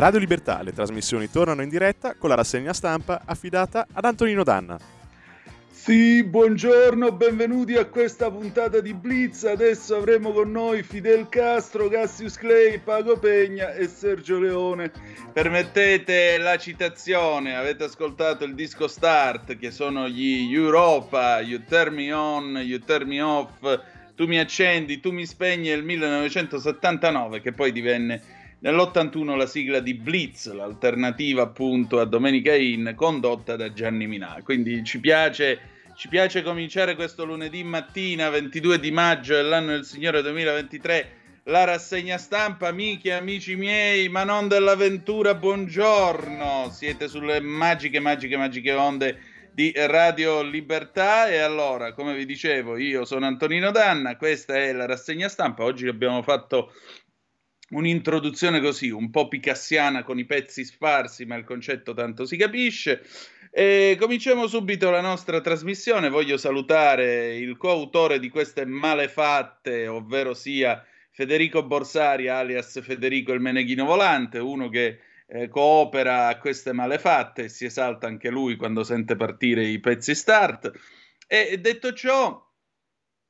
Radio Libertà, le trasmissioni tornano in diretta con la rassegna stampa affidata ad Antonino Danna. Sì, buongiorno, benvenuti a questa puntata di Blitz. Adesso avremo con noi Fidel Castro, Cassius Clay, Pago Pegna e Sergio Leone. Permettete la citazione, avete ascoltato il disco Start che sono gli Europa, You Turn Me On, You Turn Me Off, Tu mi accendi, tu mi spegni, il 1979 che poi divenne Nell'81 la sigla di Blitz, l'alternativa appunto a Domenica In, condotta da Gianni Minà. Quindi ci piace, ci piace cominciare questo lunedì mattina, 22 di maggio dell'anno del Signore 2023, la rassegna stampa, amici e amici miei, ma non dell'avventura, buongiorno. Siete sulle magiche, magiche, magiche onde di Radio Libertà e allora, come vi dicevo, io sono Antonino Danna, questa è la rassegna stampa. Oggi abbiamo fatto un'introduzione così, un po' picassiana con i pezzi sparsi, ma il concetto tanto si capisce. E cominciamo subito la nostra trasmissione. Voglio salutare il coautore di queste malefatte, ovvero sia Federico Borsari, alias Federico il Meneghino Volante, uno che eh, coopera a queste malefatte e si esalta anche lui quando sente partire i pezzi start. E detto ciò,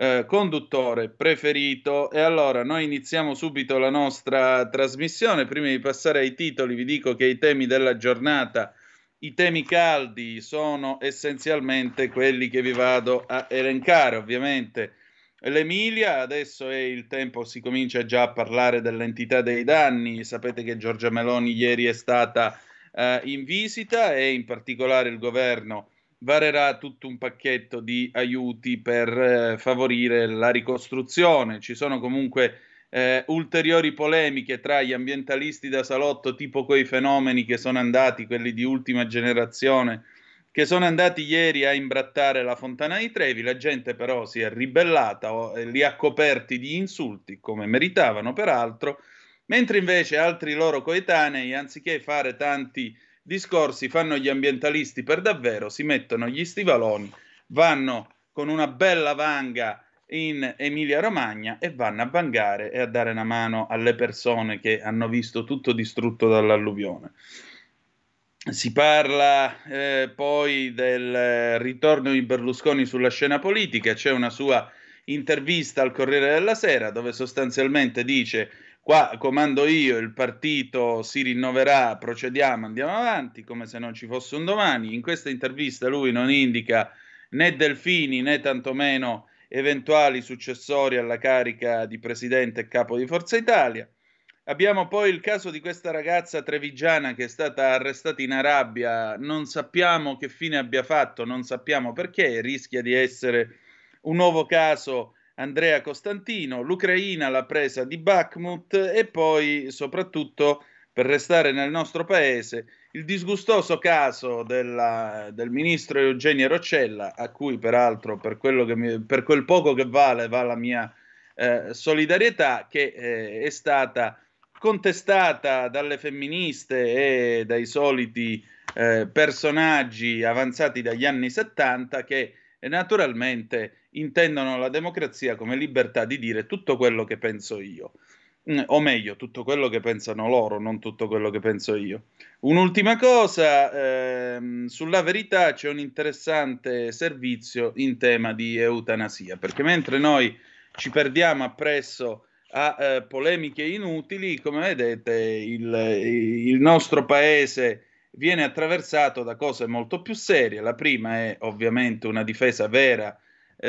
eh, conduttore preferito. E allora noi iniziamo subito la nostra trasmissione. Prima di passare ai titoli, vi dico che i temi della giornata, i temi caldi, sono essenzialmente quelli che vi vado a elencare. Ovviamente l'Emilia, adesso è il tempo, si comincia già a parlare dell'entità dei danni. Sapete che Giorgia Meloni ieri è stata eh, in visita e in particolare il governo varerà tutto un pacchetto di aiuti per eh, favorire la ricostruzione. Ci sono comunque eh, ulteriori polemiche tra gli ambientalisti da salotto, tipo quei fenomeni che sono andati, quelli di ultima generazione, che sono andati ieri a imbrattare la fontana di Trevi. La gente però si è ribellata, o, eh, li ha coperti di insulti, come meritavano peraltro, mentre invece altri loro coetanei, anziché fare tanti discorsi fanno gli ambientalisti per davvero, si mettono gli stivaloni, vanno con una bella vanga in Emilia Romagna e vanno a vangare e a dare una mano alle persone che hanno visto tutto distrutto dall'alluvione. si parla eh, poi del ritorno di Berlusconi sulla scena politica, c'è una sua intervista al Corriere della Sera dove sostanzialmente dice qua comando io, il partito si rinnoverà, procediamo, andiamo avanti come se non ci fosse un domani. In questa intervista lui non indica né Delfini né tantomeno eventuali successori alla carica di presidente e capo di Forza Italia. Abbiamo poi il caso di questa ragazza trevigiana che è stata arrestata in Arabia, non sappiamo che fine abbia fatto, non sappiamo perché, rischia di essere un nuovo caso Andrea Costantino, l'Ucraina, la presa di Bakhmut e poi soprattutto per restare nel nostro paese il disgustoso caso della, del ministro Eugenio Roccella, a cui peraltro per, mi, per, quel poco che vale va la mia eh, solidarietà, che eh, è stata contestata dalle femministe e dai soliti eh, personaggi avanzati dagli anni 70 che naturalmente intendono la democrazia come libertà di dire tutto quello che penso io. Mm, o meglio, tutto quello che pensano loro, non tutto quello che penso io. Un'ultima cosa, ehm, sulla verità c'è un interessante servizio in tema di eutanasia, perché mentre noi ci perdiamo appresso a eh, polemiche inutili, come vedete il, il nostro paese viene attraversato da cose molto più serie. La prima è ovviamente una difesa vera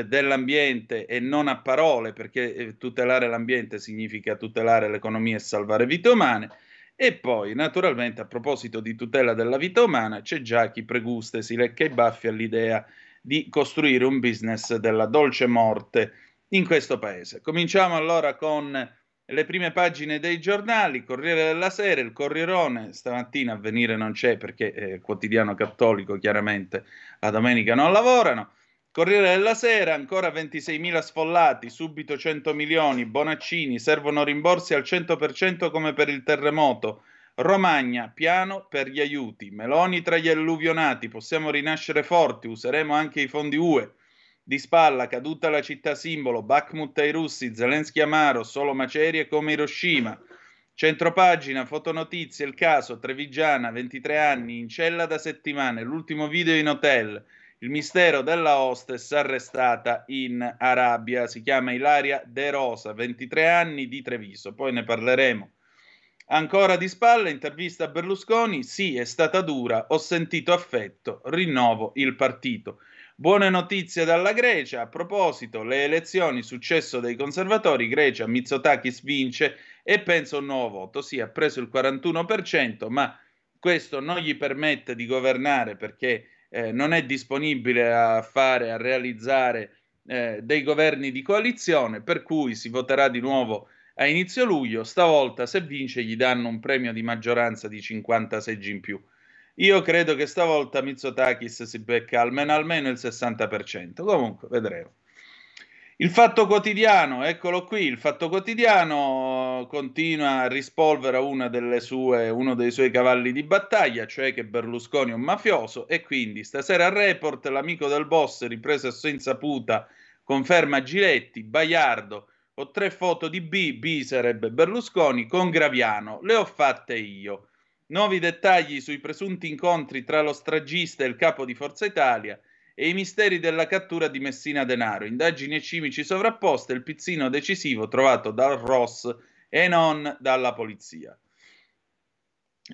dell'ambiente e non a parole, perché eh, tutelare l'ambiente significa tutelare l'economia e salvare vite umane. E poi, naturalmente, a proposito di tutela della vita umana, c'è già chi pregusta e si lecca i baffi all'idea di costruire un business della dolce morte in questo paese. Cominciamo allora con le prime pagine dei giornali, Corriere della Sera, il Corrierone, stamattina a venire non c'è perché è quotidiano cattolico, chiaramente la domenica non lavorano. Corriere della Sera, ancora 26.000 sfollati, subito 100 milioni, Bonaccini, servono rimborsi al 100% come per il terremoto. Romagna, piano per gli aiuti. Meloni tra gli alluvionati, possiamo rinascere forti, useremo anche i fondi UE. Di spalla, caduta la città simbolo, Bakhmut ai russi, Zelensky amaro, solo macerie come Hiroshima. Centropagina, fotonotizie, il caso, Trevigiana, 23 anni, in cella da settimane, l'ultimo video in hotel il mistero della hostess arrestata in Arabia. Si chiama Ilaria De Rosa, 23 anni di Treviso. Poi ne parleremo. Ancora di spalle, intervista a Berlusconi. Sì, è stata dura, ho sentito affetto, rinnovo il partito. Buone notizie dalla Grecia. A proposito, le elezioni, successo dei conservatori, Grecia, Mitsotakis vince e pensa un nuovo voto. Sì, ha preso il 41%, ma questo non gli permette di governare perché eh, non è disponibile a fare, a realizzare eh, dei governi di coalizione, per cui si voterà di nuovo a inizio luglio. Stavolta, se vince, gli danno un premio di maggioranza di 50 seggi in più. Io credo che stavolta Mitsotakis si becca almeno, almeno il 60%. Comunque, vedremo. Il fatto quotidiano, eccolo qui, il fatto quotidiano continua a rispolvere sue, uno dei suoi cavalli di battaglia, cioè che Berlusconi è un mafioso e quindi stasera al report l'amico del boss ripreso a sua insaputa conferma Giletti, Baiardo, ho tre foto di B, B sarebbe Berlusconi, con Graviano, le ho fatte io. Nuovi dettagli sui presunti incontri tra lo stragista e il capo di Forza Italia e i misteri della cattura di Messina Denaro, indagini e cimici sovrapposte, il pizzino decisivo trovato dal Ross e non dalla polizia.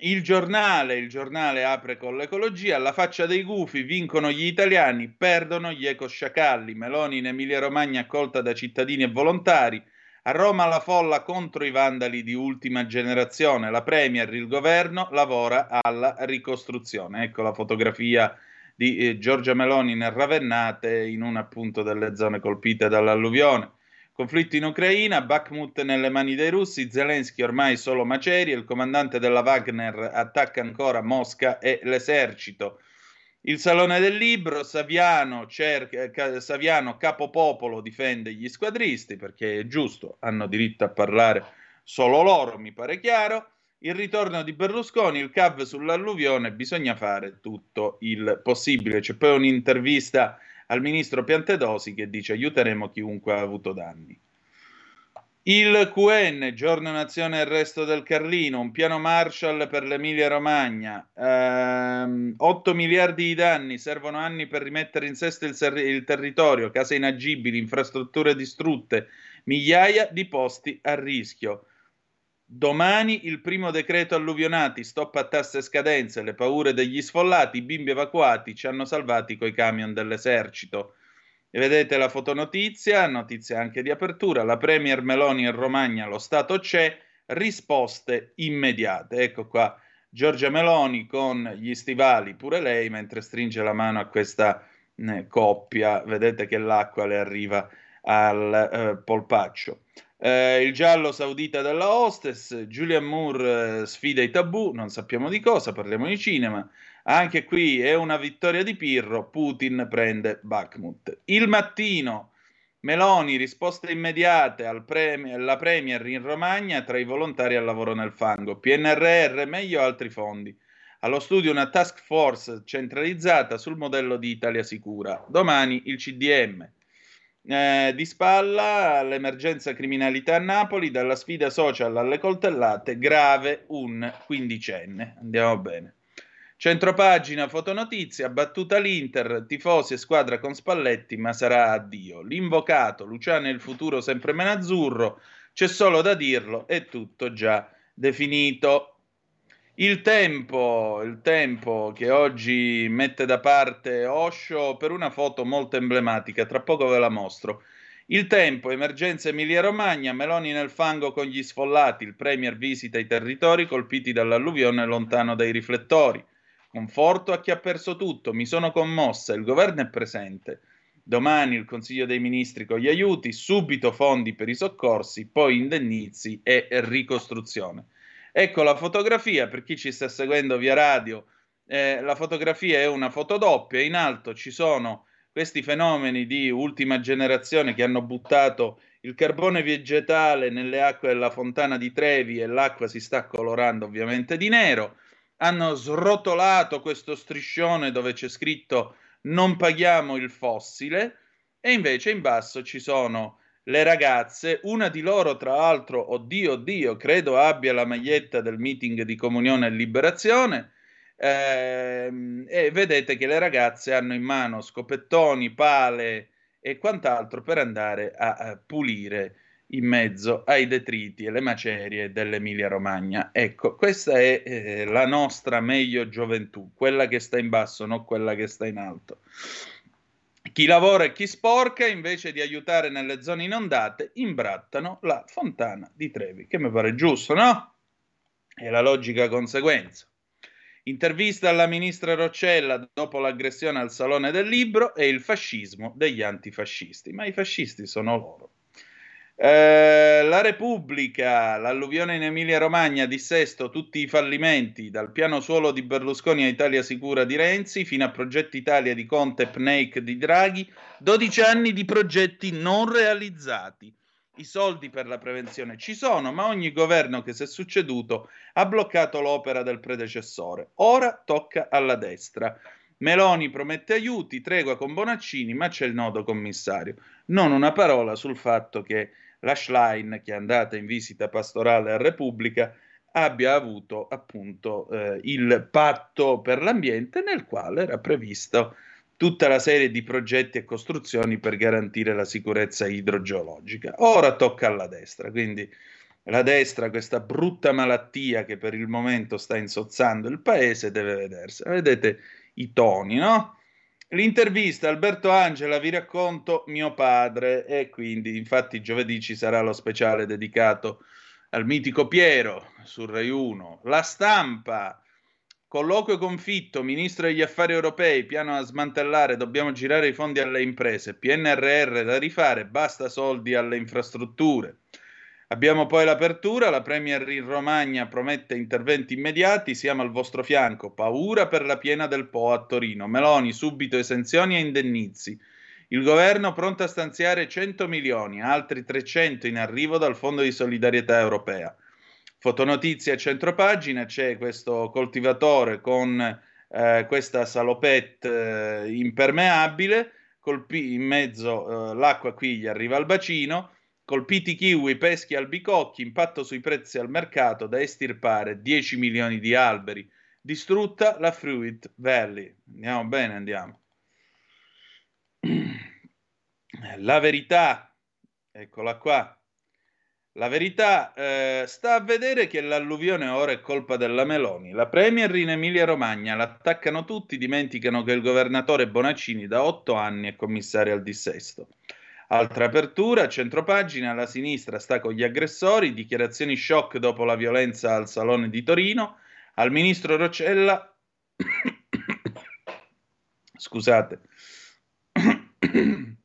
Il giornale, il giornale apre con l'ecologia, alla faccia dei gufi vincono gli italiani, perdono gli ecosciacalli, Meloni in Emilia Romagna accolta da cittadini e volontari, a Roma la folla contro i vandali di ultima generazione, la Premier, il governo lavora alla ricostruzione. Ecco la fotografia di eh, Giorgia Meloni nel Ravennate in una appunto delle zone colpite dall'alluvione. Conflitto in Ucraina, Bakhmut nelle mani dei russi, Zelensky ormai solo macerie, il comandante della Wagner attacca ancora Mosca e l'esercito. Il Salone del Libro, Saviano, cerca, Saviano capopopolo difende gli squadristi perché è giusto, hanno diritto a parlare solo loro, mi pare chiaro il ritorno di Berlusconi, il CAV sull'alluvione, bisogna fare tutto il possibile. C'è poi un'intervista al ministro Piantedosi che dice aiuteremo chiunque ha avuto danni. Il QN, giorno nazione e il resto del Carlino, un piano Marshall per l'Emilia Romagna, ehm, 8 miliardi di danni, servono anni per rimettere in sesto il, ser- il territorio, case inagibili, infrastrutture distrutte, migliaia di posti a rischio. Domani il primo decreto alluvionati, stop a tasse e scadenze, le paure degli sfollati, i bimbi evacuati ci hanno salvati coi camion dell'esercito. E vedete la fotonotizia, notizia anche di apertura, la Premier Meloni in Romagna, lo Stato c'è, risposte immediate. Ecco qua Giorgia Meloni con gli stivali, pure lei, mentre stringe la mano a questa eh, coppia, vedete che l'acqua le arriva al eh, polpaccio. Eh, il giallo saudita della hostess, Julian Moore eh, sfida i tabù, non sappiamo di cosa, parliamo di cinema. Anche qui è una vittoria di Pirro, Putin prende Bakhmut. Il mattino, Meloni, risposte immediate al premi- alla Premier in Romagna tra i volontari al lavoro nel fango. PNRR, meglio altri fondi. Allo studio una task force centralizzata sul modello di Italia Sicura. Domani il CDM. Eh, di spalla l'emergenza criminalità a Napoli, dalla sfida social alle coltellate, grave un quindicenne. Andiamo bene. Centropagina, fotonotizia, battuta l'Inter, tifosi e squadra con Spalletti, ma sarà addio. L'invocato, Luciano è il futuro sempre meno azzurro, c'è solo da dirlo, è tutto già definito. Il tempo, il tempo che oggi mette da parte Osho per una foto molto emblematica, tra poco ve la mostro. Il tempo, emergenza Emilia-Romagna, Meloni nel fango con gli sfollati, il Premier visita i territori colpiti dall'alluvione lontano dai riflettori. Conforto a chi ha perso tutto, mi sono commossa, il governo è presente. Domani il Consiglio dei Ministri con gli aiuti, subito fondi per i soccorsi, poi indennizi e ricostruzione. Ecco la fotografia per chi ci sta seguendo via radio. Eh, la fotografia è una foto doppia, in alto ci sono questi fenomeni di ultima generazione che hanno buttato il carbone vegetale nelle acque della fontana di Trevi e l'acqua si sta colorando ovviamente di nero hanno srotolato questo striscione dove c'è scritto non paghiamo il fossile e invece in basso ci sono le ragazze, una di loro tra l'altro, oddio, oddio, credo abbia la maglietta del meeting di comunione e liberazione, ehm, e vedete che le ragazze hanno in mano scopettoni, pale e quant'altro per andare a, a pulire in mezzo ai detriti e le macerie dell'Emilia Romagna. Ecco, questa è eh, la nostra meglio gioventù, quella che sta in basso, non quella che sta in alto. Chi lavora e chi sporca, invece di aiutare nelle zone inondate, imbrattano la fontana di Trevi, che mi pare giusto, no? È la logica conseguenza. Intervista alla ministra Roccella dopo l'aggressione al Salone del Libro e il fascismo degli antifascisti. Ma i fascisti sono loro. Eh, la Repubblica, l'alluvione in Emilia-Romagna, dissesto tutti i fallimenti, dal piano suolo di Berlusconi a Italia Sicura di Renzi, fino a Progetti Italia di Conte e PNEIC di Draghi, 12 anni di progetti non realizzati. I soldi per la prevenzione ci sono, ma ogni governo che si è succeduto ha bloccato l'opera del predecessore. Ora tocca alla destra. Meloni promette aiuti, tregua con Bonaccini, ma c'è il nodo commissario. Non una parola sul fatto che la Schlein, che è andata in visita pastorale a Repubblica, abbia avuto appunto eh, il patto per l'ambiente nel quale era previsto tutta la serie di progetti e costruzioni per garantire la sicurezza idrogeologica. Ora tocca alla destra, quindi la destra, questa brutta malattia che per il momento sta insozzando il paese, deve vedersi. Vedete i toni, no? L'intervista Alberto Angela, vi racconto mio padre e quindi infatti giovedì ci sarà lo speciale dedicato al mitico Piero su Rai 1. La stampa, colloquio confitto, ministro degli affari europei, piano a smantellare, dobbiamo girare i fondi alle imprese, PNRR da rifare, basta soldi alle infrastrutture. Abbiamo poi l'apertura, la Premier in Romagna promette interventi immediati, siamo al vostro fianco, paura per la piena del Po a Torino, Meloni subito esenzioni e indennizi. Il governo pronto a stanziare 100 milioni, altri 300 in arrivo dal Fondo di solidarietà europea. Fotonotizia a centropagina, c'è questo coltivatore con eh, questa salopette eh, impermeabile, colpì in mezzo eh, l'acqua qui gli arriva al bacino, Colpiti kiwi, peschi, albicocchi, impatto sui prezzi al mercato da estirpare 10 milioni di alberi. Distrutta la Fruit Valley. Andiamo bene, andiamo. La verità, eccola qua. La verità eh, sta a vedere che l'alluvione ora è colpa della Meloni. La Premier in Emilia-Romagna l'attaccano tutti, dimenticano che il governatore Bonaccini da otto anni è commissario al dissesto. Altra apertura, centropagina, la sinistra sta con gli aggressori, dichiarazioni shock dopo la violenza al Salone di Torino, al ministro Roccella, scusate,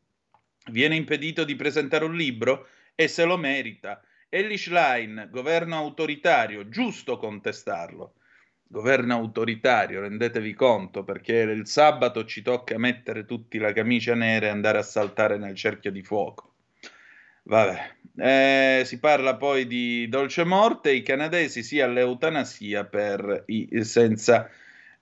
viene impedito di presentare un libro? e se lo merita. Ellie Schlein, governo autoritario, giusto contestarlo. Governo autoritario, rendetevi conto, perché il sabato ci tocca mettere tutti la camicia nera e andare a saltare nel cerchio di fuoco. Vabbè, eh, si parla poi di dolce morte, i canadesi sì all'eutanasia per i senza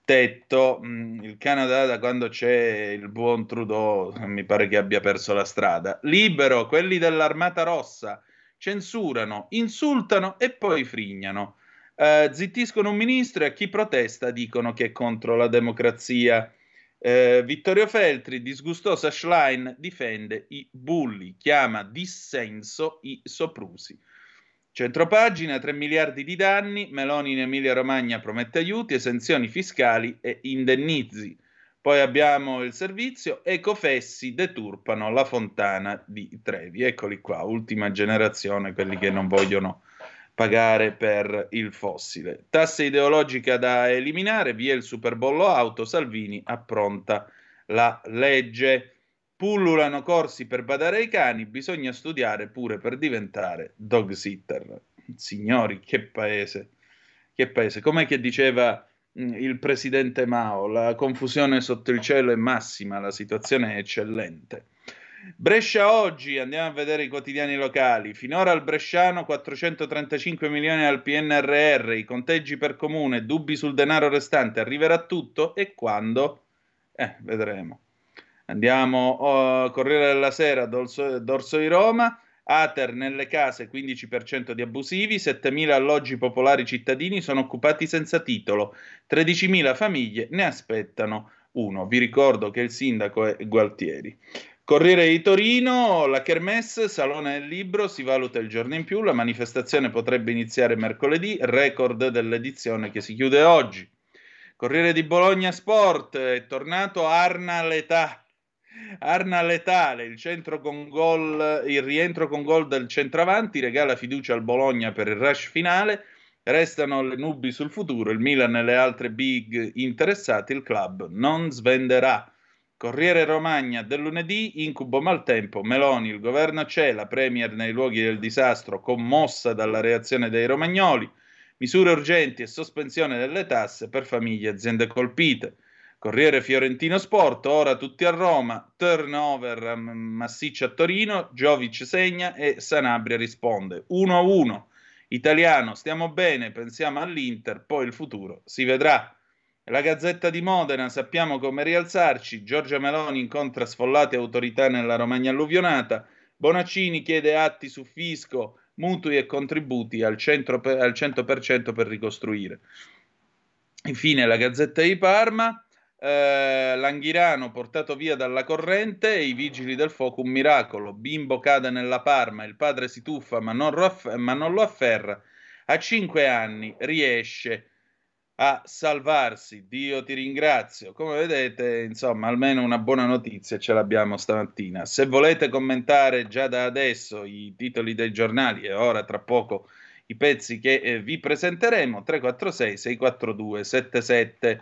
tetto. Mm, il Canada da quando c'è il buon Trudeau mi pare che abbia perso la strada. Libero, quelli dell'Armata Rossa censurano, insultano e poi frignano. Eh, zittiscono un ministro e a chi protesta dicono che è contro la democrazia. Eh, Vittorio Feltri, disgustosa Schlein, difende i bulli, chiama dissenso i soprusi. Centropagina, 3 miliardi di danni, Meloni in Emilia-Romagna promette aiuti, esenzioni fiscali e indennizi. Poi abbiamo il servizio, Ecofessi deturpano la fontana di Trevi. Eccoli qua, ultima generazione, quelli che non vogliono pagare per il fossile. Tasse ideologica da eliminare, via il superbollo auto, Salvini appronta la legge pullulano corsi per badare ai cani, bisogna studiare pure per diventare dog sitter. Signori, che paese, che paese. Com'è che diceva mm, il presidente Mao, la confusione sotto il cielo è massima, la situazione è eccellente. Brescia oggi, andiamo a vedere i quotidiani locali. Finora al Bresciano 435 milioni al PNRR, i conteggi per comune, dubbi sul denaro restante, arriverà tutto e quando? Eh, vedremo. Andiamo a oh, Corriere della Sera, Dorso, Dorso di Roma. Ater nelle case 15% di abusivi, 7.000 alloggi popolari cittadini sono occupati senza titolo, 13.000 famiglie ne aspettano uno. Vi ricordo che il sindaco è Gualtieri. Corriere di Torino, la Kermesse, Salone del Libro, si valuta il giorno in più, la manifestazione potrebbe iniziare mercoledì, record dell'edizione che si chiude oggi. Corriere di Bologna Sport, è tornato Arna Letà, Arna Letale, il, gol, il rientro con gol del centravanti, regala fiducia al Bologna per il rush finale. Restano le nubi sul futuro, il Milan e le altre big interessate, il club non svenderà. Corriere Romagna del lunedì, incubo maltempo, Meloni, il governo c'è, la Premier nei luoghi del disastro, commossa dalla reazione dei romagnoli, misure urgenti e sospensione delle tasse per famiglie e aziende colpite. Corriere Fiorentino Sport, ora tutti a Roma, turnover massiccio a Torino, Jovic segna e Sanabria risponde 1-1. Italiano, stiamo bene, pensiamo all'Inter, poi il futuro si vedrà. La Gazzetta di Modena, sappiamo come rialzarci, Giorgia Meloni incontra sfollate autorità nella Romagna alluvionata, Bonaccini chiede atti su fisco, mutui e contributi al, per, al 100% per ricostruire. Infine la Gazzetta di Parma, eh, Langhirano portato via dalla corrente e i vigili del fuoco un miracolo. Bimbo cade nella Parma, il padre si tuffa ma non, raff- ma non lo afferra. A cinque anni riesce a salvarsi. Dio ti ringrazio. Come vedete, insomma, almeno una buona notizia ce l'abbiamo stamattina. Se volete commentare già da adesso i titoli dei giornali e ora tra poco i pezzi che eh, vi presenteremo, 346 642 77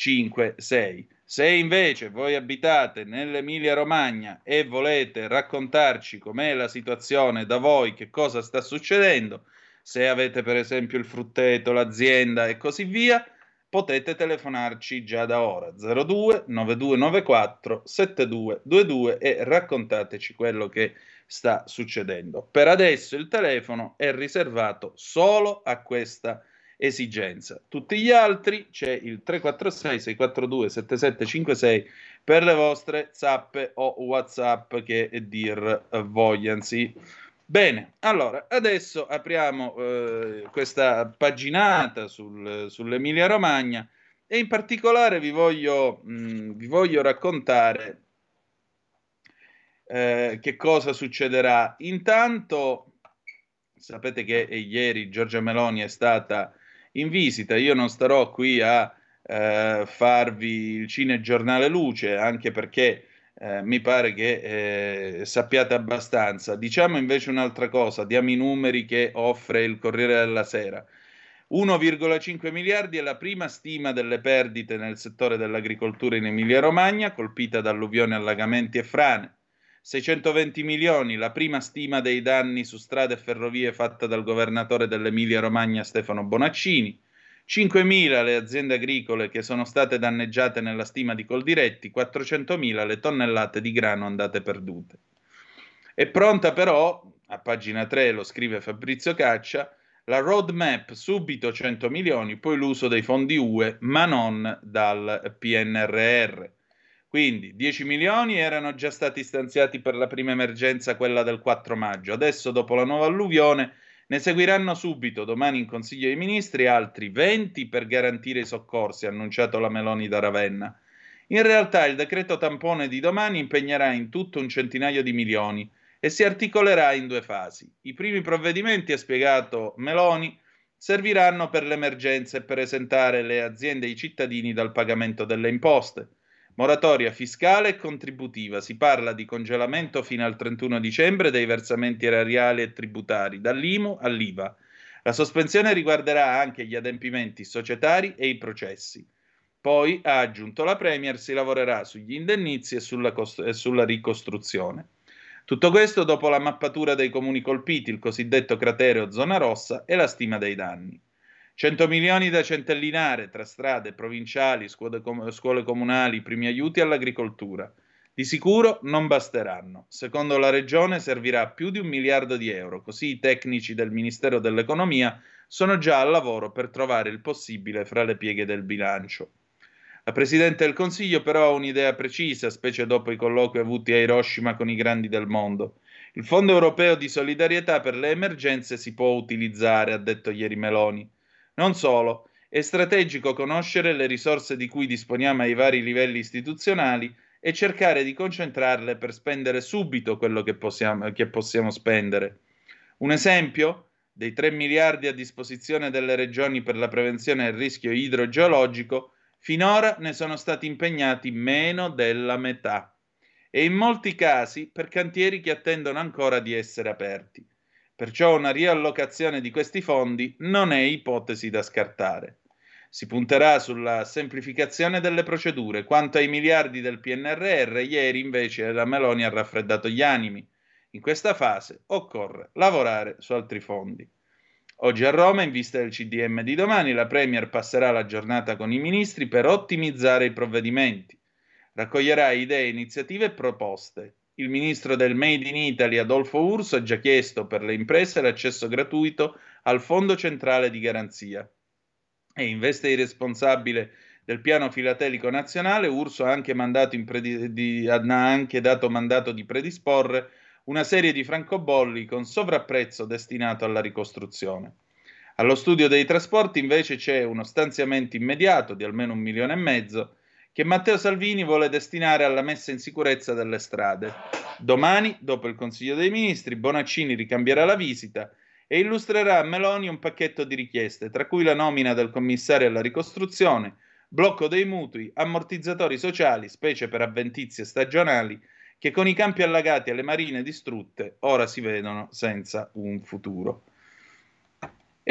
5, 6. Se invece voi abitate nell'Emilia Romagna e volete raccontarci com'è la situazione da voi, che cosa sta succedendo, se avete per esempio il frutteto, l'azienda e così via, potete telefonarci già da ora 02 9294 7222 e raccontateci quello che sta succedendo. Per adesso il telefono è riservato solo a questa esigenza. Tutti gli altri c'è il 346 642 7756 per le vostre zappe o whatsapp che dir vogliansi. Bene, allora adesso apriamo eh, questa paginata sul, sull'Emilia Romagna e in particolare vi voglio, mh, mm, vi voglio raccontare eh, che cosa succederà. Intanto sapete che ieri Giorgia Meloni è stata in visita, io non starò qui a eh, farvi il cinegiornale luce, anche perché eh, mi pare che eh, sappiate abbastanza. Diciamo invece un'altra cosa, diamo i numeri che offre il Corriere della Sera. 1,5 miliardi è la prima stima delle perdite nel settore dell'agricoltura in Emilia-Romagna, colpita da alluvioni, allagamenti e frane. 620 milioni, la prima stima dei danni su strade e ferrovie fatta dal governatore dell'Emilia-Romagna Stefano Bonaccini. 5.000 le aziende agricole che sono state danneggiate nella stima di Coldiretti, 400.000 le tonnellate di grano andate perdute. È pronta però, a pagina 3 lo scrive Fabrizio Caccia, la roadmap subito 100 milioni, poi l'uso dei fondi UE, ma non dal PNRR. Quindi 10 milioni erano già stati stanziati per la prima emergenza, quella del 4 maggio. Adesso, dopo la nuova alluvione, ne seguiranno subito, domani in Consiglio dei Ministri, altri 20 per garantire i soccorsi, ha annunciato la Meloni da Ravenna. In realtà il decreto tampone di domani impegnerà in tutto un centinaio di milioni e si articolerà in due fasi. I primi provvedimenti, ha spiegato Meloni, serviranno per l'emergenza e per esentare le aziende e i cittadini dal pagamento delle imposte. Moratoria fiscale e contributiva. Si parla di congelamento fino al 31 dicembre dei versamenti erariali e tributari, dall'IMU all'IVA. La sospensione riguarderà anche gli adempimenti societari e i processi. Poi, ha aggiunto la Premier, si lavorerà sugli indennizi e sulla, cost- e sulla ricostruzione. Tutto questo dopo la mappatura dei comuni colpiti, il cosiddetto cratere o zona rossa e la stima dei danni. 100 milioni da centellinare tra strade provinciali, scuole, com- scuole comunali, primi aiuti all'agricoltura. Di sicuro non basteranno. Secondo la Regione servirà più di un miliardo di euro, così i tecnici del Ministero dell'Economia sono già al lavoro per trovare il possibile fra le pieghe del bilancio. La Presidente del Consiglio però ha un'idea precisa, specie dopo i colloqui avuti a Hiroshima con i grandi del mondo. Il Fondo europeo di solidarietà per le emergenze si può utilizzare, ha detto ieri Meloni. Non solo, è strategico conoscere le risorse di cui disponiamo ai vari livelli istituzionali e cercare di concentrarle per spendere subito quello che possiamo, che possiamo spendere. Un esempio? Dei 3 miliardi a disposizione delle regioni per la prevenzione del rischio idrogeologico, finora ne sono stati impegnati meno della metà e in molti casi per cantieri che attendono ancora di essere aperti. Perciò una riallocazione di questi fondi non è ipotesi da scartare. Si punterà sulla semplificazione delle procedure. Quanto ai miliardi del PNRR, ieri invece la Meloni ha raffreddato gli animi. In questa fase occorre lavorare su altri fondi. Oggi a Roma, in vista del CDM di domani, la Premier passerà la giornata con i ministri per ottimizzare i provvedimenti. Raccoglierà idee, iniziative e proposte il ministro del Made in Italy Adolfo Urso ha già chiesto per le imprese l'accesso gratuito al Fondo Centrale di Garanzia. E in veste di responsabile del piano filatelico nazionale, Urso ha anche, predi- di, ha anche dato mandato di predisporre una serie di francobolli con sovrapprezzo destinato alla ricostruzione. Allo studio dei trasporti invece c'è uno stanziamento immediato di almeno un milione e mezzo che Matteo Salvini vuole destinare alla messa in sicurezza delle strade. Domani, dopo il Consiglio dei Ministri, Bonaccini ricambierà la visita e illustrerà a Meloni un pacchetto di richieste, tra cui la nomina del commissario alla ricostruzione, blocco dei mutui, ammortizzatori sociali, specie per avventizie stagionali, che con i campi allagati e le marine distrutte ora si vedono senza un futuro.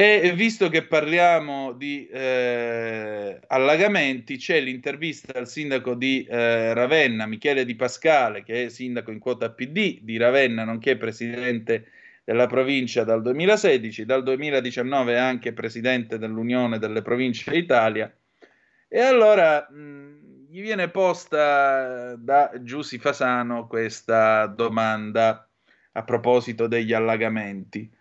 E visto che parliamo di eh, allagamenti, c'è l'intervista al sindaco di eh, Ravenna, Michele Di Pascale, che è sindaco in quota PD di Ravenna, nonché presidente della provincia dal 2016, dal 2019 anche presidente dell'Unione delle Province d'Italia. E allora mh, gli viene posta da Giussi Fasano questa domanda a proposito degli allagamenti.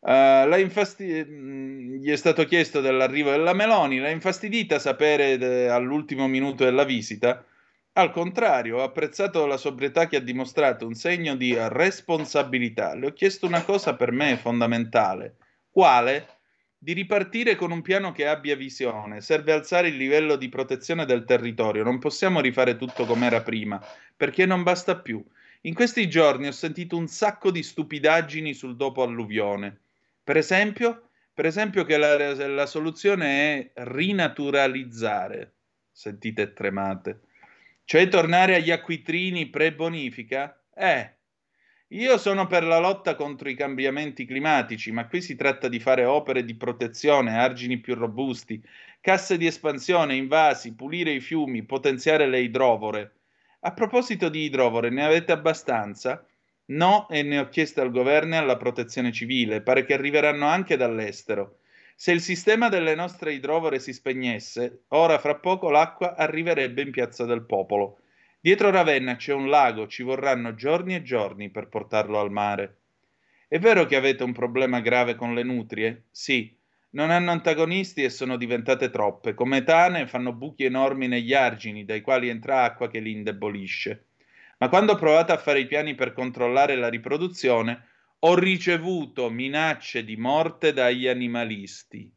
Uh, infasti- mm, gli è stato chiesto dell'arrivo della Meloni, l'ha infastidita sapere de- all'ultimo minuto della visita. Al contrario, ho apprezzato la sobrietà che ha dimostrato, un segno di responsabilità. Le ho chiesto una cosa per me fondamentale. Quale? Di ripartire con un piano che abbia visione. Serve alzare il livello di protezione del territorio. Non possiamo rifare tutto come era prima, perché non basta più. In questi giorni ho sentito un sacco di stupidaggini sul dopo alluvione. Per esempio, per esempio che la, la soluzione è rinaturalizzare. Sentite tremate. Cioè tornare agli acquitrini pre-bonifica? Eh, io sono per la lotta contro i cambiamenti climatici, ma qui si tratta di fare opere di protezione, argini più robusti, casse di espansione, invasi, pulire i fiumi, potenziare le idrovore. A proposito di idrovore, ne avete abbastanza? No, e ne ho chiesto al governo e alla protezione civile, pare che arriveranno anche dall'estero. Se il sistema delle nostre idrovore si spegnesse, ora fra poco l'acqua arriverebbe in Piazza del Popolo. Dietro Ravenna c'è un lago, ci vorranno giorni e giorni per portarlo al mare. È vero che avete un problema grave con le nutrie? Sì, non hanno antagonisti e sono diventate troppe. Come tane fanno buchi enormi negli argini, dai quali entra acqua che li indebolisce. Ma quando provate a fare i piani per controllare la riproduzione, ho ricevuto minacce di morte dagli animalisti.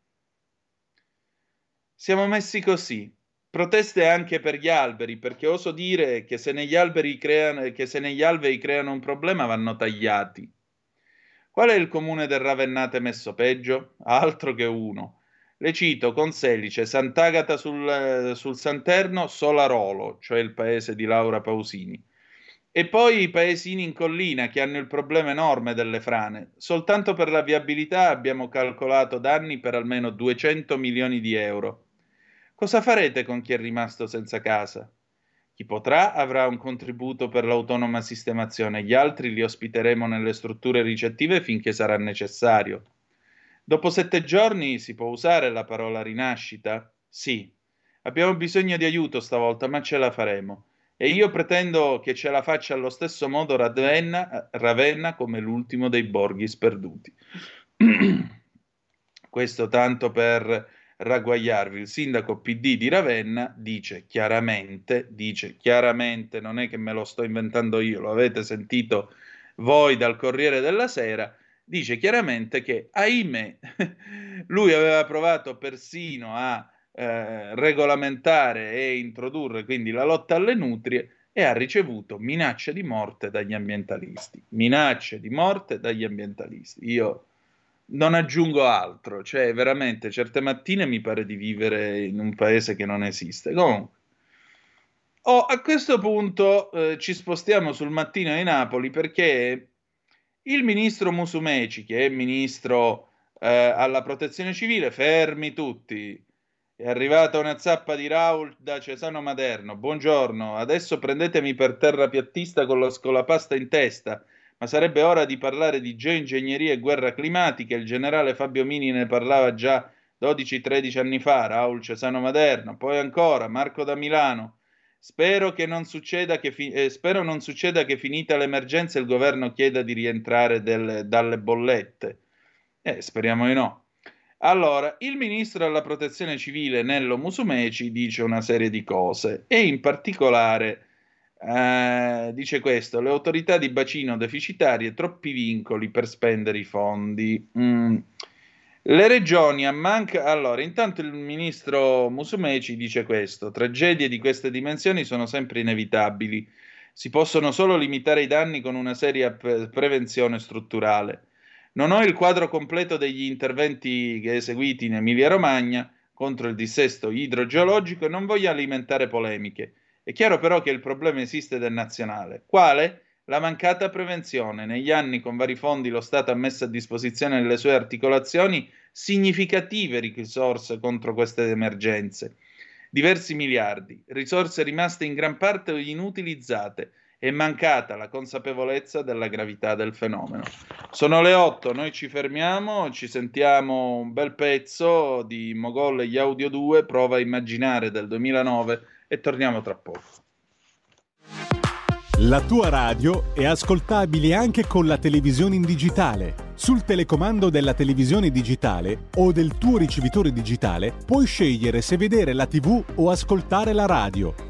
Siamo messi così. Proteste anche per gli alberi, perché oso dire che se negli alberi creano, negli creano un problema vanno tagliati. Qual è il comune del Ravennate messo peggio? Altro che uno. Le cito con Selice, Sant'Agata sul, sul Santerno, Solarolo, cioè il paese di Laura Pausini. E poi i paesini in collina che hanno il problema enorme delle frane. Soltanto per la viabilità abbiamo calcolato danni per almeno 200 milioni di euro. Cosa farete con chi è rimasto senza casa? Chi potrà avrà un contributo per l'autonoma sistemazione, gli altri li ospiteremo nelle strutture ricettive finché sarà necessario. Dopo sette giorni si può usare la parola rinascita? Sì. Abbiamo bisogno di aiuto stavolta, ma ce la faremo. E io pretendo che ce la faccia allo stesso modo Ravenna, Ravenna come l'ultimo dei borghi sperduti. Questo tanto per ragguagliarvi. Il sindaco PD di Ravenna dice chiaramente, dice chiaramente, non è che me lo sto inventando io, lo avete sentito voi dal Corriere della Sera, dice chiaramente che, ahimè, lui aveva provato persino a eh, regolamentare e introdurre quindi la lotta alle nutrie e ha ricevuto minacce di morte dagli ambientalisti. Minacce di morte dagli ambientalisti. Io non aggiungo altro, cioè veramente certe mattine mi pare di vivere in un paese che non esiste. Comunque, oh, a questo punto eh, ci spostiamo sul mattino di Napoli perché il ministro Musumeci, che è ministro eh, alla protezione civile, fermi tutti, è arrivata una zappa di Raul da Cesano Maderno. Buongiorno, adesso prendetemi per terrapiattista con la scolapasta in testa, ma sarebbe ora di parlare di geoingegneria e guerra climatica. Il generale Fabio Mini ne parlava già 12-13 anni fa, Raul Cesano Maderno. Poi ancora Marco da Milano. Spero, non succeda che, fi- eh, spero non succeda che finita l'emergenza il governo chieda di rientrare del- dalle bollette. Eh, speriamo di no. Allora, il ministro della protezione civile Nello Musumeci dice una serie di cose e in particolare eh, dice questo, le autorità di bacino deficitarie troppi vincoli per spendere i fondi. Mm. Le regioni a manca... Allora, intanto il ministro Musumeci dice questo, tragedie di queste dimensioni sono sempre inevitabili, si possono solo limitare i danni con una seria pre- prevenzione strutturale. Non ho il quadro completo degli interventi eseguiti in Emilia-Romagna contro il dissesto idrogeologico e non voglio alimentare polemiche. È chiaro però che il problema esiste è nazionale. Quale? La mancata prevenzione. Negli anni con vari fondi lo Stato ha messo a disposizione nelle sue articolazioni significative risorse contro queste emergenze. Diversi miliardi, risorse rimaste in gran parte inutilizzate è mancata la consapevolezza della gravità del fenomeno. Sono le 8, noi ci fermiamo, ci sentiamo un bel pezzo di Mogol e gli Audio 2, prova a immaginare del 2009 e torniamo tra poco. La tua radio è ascoltabile anche con la televisione in digitale. Sul telecomando della televisione digitale o del tuo ricevitore digitale puoi scegliere se vedere la TV o ascoltare la radio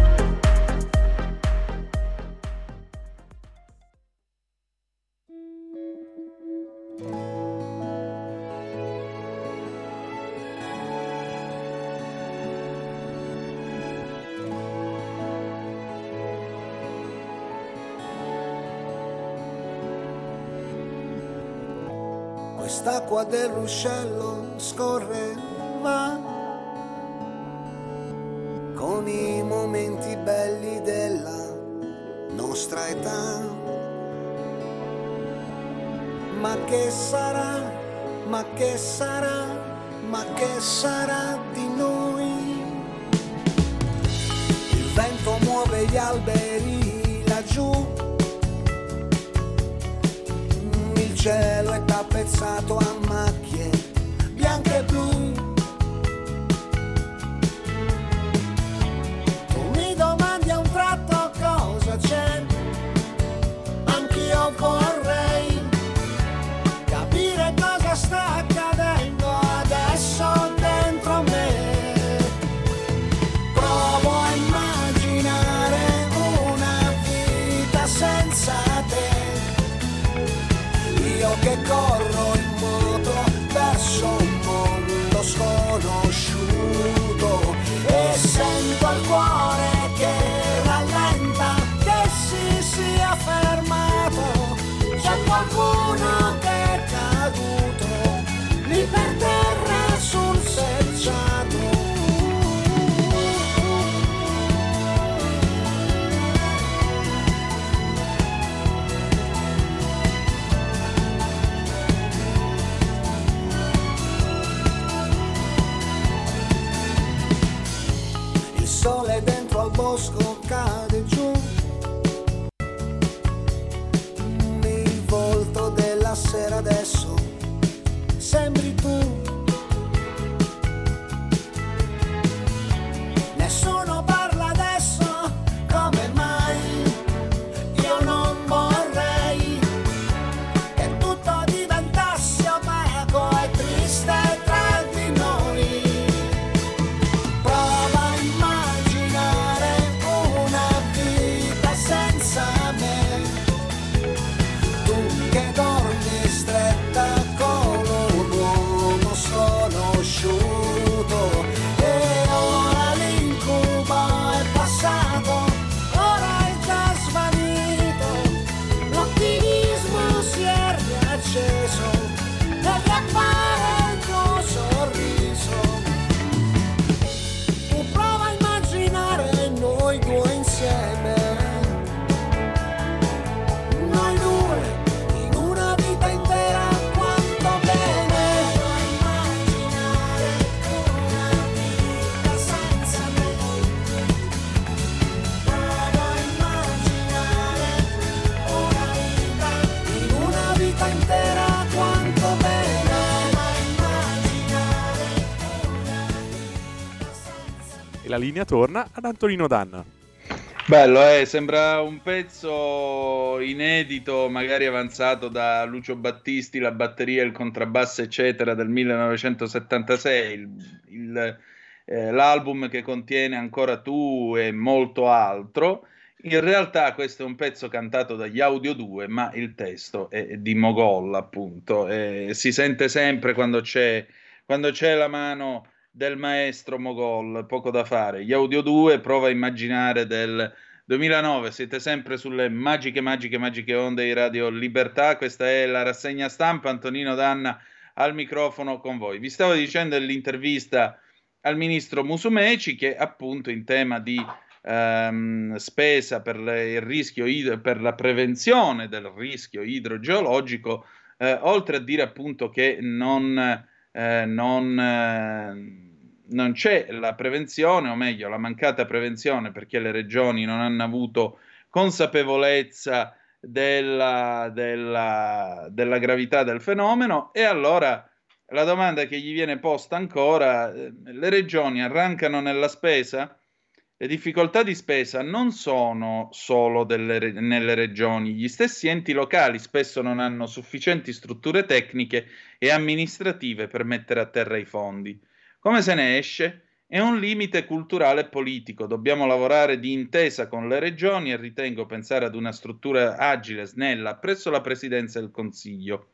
Del ruscello scorre, va con i momenti belli della nostra età. Ma che sarà, ma che sarà, ma che sarà di noi? Il vento muove gli alberi laggiù cielo è tappezzato a macchie la linea torna ad Antonino Danna. Bello, eh? sembra un pezzo inedito, magari avanzato da Lucio Battisti, la batteria, il contrabbasso, eccetera, del 1976, il- il, eh, l'album che contiene ancora tu e molto altro. In realtà questo è un pezzo cantato dagli Audio 2, ma il testo è di Mogol, appunto. e si sente sempre quando c'è, quando c'è la mano del maestro Mogol, poco da fare. Gli Audio 2, prova a immaginare del 2009, siete sempre sulle magiche, magiche, magiche onde di Radio Libertà. Questa è la rassegna stampa. Antonino Danna al microfono con voi. Vi stavo dicendo nell'intervista al ministro Musumeci che appunto in tema di ehm, spesa per il rischio id- per la prevenzione del rischio idrogeologico, eh, oltre a dire appunto che non, eh, non, eh, non c'è la prevenzione, o meglio, la mancata prevenzione perché le regioni non hanno avuto consapevolezza della, della, della gravità del fenomeno. E allora la domanda che gli viene posta ancora, eh, le regioni arrancano nella spesa Le difficoltà di spesa non sono solo delle, nelle regioni, gli stessi enti locali spesso non hanno sufficienti strutture tecniche e amministrative per mettere a terra i fondi. Come se ne esce? È un limite culturale e politico, dobbiamo lavorare di intesa con le regioni e ritengo pensare ad una struttura agile, snella, presso la Presidenza del Consiglio.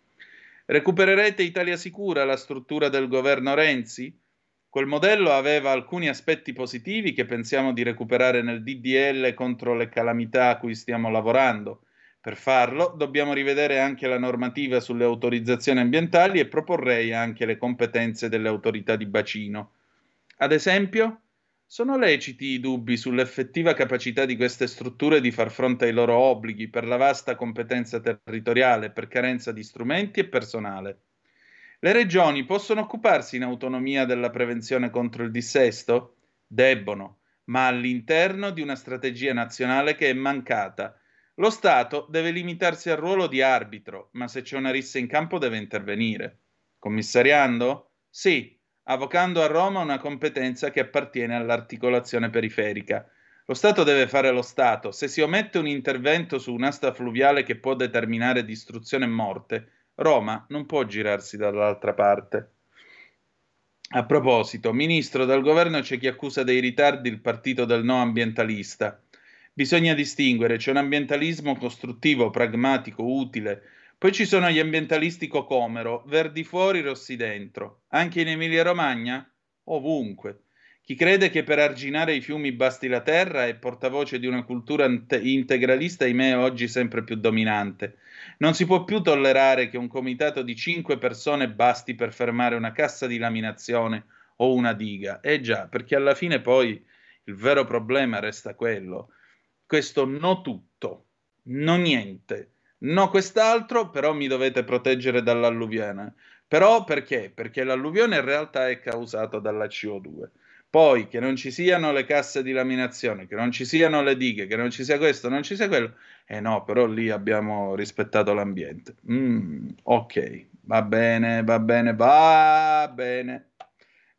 Recupererete Italia Sicura, la struttura del governo Renzi? Quel modello aveva alcuni aspetti positivi che pensiamo di recuperare nel DDL contro le calamità a cui stiamo lavorando. Per farlo dobbiamo rivedere anche la normativa sulle autorizzazioni ambientali e proporrei anche le competenze delle autorità di bacino. Ad esempio, sono leciti i dubbi sull'effettiva capacità di queste strutture di far fronte ai loro obblighi per la vasta competenza territoriale, per carenza di strumenti e personale. Le regioni possono occuparsi in autonomia della prevenzione contro il dissesto? Debbono, ma all'interno di una strategia nazionale che è mancata. Lo Stato deve limitarsi al ruolo di arbitro, ma se c'è una rissa in campo deve intervenire. Commissariando? Sì, avocando a Roma una competenza che appartiene all'articolazione periferica. Lo Stato deve fare lo Stato. Se si omette un intervento su un'asta fluviale che può determinare distruzione e morte, Roma non può girarsi dall'altra parte. A proposito, ministro, dal governo c'è chi accusa dei ritardi il partito del no ambientalista. Bisogna distinguere, c'è un ambientalismo costruttivo, pragmatico, utile, poi ci sono gli ambientalisti cocomero, verdi fuori, rossi dentro. Anche in Emilia-Romagna? Ovunque. Chi crede che per arginare i fiumi basti la terra è portavoce di una cultura integralista, ahimè, oggi sempre più dominante. Non si può più tollerare che un comitato di cinque persone basti per fermare una cassa di laminazione o una diga. Eh già, perché alla fine poi il vero problema resta quello. Questo no tutto, no niente, no quest'altro, però mi dovete proteggere dall'alluvione. Però perché? Perché l'alluvione in realtà è causato dalla CO2. Poi che non ci siano le casse di laminazione, che non ci siano le dighe, che non ci sia questo, non ci sia quello. Eh no, però lì abbiamo rispettato l'ambiente. Mm, ok, va bene, va bene, va bene.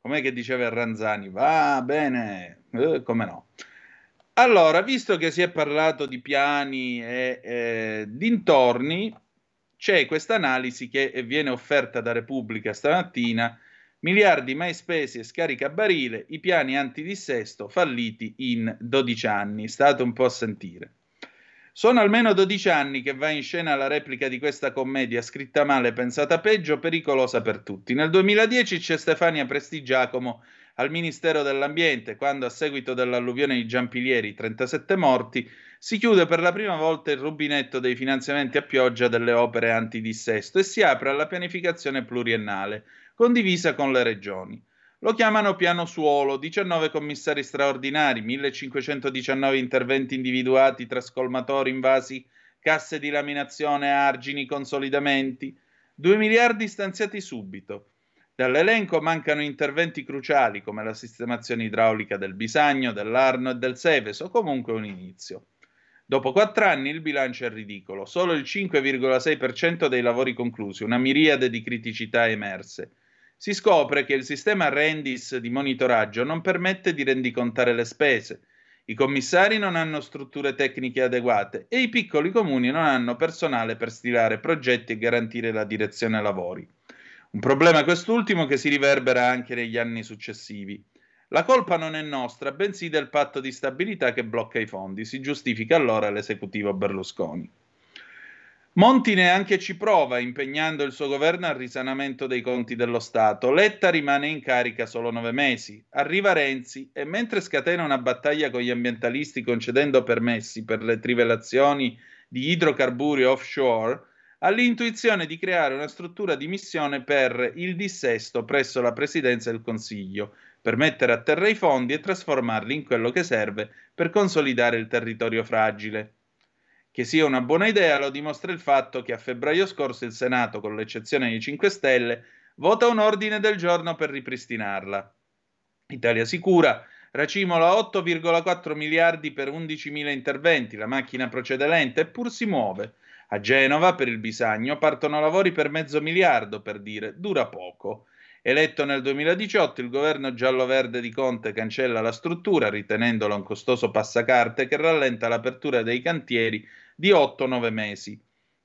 Com'è che diceva Ranzani? Va bene, eh, come no. Allora, visto che si è parlato di piani e eh, dintorni, c'è questa analisi che viene offerta da Repubblica stamattina Miliardi mai spesi e scaricabarile, i piani antidissesto falliti in 12 anni. State un po' a sentire. Sono almeno 12 anni che va in scena la replica di questa commedia scritta male, pensata peggio, pericolosa per tutti. Nel 2010 c'è Stefania Prestigiacomo al Ministero dell'Ambiente, quando a seguito dell'alluvione di Giampilieri, 37 morti, si chiude per la prima volta il rubinetto dei finanziamenti a pioggia delle opere antidissesto e si apre alla pianificazione pluriennale condivisa con le regioni. Lo chiamano piano suolo, 19 commissari straordinari, 1519 interventi individuati tra scolmatori, invasi, casse di laminazione, argini, consolidamenti, 2 miliardi stanziati subito. Dall'elenco mancano interventi cruciali come la sistemazione idraulica del Bisagno, dell'Arno e del Seves o comunque un inizio. Dopo quattro anni il bilancio è ridicolo, solo il 5,6% dei lavori conclusi, una miriade di criticità emerse si scopre che il sistema Rendis di monitoraggio non permette di rendicontare le spese. I commissari non hanno strutture tecniche adeguate e i piccoli comuni non hanno personale per stilare progetti e garantire la direzione lavori. Un problema quest'ultimo che si riverbera anche negli anni successivi. La colpa non è nostra, bensì del patto di stabilità che blocca i fondi, si giustifica allora l'esecutivo Berlusconi. Monti neanche ci prova, impegnando il suo governo al risanamento dei conti dello Stato. Letta rimane in carica solo nove mesi. Arriva Renzi e mentre scatena una battaglia con gli ambientalisti concedendo permessi per le trivelazioni di idrocarburi offshore, ha l'intuizione di creare una struttura di missione per il dissesto presso la Presidenza del Consiglio, per mettere a terra i fondi e trasformarli in quello che serve per consolidare il territorio fragile. Che sia una buona idea lo dimostra il fatto che a febbraio scorso il Senato, con l'eccezione dei 5 Stelle, vota un ordine del giorno per ripristinarla. Italia Sicura racimola 8,4 miliardi per 11.000 interventi, la macchina procede lenta eppur si muove. A Genova, per il Bisagno, partono lavori per mezzo miliardo, per dire, dura poco. Eletto nel 2018, il governo giallo-verde di Conte cancella la struttura, ritenendola un costoso passacarte che rallenta l'apertura dei cantieri di 8-9 mesi.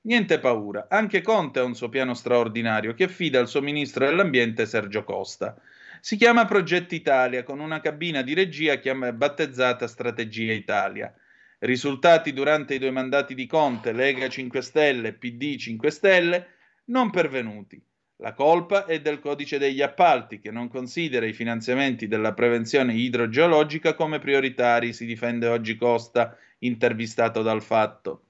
Niente paura, anche Conte ha un suo piano straordinario che affida al suo ministro dell'ambiente Sergio Costa. Si chiama Progetto Italia, con una cabina di regia battezzata Strategia Italia. Risultati durante i due mandati di Conte, Lega 5 Stelle e PD 5 Stelle, non pervenuti. La colpa è del codice degli appalti, che non considera i finanziamenti della prevenzione idrogeologica come prioritari, si difende oggi Costa, intervistato dal fatto.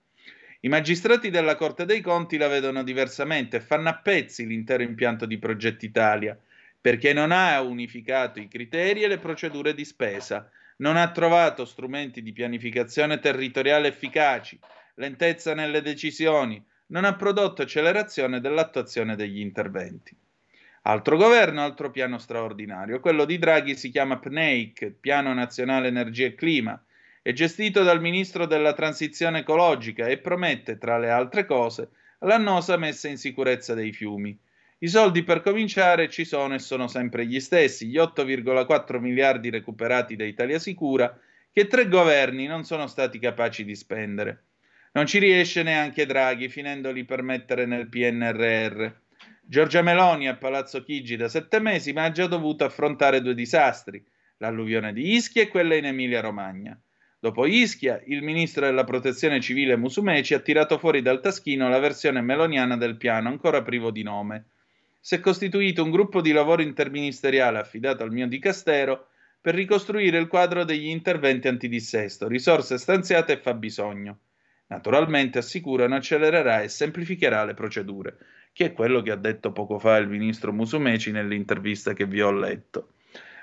I magistrati della Corte dei Conti la vedono diversamente e fanno a pezzi l'intero impianto di Progetto Italia, perché non ha unificato i criteri e le procedure di spesa, non ha trovato strumenti di pianificazione territoriale efficaci, lentezza nelle decisioni, non ha prodotto accelerazione dell'attuazione degli interventi. Altro governo, altro piano straordinario. Quello di Draghi si chiama PNEIC, Piano Nazionale Energia e Clima, è gestito dal ministro della transizione ecologica e promette, tra le altre cose, l'annosa messa in sicurezza dei fiumi. I soldi per cominciare ci sono e sono sempre gli stessi, gli 8,4 miliardi recuperati da Italia Sicura, che tre governi non sono stati capaci di spendere. Non ci riesce neanche Draghi, finendoli per mettere nel PNRR. Giorgia Meloni a Palazzo Chigi da sette mesi, ma ha già dovuto affrontare due disastri, l'alluvione di Ischia e quella in Emilia-Romagna. Dopo Ischia, il ministro della protezione civile Musumeci ha tirato fuori dal taschino la versione meloniana del piano, ancora privo di nome. Si è costituito un gruppo di lavoro interministeriale affidato al mio dicastero per ricostruire il quadro degli interventi antidissesto, risorse stanziate e fabbisogno. Naturalmente assicurano accelererà e semplificherà le procedure, che è quello che ha detto poco fa il ministro Musumeci nell'intervista che vi ho letto.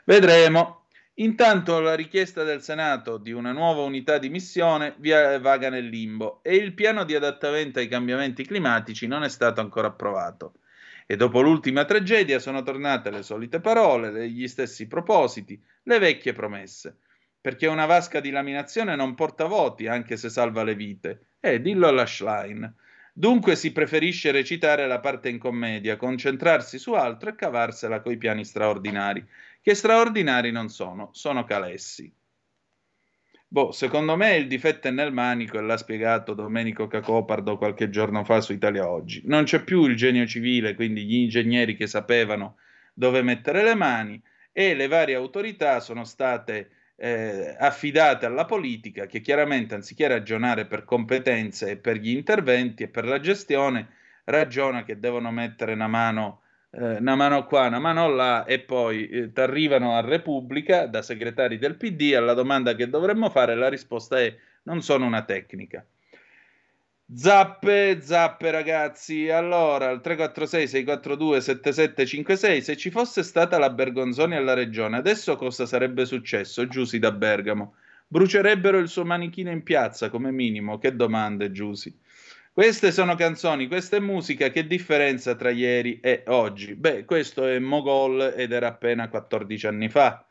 Vedremo. Intanto la richiesta del Senato di una nuova unità di missione vaga nel limbo e il piano di adattamento ai cambiamenti climatici non è stato ancora approvato. E dopo l'ultima tragedia sono tornate le solite parole, gli stessi propositi, le vecchie promesse perché una vasca di laminazione non porta voti anche se salva le vite. Eh, dillo alla Schlein. Dunque si preferisce recitare la parte in commedia, concentrarsi su altro e cavarsela coi piani straordinari, che straordinari non sono, sono calessi. Boh, secondo me il difetto è nel manico e l'ha spiegato Domenico Cacopardo qualche giorno fa su Italia Oggi. Non c'è più il genio civile, quindi gli ingegneri che sapevano dove mettere le mani e le varie autorità sono state eh, affidate alla politica che chiaramente anziché ragionare per competenze e per gli interventi e per la gestione, ragiona che devono mettere una mano, eh, una mano qua, una mano là e poi eh, ti arrivano a Repubblica da segretari del PD alla domanda che dovremmo fare, la risposta è non sono una tecnica. Zappe, zappe ragazzi, allora il 346-642-7756, se ci fosse stata la Bergonzoni alla regione, adesso cosa sarebbe successo? Giusi da Bergamo. Brucerebbero il suo manichino in piazza come minimo, che domande Giusi. Queste sono canzoni, questa è musica, che differenza tra ieri e oggi? Beh, questo è Mogol ed era appena 14 anni fa.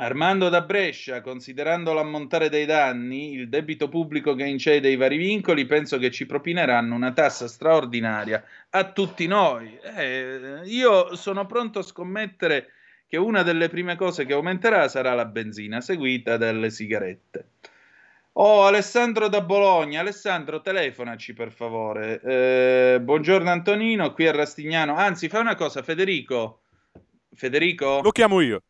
Armando da Brescia, considerando l'ammontare dei danni, il debito pubblico che incede i vari vincoli, penso che ci propineranno una tassa straordinaria a tutti noi. Eh, io sono pronto a scommettere che una delle prime cose che aumenterà sarà la benzina, seguita dalle sigarette. Oh, Alessandro da Bologna. Alessandro, telefonaci per favore. Eh, buongiorno Antonino, qui a Rastignano. Anzi, fai una cosa, Federico. Federico? Lo chiamo io.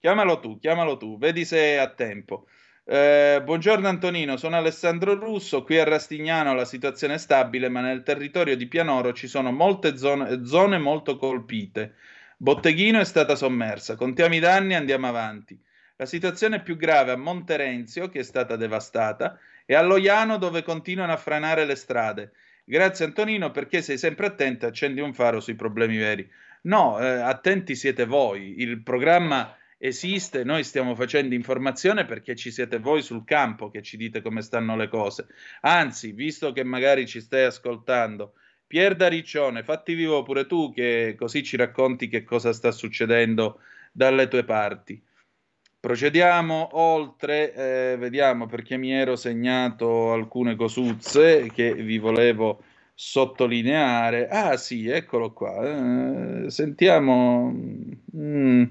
Chiamalo tu, chiamalo tu, vedi se è a tempo. Eh, buongiorno Antonino, sono Alessandro Russo, qui a Rastignano la situazione è stabile, ma nel territorio di Pianoro ci sono molte zone, zone molto colpite. Botteghino è stata sommersa, contiamo i danni e andiamo avanti. La situazione è più grave a Monterenzio, che è stata devastata, e a Loiano, dove continuano a franare le strade. Grazie Antonino, perché sei sempre attento e accendi un faro sui problemi veri. No, eh, attenti siete voi. Il programma esiste, noi stiamo facendo informazione perché ci siete voi sul campo che ci dite come stanno le cose. Anzi, visto che magari ci stai ascoltando, Pier da Riccione, fatti vivo pure tu che così ci racconti che cosa sta succedendo dalle tue parti. Procediamo oltre, eh, vediamo perché mi ero segnato alcune cosuzze che vi volevo sottolineare. Ah sì, eccolo qua. Eh, sentiamo. Mm.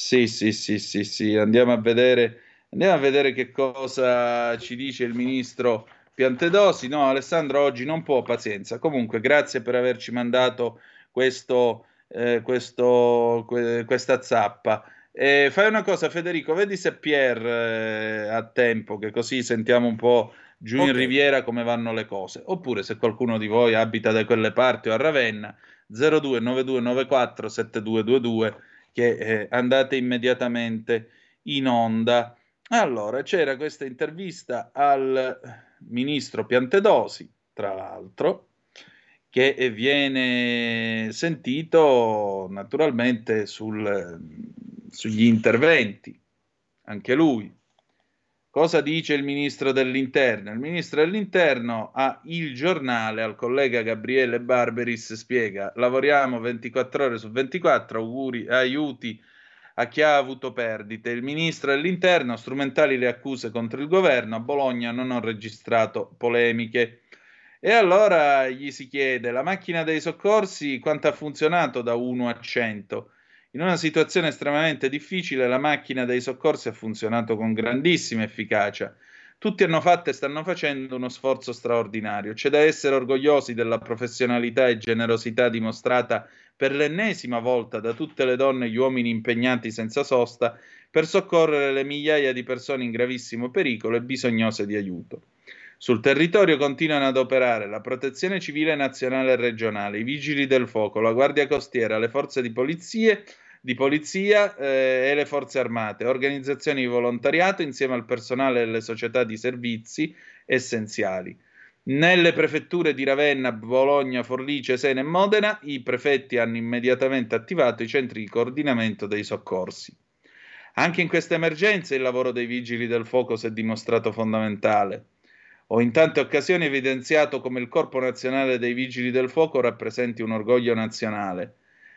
Sì, sì, sì, sì, sì, andiamo a vedere. Andiamo a vedere che cosa ci dice il ministro Piantedosi. No, Alessandro oggi non può, pazienza. Comunque, grazie per averci mandato questo, eh, questo, que- questa zappa. Eh, fai una cosa, Federico, vedi se Pier eh, ha tempo, che così sentiamo un po' giù okay. in Riviera come vanno le cose. Oppure se qualcuno di voi abita da quelle parti o a Ravenna, 029294 7222 che eh, andate immediatamente in onda. Allora, c'era questa intervista al ministro Piantedosi, tra l'altro, che viene sentito naturalmente sul, sugli interventi, anche lui Cosa dice il ministro dell'interno? Il ministro dell'interno a Il Giornale, al collega Gabriele Barberis, spiega: lavoriamo 24 ore su 24, auguri, aiuti a chi ha avuto perdite. Il ministro dell'interno, strumentali le accuse contro il governo, a Bologna non ho registrato polemiche. E allora gli si chiede: la macchina dei soccorsi quanto ha funzionato da 1 a 100? In una situazione estremamente difficile la macchina dei soccorsi ha funzionato con grandissima efficacia. Tutti hanno fatto e stanno facendo uno sforzo straordinario. C'è da essere orgogliosi della professionalità e generosità dimostrata per l'ennesima volta da tutte le donne e gli uomini impegnati senza sosta per soccorrere le migliaia di persone in gravissimo pericolo e bisognose di aiuto. Sul territorio continuano ad operare la Protezione Civile Nazionale e Regionale, i Vigili del Fuoco, la Guardia Costiera, le forze di, polizie, di polizia eh, e le forze armate, organizzazioni di volontariato insieme al personale delle società di servizi essenziali. Nelle prefetture di Ravenna, Bologna, Forlice, Sena e Modena, i prefetti hanno immediatamente attivato i centri di coordinamento dei soccorsi. Anche in queste emergenze il lavoro dei vigili del fuoco si è dimostrato fondamentale. Ho in tante occasioni evidenziato come il Corpo Nazionale dei Vigili del Fuoco rappresenti un orgoglio nazionale.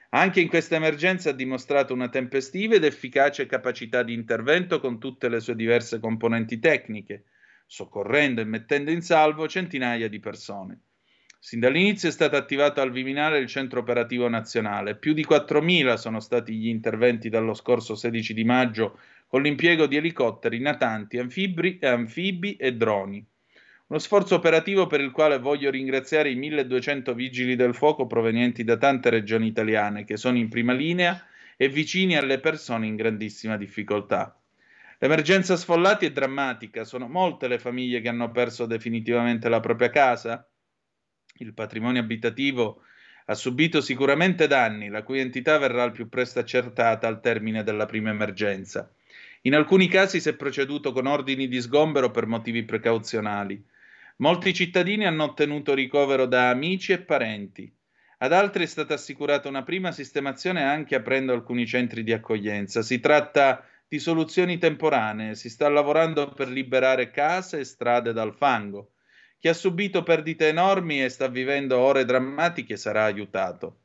Anche in questa emergenza ha dimostrato una tempestiva ed efficace capacità di intervento con tutte le sue diverse componenti tecniche, soccorrendo e mettendo in salvo centinaia di persone. Sin dall'inizio è stato attivato al Viminale il centro operativo nazionale. Più di 4.000 sono stati gli interventi dallo scorso 16 di maggio con l'impiego di elicotteri, natanti, anfibi, anfibi e droni. Uno sforzo operativo per il quale voglio ringraziare i 1200 vigili del fuoco provenienti da tante regioni italiane che sono in prima linea e vicini alle persone in grandissima difficoltà. L'emergenza sfollati è drammatica, sono molte le famiglie che hanno perso definitivamente la propria casa. Il patrimonio abitativo ha subito sicuramente danni, la cui entità verrà al più presto accertata al termine della prima emergenza. In alcuni casi si è proceduto con ordini di sgombero per motivi precauzionali. Molti cittadini hanno ottenuto ricovero da amici e parenti. Ad altri è stata assicurata una prima sistemazione anche aprendo alcuni centri di accoglienza. Si tratta di soluzioni temporanee, si sta lavorando per liberare case e strade dal fango. Chi ha subito perdite enormi e sta vivendo ore drammatiche sarà aiutato.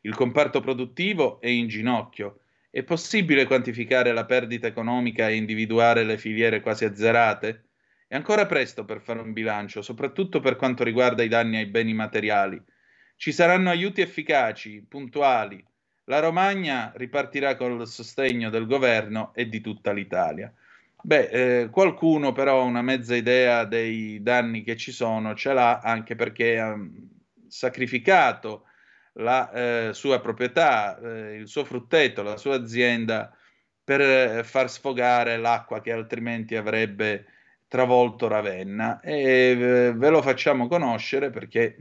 Il comparto produttivo è in ginocchio. È possibile quantificare la perdita economica e individuare le filiere quasi azzerate? È ancora presto per fare un bilancio, soprattutto per quanto riguarda i danni ai beni materiali. Ci saranno aiuti efficaci, puntuali. La Romagna ripartirà con il sostegno del governo e di tutta l'Italia. Beh, eh, qualcuno però una mezza idea dei danni che ci sono ce l'ha anche perché ha sacrificato la eh, sua proprietà, eh, il suo frutteto, la sua azienda per eh, far sfogare l'acqua che altrimenti avrebbe travolto Ravenna. E eh, ve lo facciamo conoscere perché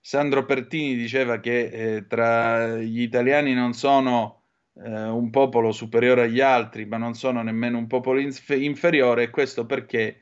Sandro Pertini diceva che eh, tra gli italiani non sono eh, un popolo superiore agli altri, ma non sono nemmeno un popolo inf- inferiore, e questo perché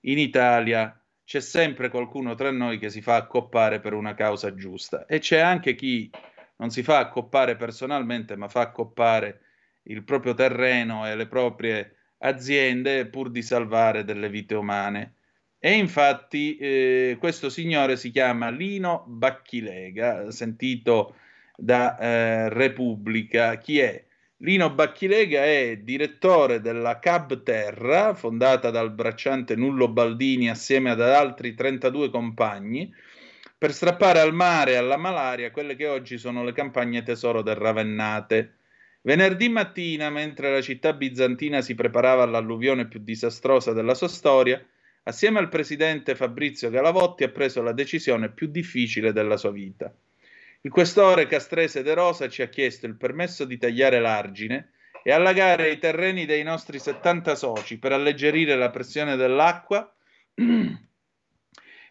in Italia c'è sempre qualcuno tra noi che si fa accoppare per una causa giusta. E c'è anche chi non si fa accoppare personalmente, ma fa accoppare il proprio terreno e le proprie aziende pur di salvare delle vite umane. E infatti eh, questo signore si chiama Lino Bacchilega, sentito da eh, Repubblica. Chi è? Lino Bacchilega è direttore della Cab Terra, fondata dal bracciante Nullo Baldini assieme ad altri 32 compagni, per strappare al mare e alla malaria quelle che oggi sono le campagne tesoro del Ravennate. Venerdì mattina, mentre la città bizantina si preparava all'alluvione più disastrosa della sua storia, assieme al presidente Fabrizio Galavotti ha preso la decisione più difficile della sua vita. Il questore Castrese De Rosa ci ha chiesto il permesso di tagliare l'argine e allagare i terreni dei nostri 70 soci per alleggerire la pressione dell'acqua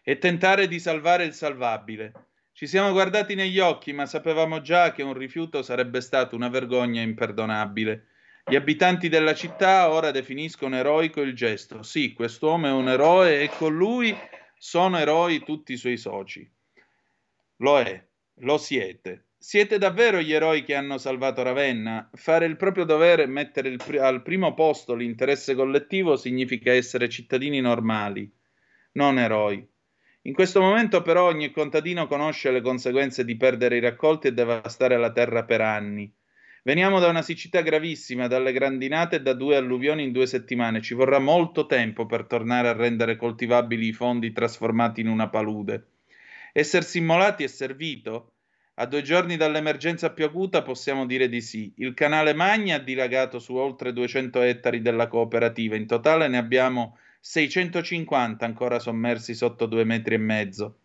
e tentare di salvare il salvabile. Ci siamo guardati negli occhi, ma sapevamo già che un rifiuto sarebbe stato una vergogna imperdonabile. Gli abitanti della città ora definiscono eroico il gesto. Sì, quest'uomo è un eroe e con lui sono eroi tutti i suoi soci. Lo è, lo siete. Siete davvero gli eroi che hanno salvato Ravenna? Fare il proprio dovere e mettere pr- al primo posto l'interesse collettivo significa essere cittadini normali, non eroi. In questo momento però ogni contadino conosce le conseguenze di perdere i raccolti e devastare la terra per anni. Veniamo da una siccità gravissima, dalle grandinate e da due alluvioni in due settimane. Ci vorrà molto tempo per tornare a rendere coltivabili i fondi trasformati in una palude. Essersi immolati è servito? A due giorni dall'emergenza più acuta possiamo dire di sì. Il canale Magna ha dilagato su oltre 200 ettari della cooperativa. In totale ne abbiamo 650 ancora sommersi sotto due metri e mezzo.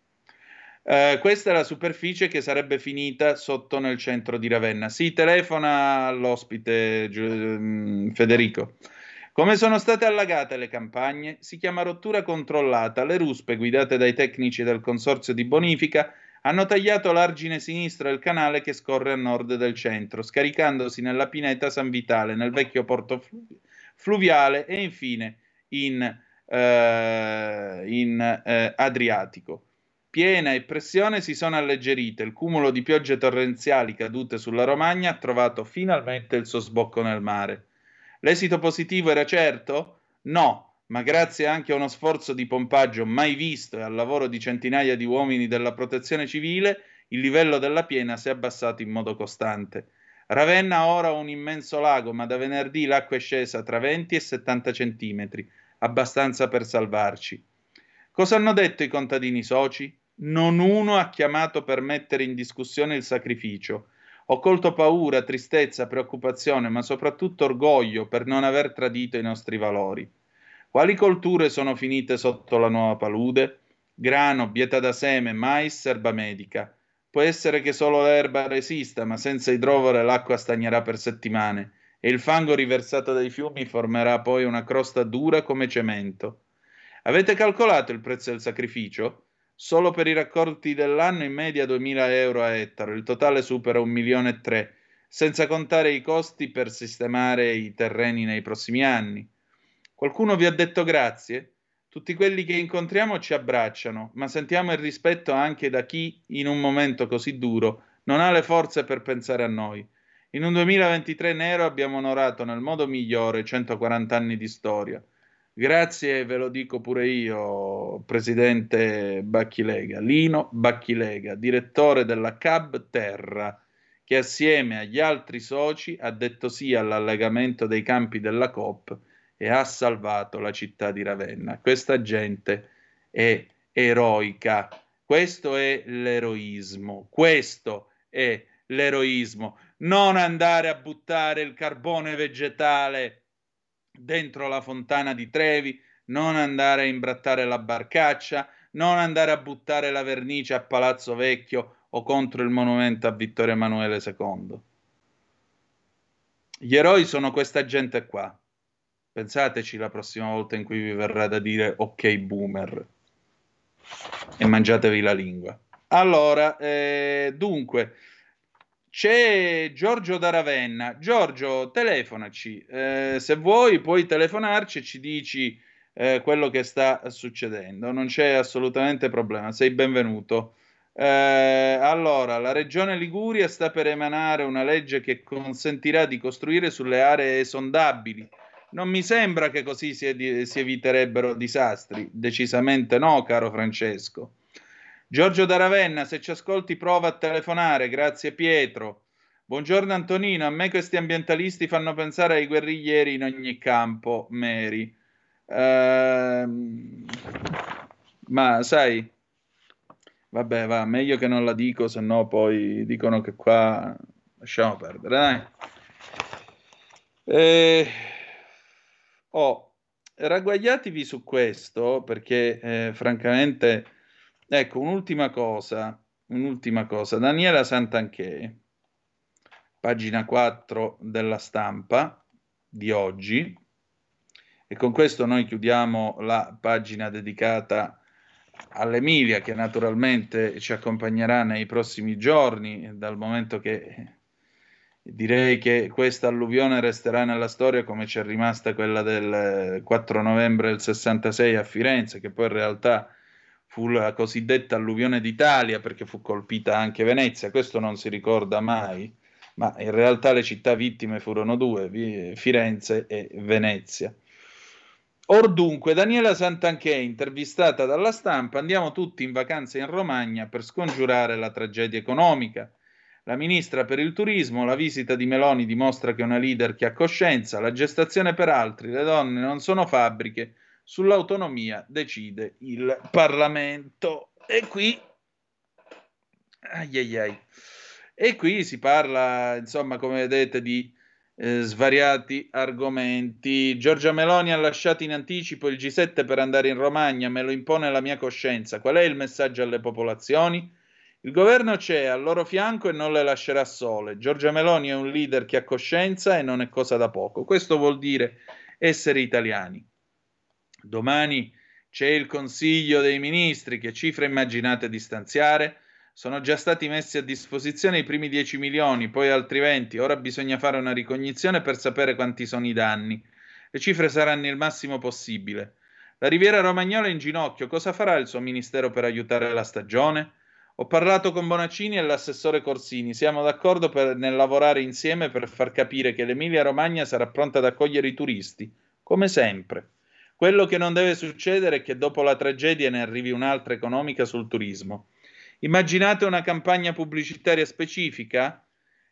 Uh, questa è la superficie che sarebbe finita sotto nel centro di Ravenna. Si telefona all'ospite Gi- Federico. Come sono state allagate le campagne? Si chiama rottura controllata. Le ruspe, guidate dai tecnici del consorzio di bonifica, hanno tagliato l'argine sinistro del canale che scorre a nord del centro, scaricandosi nella pineta San Vitale, nel vecchio porto fluviale e infine in, eh, in eh, Adriatico. Piena e pressione si sono alleggerite, il cumulo di piogge torrenziali cadute sulla Romagna ha trovato finalmente il suo sbocco nel mare. L'esito positivo era certo? No, ma grazie anche a uno sforzo di pompaggio mai visto e al lavoro di centinaia di uomini della protezione civile, il livello della piena si è abbassato in modo costante. Ravenna ha ora un immenso lago, ma da venerdì l'acqua è scesa tra 20 e 70 centimetri, abbastanza per salvarci. Cosa hanno detto i contadini soci? Non uno ha chiamato per mettere in discussione il sacrificio. Ho colto paura, tristezza, preoccupazione, ma soprattutto orgoglio per non aver tradito i nostri valori. Quali colture sono finite sotto la nuova palude? Grano, bieta da seme, mais, erba medica. Può essere che solo l'erba resista, ma senza idrovore l'acqua stagnerà per settimane e il fango riversato dai fiumi formerà poi una crosta dura come cemento. Avete calcolato il prezzo del sacrificio? Solo per i raccolti dell'anno in media 2.000 euro a ettaro, il totale supera 1 milione e 3, senza contare i costi per sistemare i terreni nei prossimi anni. Qualcuno vi ha detto grazie? Tutti quelli che incontriamo ci abbracciano, ma sentiamo il rispetto anche da chi, in un momento così duro, non ha le forze per pensare a noi. In un 2023 nero abbiamo onorato nel modo migliore 140 anni di storia. Grazie, ve lo dico pure io, presidente Bacchilega, Lino Bacchilega, direttore della Cab Terra, che assieme agli altri soci ha detto sì all'allegamento dei campi della COP e ha salvato la città di Ravenna. Questa gente è eroica. Questo è l'eroismo. Questo è l'eroismo. Non andare a buttare il carbone vegetale dentro la fontana di Trevi, non andare a imbrattare la barcaccia, non andare a buttare la vernice a Palazzo Vecchio o contro il monumento a Vittorio Emanuele II. Gli eroi sono questa gente qua. Pensateci la prossima volta in cui vi verrà da dire ok boomer e mangiatevi la lingua. Allora, eh, dunque, c'è Giorgio da Ravenna. Giorgio, telefonaci. Eh, se vuoi, puoi telefonarci e ci dici eh, quello che sta succedendo. Non c'è assolutamente problema. Sei benvenuto. Eh, allora, la Regione Liguria sta per emanare una legge che consentirà di costruire sulle aree esondabili. Non mi sembra che così si, si eviterebbero disastri. Decisamente no, caro Francesco. Giorgio da Ravenna, se ci ascolti prova a telefonare, grazie Pietro. Buongiorno Antonino, a me questi ambientalisti fanno pensare ai guerriglieri in ogni campo, Mary. Ehm, ma sai, vabbè, va, meglio che non la dico, se no poi dicono che qua lasciamo perdere, dai. Eh, oh, ragguagliatevi su questo perché eh, francamente, ecco, un'ultima cosa, un'ultima cosa. Daniela Santanché pagina 4 della stampa di oggi. E con questo noi chiudiamo la pagina dedicata all'Emilia, che naturalmente ci accompagnerà nei prossimi giorni, dal momento che direi che questa alluvione resterà nella storia come c'è rimasta quella del 4 novembre del 66 a Firenze, che poi in realtà fu la cosiddetta alluvione d'Italia perché fu colpita anche Venezia, questo non si ricorda mai ma in realtà le città vittime furono due, Firenze e Venezia. Or dunque, Daniela Santanchè, intervistata dalla stampa, andiamo tutti in vacanza in Romagna per scongiurare la tragedia economica. La ministra per il turismo, la visita di Meloni dimostra che è una leader che ha coscienza, la gestazione per altri, le donne non sono fabbriche, sull'autonomia decide il Parlamento. E qui... Ai ai ai. E qui si parla, insomma, come vedete, di eh, svariati argomenti. Giorgia Meloni ha lasciato in anticipo il G7 per andare in Romagna, me lo impone la mia coscienza. Qual è il messaggio alle popolazioni? Il governo c'è al loro fianco e non le lascerà sole. Giorgia Meloni è un leader che ha coscienza e non è cosa da poco. Questo vuol dire essere italiani. Domani c'è il Consiglio dei Ministri. Che cifra immaginate di stanziare? Sono già stati messi a disposizione i primi 10 milioni, poi altri 20. Ora bisogna fare una ricognizione per sapere quanti sono i danni. Le cifre saranno il massimo possibile. La Riviera Romagnola è in ginocchio. Cosa farà il suo ministero per aiutare la stagione? Ho parlato con Bonaccini e l'assessore Corsini. Siamo d'accordo per, nel lavorare insieme per far capire che l'Emilia Romagna sarà pronta ad accogliere i turisti, come sempre. Quello che non deve succedere è che dopo la tragedia ne arrivi un'altra economica sul turismo. Immaginate una campagna pubblicitaria specifica?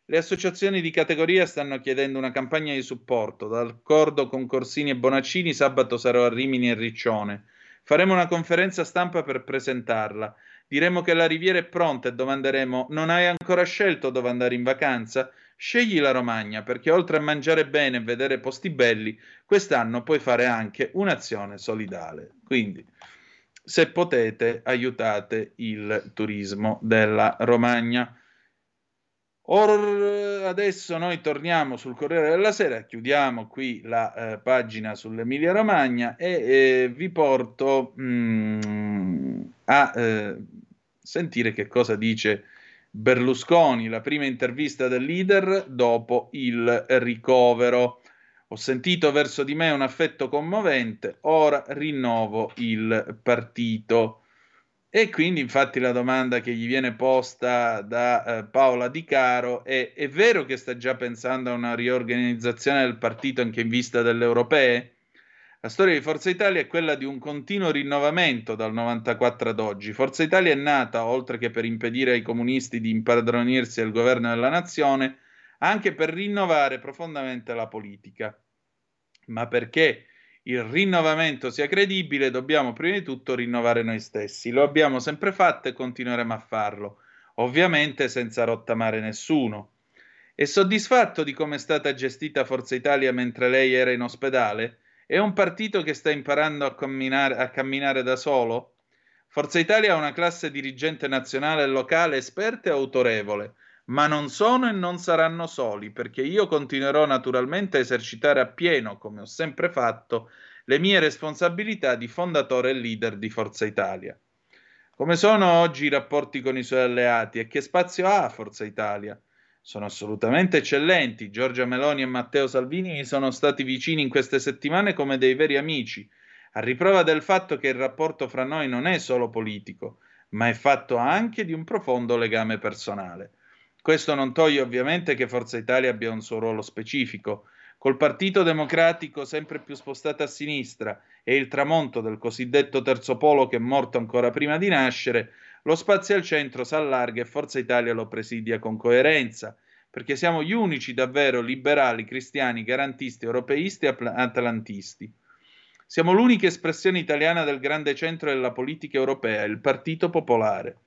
Le associazioni di categoria stanno chiedendo una campagna di supporto. D'accordo con Corsini e Bonaccini, sabato sarò a Rimini e Riccione. Faremo una conferenza stampa per presentarla. Diremo che la riviera è pronta e domanderemo: Non hai ancora scelto dove andare in vacanza? Scegli la Romagna perché oltre a mangiare bene e vedere posti belli, quest'anno puoi fare anche un'azione solidale. Quindi se potete aiutate il turismo della Romagna. Or, adesso noi torniamo sul Corriere della Sera, chiudiamo qui la eh, pagina sull'Emilia Romagna e eh, vi porto mm, a eh, sentire che cosa dice Berlusconi, la prima intervista del leader dopo il ricovero. Ho sentito verso di me un affetto commovente, ora rinnovo il partito. E quindi infatti la domanda che gli viene posta da eh, Paola Di Caro è è vero che sta già pensando a una riorganizzazione del partito anche in vista delle europee? La storia di Forza Italia è quella di un continuo rinnovamento dal 94 ad oggi. Forza Italia è nata, oltre che per impedire ai comunisti di impadronirsi al governo della nazione, anche per rinnovare profondamente la politica. Ma perché il rinnovamento sia credibile, dobbiamo prima di tutto rinnovare noi stessi. Lo abbiamo sempre fatto e continueremo a farlo, ovviamente senza rottamare nessuno. È soddisfatto di come è stata gestita Forza Italia mentre lei era in ospedale? È un partito che sta imparando a camminare, a camminare da solo? Forza Italia ha una classe dirigente nazionale e locale esperta e autorevole, ma non sono e non saranno soli, perché io continuerò naturalmente a esercitare appieno, come ho sempre fatto, le mie responsabilità di fondatore e leader di Forza Italia. Come sono oggi i rapporti con i suoi alleati e che spazio ha Forza Italia? Sono assolutamente eccellenti. Giorgia Meloni e Matteo Salvini sono stati vicini in queste settimane come dei veri amici, a riprova del fatto che il rapporto fra noi non è solo politico, ma è fatto anche di un profondo legame personale. Questo non toglie ovviamente che Forza Italia abbia un suo ruolo specifico. Col Partito Democratico sempre più spostato a sinistra e il tramonto del cosiddetto terzo polo che è morto ancora prima di nascere, lo spazio al centro si allarga e Forza Italia lo presidia con coerenza. perché siamo gli unici davvero liberali, cristiani, garantisti, europeisti e atlantisti. Siamo l'unica espressione italiana del grande centro della politica europea, il Partito Popolare.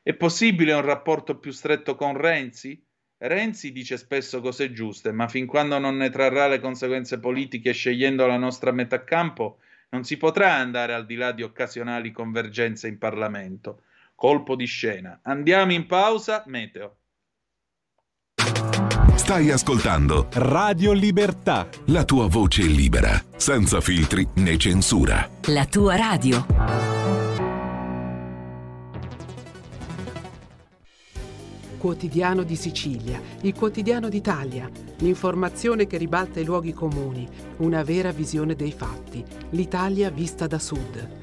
È possibile un rapporto più stretto con Renzi? Renzi dice spesso cose giuste, ma fin quando non ne trarrà le conseguenze politiche scegliendo la nostra metà campo, non si potrà andare al di là di occasionali convergenze in Parlamento. Colpo di scena. Andiamo in pausa, meteo. Stai ascoltando Radio Libertà. La tua voce libera, senza filtri né censura. La tua radio. quotidiano di Sicilia, il quotidiano d'Italia, l'informazione che ribalta i luoghi comuni, una vera visione dei fatti, l'Italia vista da sud.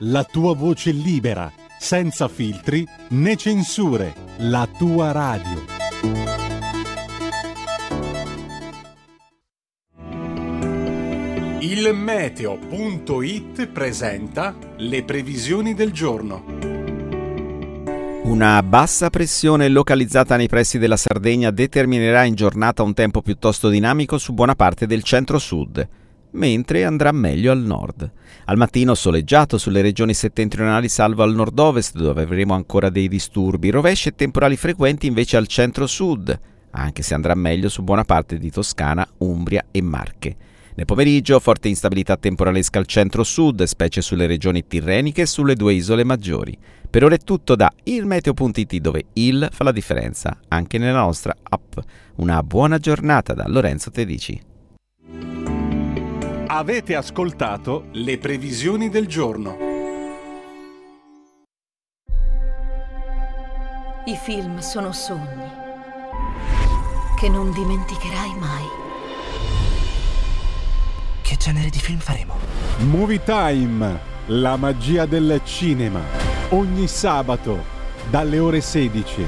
la tua voce libera, senza filtri né censure, la tua radio. Il meteo.it presenta le previsioni del giorno. Una bassa pressione localizzata nei pressi della Sardegna determinerà in giornata un tempo piuttosto dinamico su buona parte del centro-sud, mentre andrà meglio al nord. Al mattino soleggiato sulle regioni settentrionali salvo al nord-ovest dove avremo ancora dei disturbi, rovesci e temporali frequenti invece al centro-sud, anche se andrà meglio su buona parte di Toscana, Umbria e Marche. Nel pomeriggio forte instabilità temporalesca al centro-sud, specie sulle regioni tirreniche e sulle due isole maggiori. Per ora è tutto da ilmeteo.it dove il fa la differenza anche nella nostra app. Una buona giornata da Lorenzo Tedici. Avete ascoltato le previsioni del giorno. I film sono sogni che non dimenticherai mai. Che genere di film faremo? Movie Time, la magia del cinema. Ogni sabato, dalle ore 16.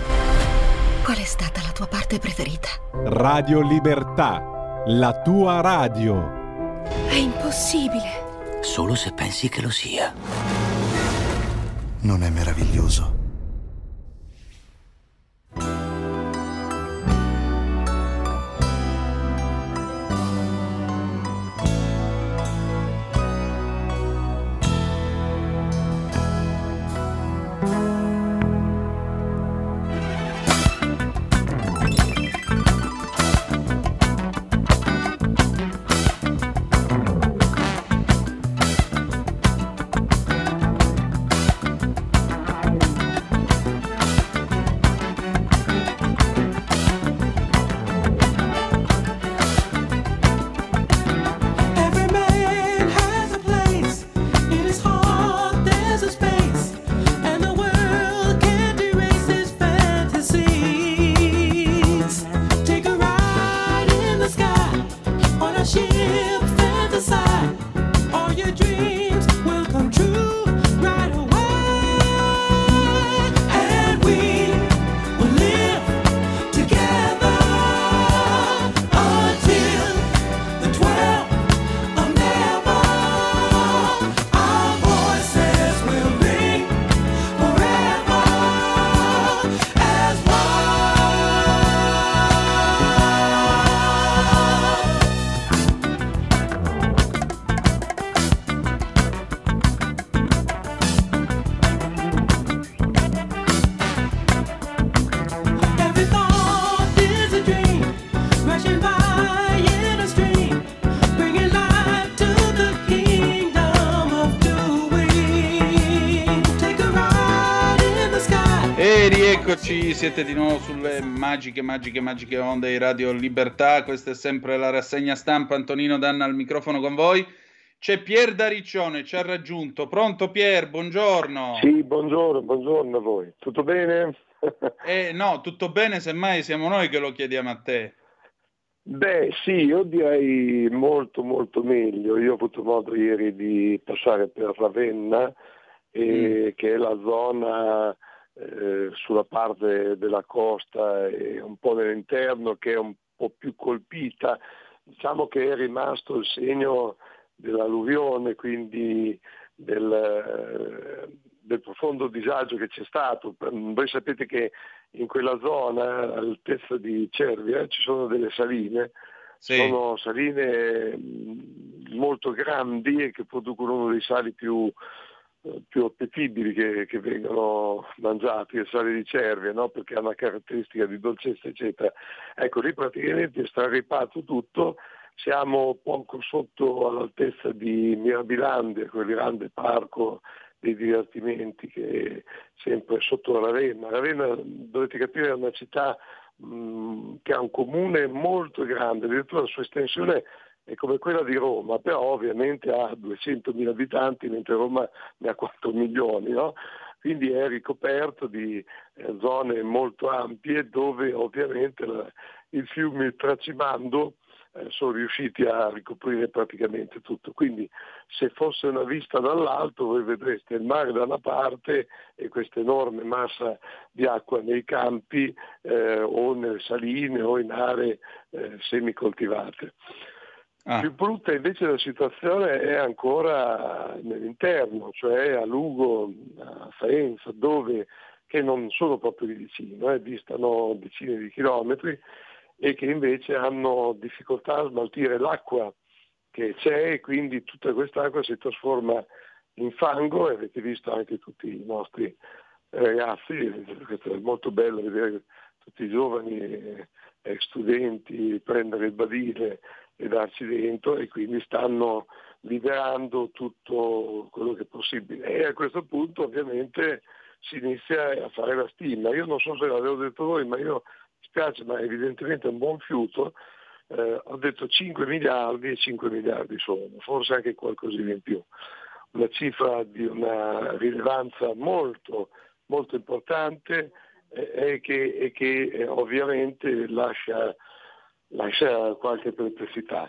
Qual è stata la tua parte preferita? Radio Libertà, la tua radio. È impossibile. Solo se pensi che lo sia. Non è meraviglioso? Siete di nuovo sulle magiche, magiche, magiche onde di Radio Libertà. Questa è sempre la rassegna stampa. Antonino Danna al microfono con voi. C'è Pier da Riccione, ci ha raggiunto. Pronto Pier, buongiorno. Sì, buongiorno, buongiorno a voi. Tutto bene? eh, no, tutto bene, semmai siamo noi che lo chiediamo a te. Beh sì, io direi molto molto meglio. Io ho avuto modo ieri di passare per Ravenna, e, mm. che è la zona eh, sulla parte della costa e un po' nell'interno che è un po' più colpita. Diciamo che è rimasto il segno dell'alluvione, quindi del, del profondo disagio che c'è stato. Voi sapete che in quella zona, all'altezza di Cervia, ci sono delle saline, sì. sono saline molto grandi e che producono uno dei sali più, eh, più appetibili che, che, vengono mangiati, il sale di Cervia, no? perché ha una caratteristica di dolcezza, eccetera. Ecco, lì praticamente è straripato tutto, siamo poco sotto all'altezza di Mirabilandia, quel grande parco dei divertimenti che è sempre sotto Ravenna. Ravenna, dovete capire, è una città mh, che ha un comune molto grande, addirittura la sua estensione è come quella di Roma, però ovviamente ha 200.000 abitanti, mentre Roma ne ha 4 milioni. No? Quindi è ricoperto di eh, zone molto ampie dove ovviamente la, il fiume tracimando eh, sono riusciti a ricoprire praticamente tutto. Quindi se fosse una vista dall'alto voi vedreste il mare da una parte e questa enorme massa di acqua nei campi eh, o nelle saline o in aree eh, semicoltivate. Ah. Più brutta invece la situazione è ancora nell'interno, cioè a Lugo, a Faenza, dove, che non sono proprio lì vicino, eh, distano decine di chilometri, e che invece hanno difficoltà a smaltire l'acqua che c'è e quindi tutta quest'acqua si trasforma in fango e avete visto anche tutti i nostri ragazzi, è molto bello vedere tutti i giovani ex studenti prendere il badile e darci dentro e quindi stanno liberando tutto quello che è possibile. E a questo punto ovviamente si inizia a fare la stima. Io non so se l'avevo detto voi, ma io spiace ma evidentemente è un buon fiuto, eh, ho detto 5 miliardi e 5 miliardi sono, forse anche qualcosina in più. Una cifra di una rilevanza molto, molto importante eh, e che, e che eh, ovviamente lascia, lascia, qualche perplessità.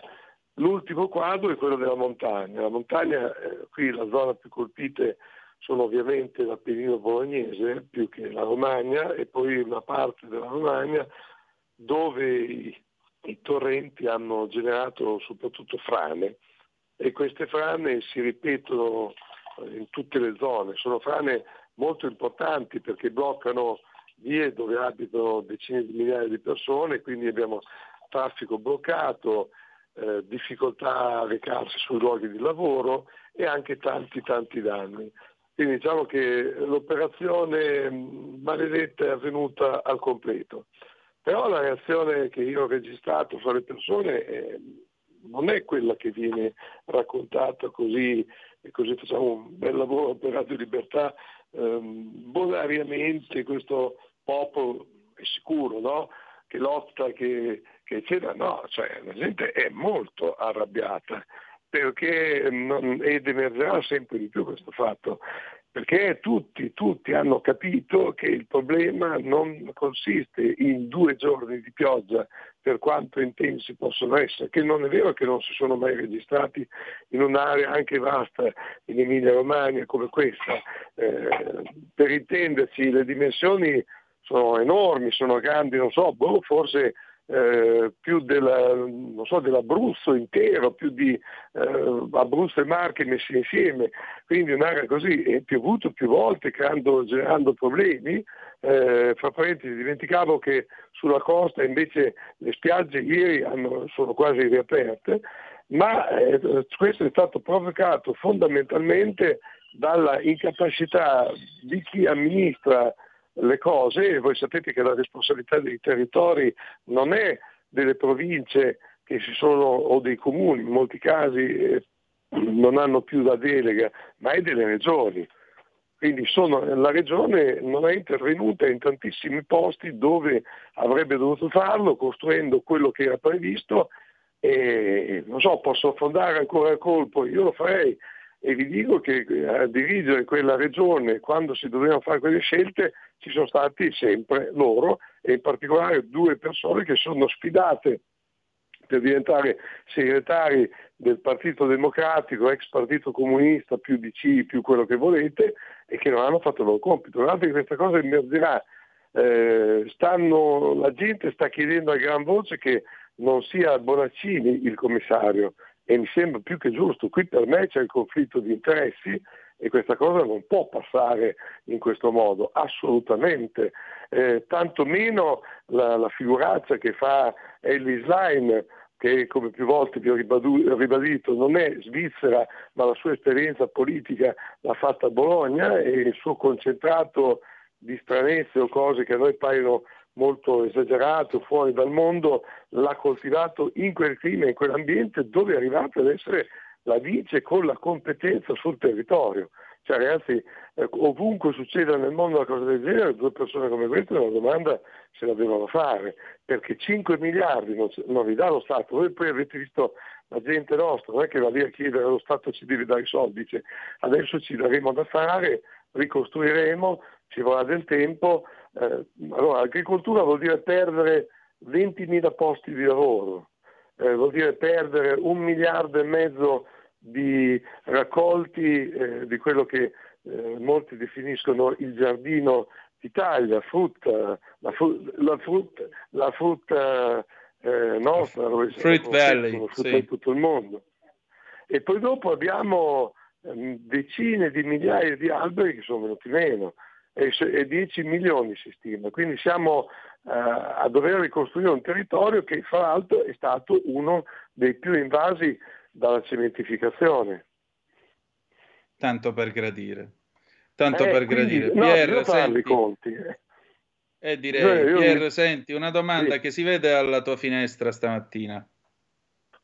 L'ultimo quadro è quello della montagna. La montagna, eh, qui la zona più colpita sono ovviamente l'Appennino bolognese più che la Romagna e poi una parte della Romagna dove i, i torrenti hanno generato soprattutto frane e queste frane si ripetono eh, in tutte le zone, sono frane molto importanti perché bloccano vie dove abitano decine di migliaia di persone, quindi abbiamo traffico bloccato, eh, difficoltà a recarsi sui luoghi di lavoro e anche tanti tanti danni. Quindi diciamo che l'operazione maledetta è avvenuta al completo. Però la reazione che io ho registrato fra le persone è, non è quella che viene raccontata così, e così facciamo un bel lavoro per Radio Libertà, ehm, bonariamente questo popolo è sicuro, no? che lotta, che, che eccetera, no, cioè la gente è molto arrabbiata perché non, ed emergerà sempre di più questo fatto, perché tutti, tutti hanno capito che il problema non consiste in due giorni di pioggia, per quanto intensi possono essere, che non è vero che non si sono mai registrati in un'area anche vasta in Emilia Romagna come questa. Eh, per intenderci le dimensioni sono enormi, sono grandi, non so, boh, forse eh, più della, so, dell'Abruzzo intero, più di eh, Abruzzo e Marche messi insieme, quindi un'area così, è piovuto più volte creando, generando problemi. Eh, fra parentesi dimenticavo che sulla costa invece le spiagge ieri hanno, sono quasi riaperte, ma eh, questo è stato provocato fondamentalmente dalla incapacità di chi amministra le cose voi sapete che la responsabilità dei territori non è delle province che si sono, o dei comuni, in molti casi eh, non hanno più la delega, ma è delle regioni. Quindi sono, la regione non è intervenuta in tantissimi posti dove avrebbe dovuto farlo, costruendo quello che era previsto e non so, posso affondare ancora il colpo, io lo farei, e vi dico che a dirigere quella regione quando si dovevano fare quelle scelte ci sono stati sempre loro e in particolare due persone che sono sfidate per diventare segretari del Partito Democratico, ex Partito Comunista, più DC, più quello che volete, e che non hanno fatto il loro compito. Guardate che questa cosa emergerà. Eh, stanno, la gente sta chiedendo a gran voce che non sia Bonaccini il commissario e mi sembra più che giusto. Qui per me c'è il conflitto di interessi e questa cosa non può passare in questo modo, assolutamente. Eh, tanto meno la, la figuraccia che fa Ellis Line, che come più volte vi ho ribadito non è svizzera, ma la sua esperienza politica l'ha fatta a Bologna e il suo concentrato di stranezze o cose che a noi paiono molto esagerate o fuori dal mondo, l'ha coltivato in quel clima, in quell'ambiente dove è arrivato ad essere la dice con la competenza sul territorio. Cioè ragazzi, eh, ovunque succeda nel mondo una cosa del genere, due persone come queste una domanda se la devono fare, perché 5 miliardi non, non li dà lo Stato. Voi poi avete visto la gente nostra, non è che va lì a chiedere allo Stato ci deve dare i soldi, dice adesso ci daremo da fare, ricostruiremo, ci vorrà del tempo. Eh, allora, agricoltura vuol dire perdere 20.000 posti di lavoro, eh, vuol dire perdere un miliardo e mezzo di raccolti eh, di quello che eh, molti definiscono il giardino d'Italia, frutta, la, fru- la, frutta, la frutta eh, nostra, dove Fruit Valley, frutta sì. in tutto il mondo. E poi dopo abbiamo ehm, decine di migliaia di alberi che sono venuti meno e, e 10 milioni si stima. Quindi siamo eh, a dover ricostruire un territorio che fra l'altro è stato uno dei più invasi dalla cementificazione. Tanto per gradire. Tanto eh, per quindi, gradire. No, Pierre, senti, conti. Eh. direi, io, Pierre, mi... senti, una domanda sì. che si vede alla tua finestra stamattina.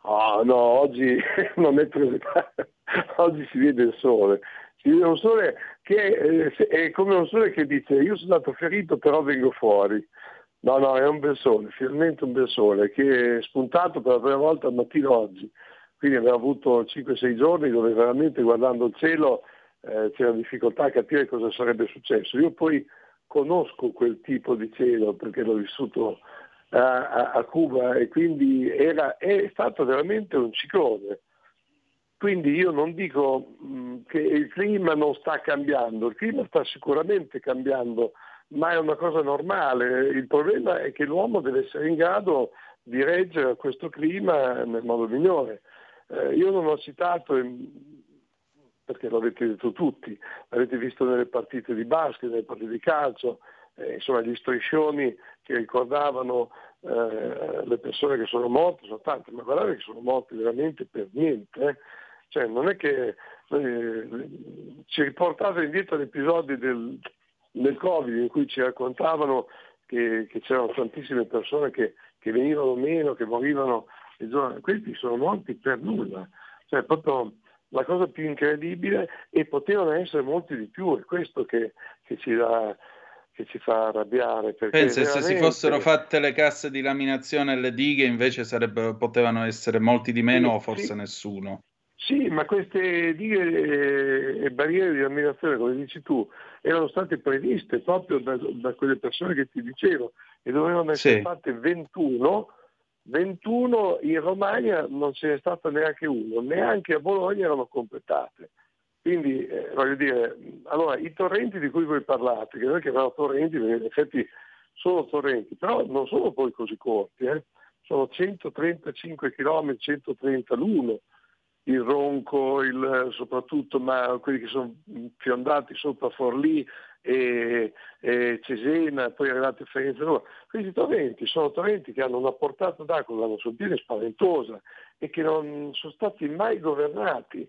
Oh, no, oggi non è presentato. oggi si vede il sole. Un sole che eh, è come un sole che dice io sono stato ferito però vengo fuori. No, no, è un bel sole, finalmente un bel sole che è spuntato per la prima volta al mattino oggi. Quindi abbiamo avuto 5-6 giorni dove veramente guardando il cielo eh, c'era difficoltà a capire cosa sarebbe successo. Io poi conosco quel tipo di cielo perché l'ho vissuto a, a, a Cuba e quindi era, è stato veramente un ciclone. Quindi io non dico mh, che il clima non sta cambiando, il clima sta sicuramente cambiando, ma è una cosa normale. Il problema è che l'uomo deve essere in grado di reggere questo clima nel modo migliore. Eh, io non ho citato, perché l'avete detto tutti, l'avete visto nelle partite di basket, nelle partite di calcio, eh, insomma gli striscioni che ricordavano eh, le persone che sono morte, sono tante, ma guardate che sono morte veramente per niente. Cioè, non è che eh, ci riportate indietro agli episodi del, del Covid in cui ci raccontavano che, che c'erano tantissime persone che, che, venivano meno, che morivano, questi sono morti per nulla. Cioè, proprio la cosa più incredibile e potevano essere molti di più, è questo che, che ci dà che ci fa arrabbiare. Pensa, veramente... se si fossero fatte le casse di laminazione e le dighe invece potevano essere molti di meno sì, o forse sì. nessuno. Sì, ma queste dighe e barriere di laminazione, come dici tu, erano state previste proprio da, da quelle persone che ti dicevo e dovevano essere sì. fatte 21 21 in Romagna non ce n'è stato neanche uno, neanche a Bologna erano completate. Quindi eh, voglio dire, allora i torrenti di cui voi parlate, che noi chiamiamo torrenti, in effetti sono torrenti, però non sono poi così corti, eh? sono 135 km, 130 l'uno, il Ronco, il, soprattutto, ma quelli che sono fiondati sopra Forlì e, e Cesena, poi arrivati a Firenze Roma. Questi torrenti sono torrenti che hanno una portata d'acqua, una sottiene spaventosa e che non sono stati mai governati.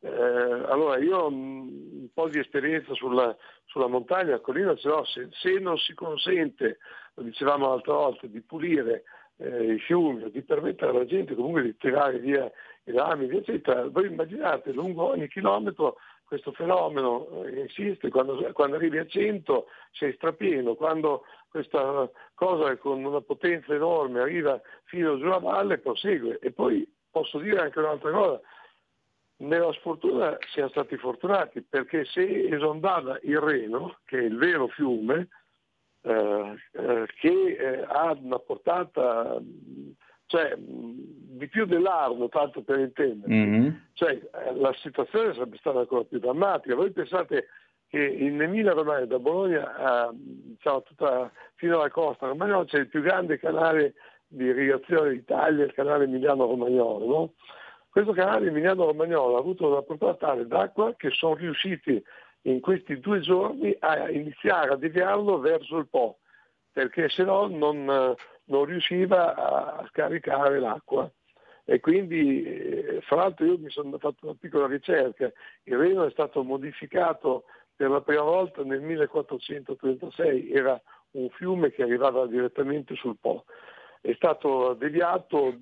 Eh, allora io ho un po' di esperienza sulla, sulla montagna, la collina ce l'ho, se, se, non si consente, lo dicevamo l'altra volta, di pulire eh, i fiumi, di permettere alla gente comunque di tirare via i rami, eccetera, voi immaginate lungo ogni chilometro questo fenomeno eh, insiste, quando, quando, arrivi a 100 sei strapieno, quando questa cosa con una potenza enorme arriva fino giù a valle prosegue. E poi posso dire anche un'altra cosa, nella sfortuna siamo stati fortunati perché se esondava il Reno, che è il vero fiume, eh, eh, che eh, ha una portata, cioè di più dell'Arno, tanto per intenderci. Mhm. Cioè, eh, la situazione sarebbe stata ancora più drammatica. Voi pensate che in Emilia Romagna, da Bologna a, diciamo, tutta, fino alla costa romagnola, c'è il più grande canale di irrigazione d'Italia, il canale Emiliano-Romagnolo. No? Questo canale Emiliano-Romagnolo ha avuto una portata tale d'acqua che sono riusciti in questi due giorni a iniziare a deviarlo verso il Po, perché se no non, non riusciva a scaricare l'acqua. E quindi, eh, fra l'altro io mi sono fatto una piccola ricerca, il Reno è stato modificato per la prima volta nel 1436, era un fiume che arrivava direttamente sul Po. È stato deviato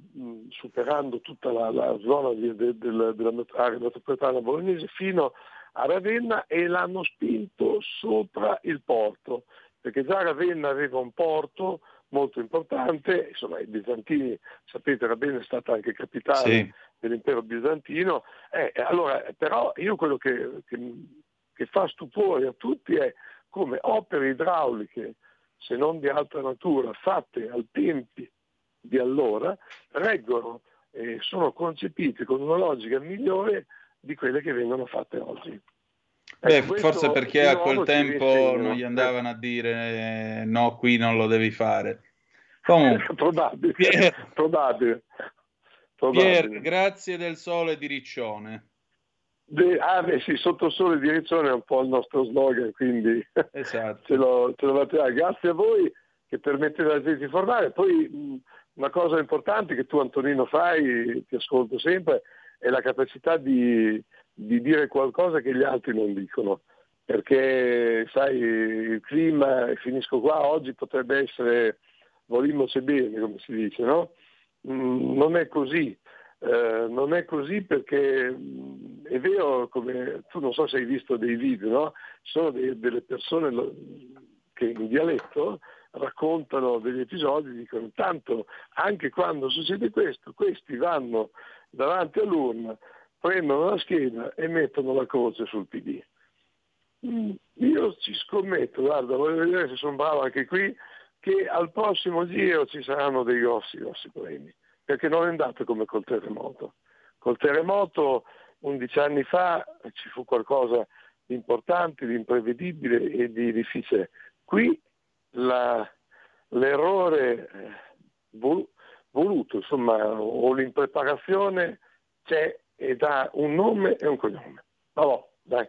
superando tutta la, la zona di- de- del- dell'area metropolitana bolognese fino a Ravenna e l'hanno spinto sopra il porto, perché già Ravenna aveva un porto molto importante, insomma i bizantini, sapete Ravenna è stata anche capitale Sì. dell'impero bizantino, Eh, allora, però io quello che, che- che fa stupore a tutti è come opere idrauliche, se non di altra natura, fatte ai tempi di allora, reggono e sono concepite con una logica migliore di quelle che vengono fatte oggi. Beh, Ecco, forse perché a quel tempo non gli andavano a dire eh, no, qui non lo devi fare. Comunque, probabile, Pier- probabile. Pier, probabile. grazie del sole di Riccione. De- ah, beh, sì, sotto sole di Riccione è un po' il nostro slogan, quindi Esatto. ce lo, ce lo batterà. Grazie a voi che permettete alla gente di informare. Poi mh, una cosa importante che tu Antonino fai, ti ascolto sempre, è la capacità di, di dire qualcosa che gli altri non dicono. Perché sai, il clima, finisco qua, oggi potrebbe essere volimmoci bene, come si dice, no? Mm, non è così. Eh, non è così perché mh, è vero, come tu non so se hai visto dei video, no? Sono dei- delle persone che in dialetto raccontano degli episodi, dicono tanto anche quando succede questo, questi vanno davanti all'urna, prendono la scheda e mettono la croce sul PD. Mm, Io ci scommetto, guarda, voglio vedere se sono bravo anche qui, che al prossimo giro ci saranno dei grossi, grossi premi, perché non è andato come col terremoto. Col terremoto 11 anni fa ci fu qualcosa di importante, di imprevedibile e di difficile. Qui la- l'errore eh, voluto, insomma, o l'impreparazione c'è ed ha un nome e un cognome. Vabbè, dai.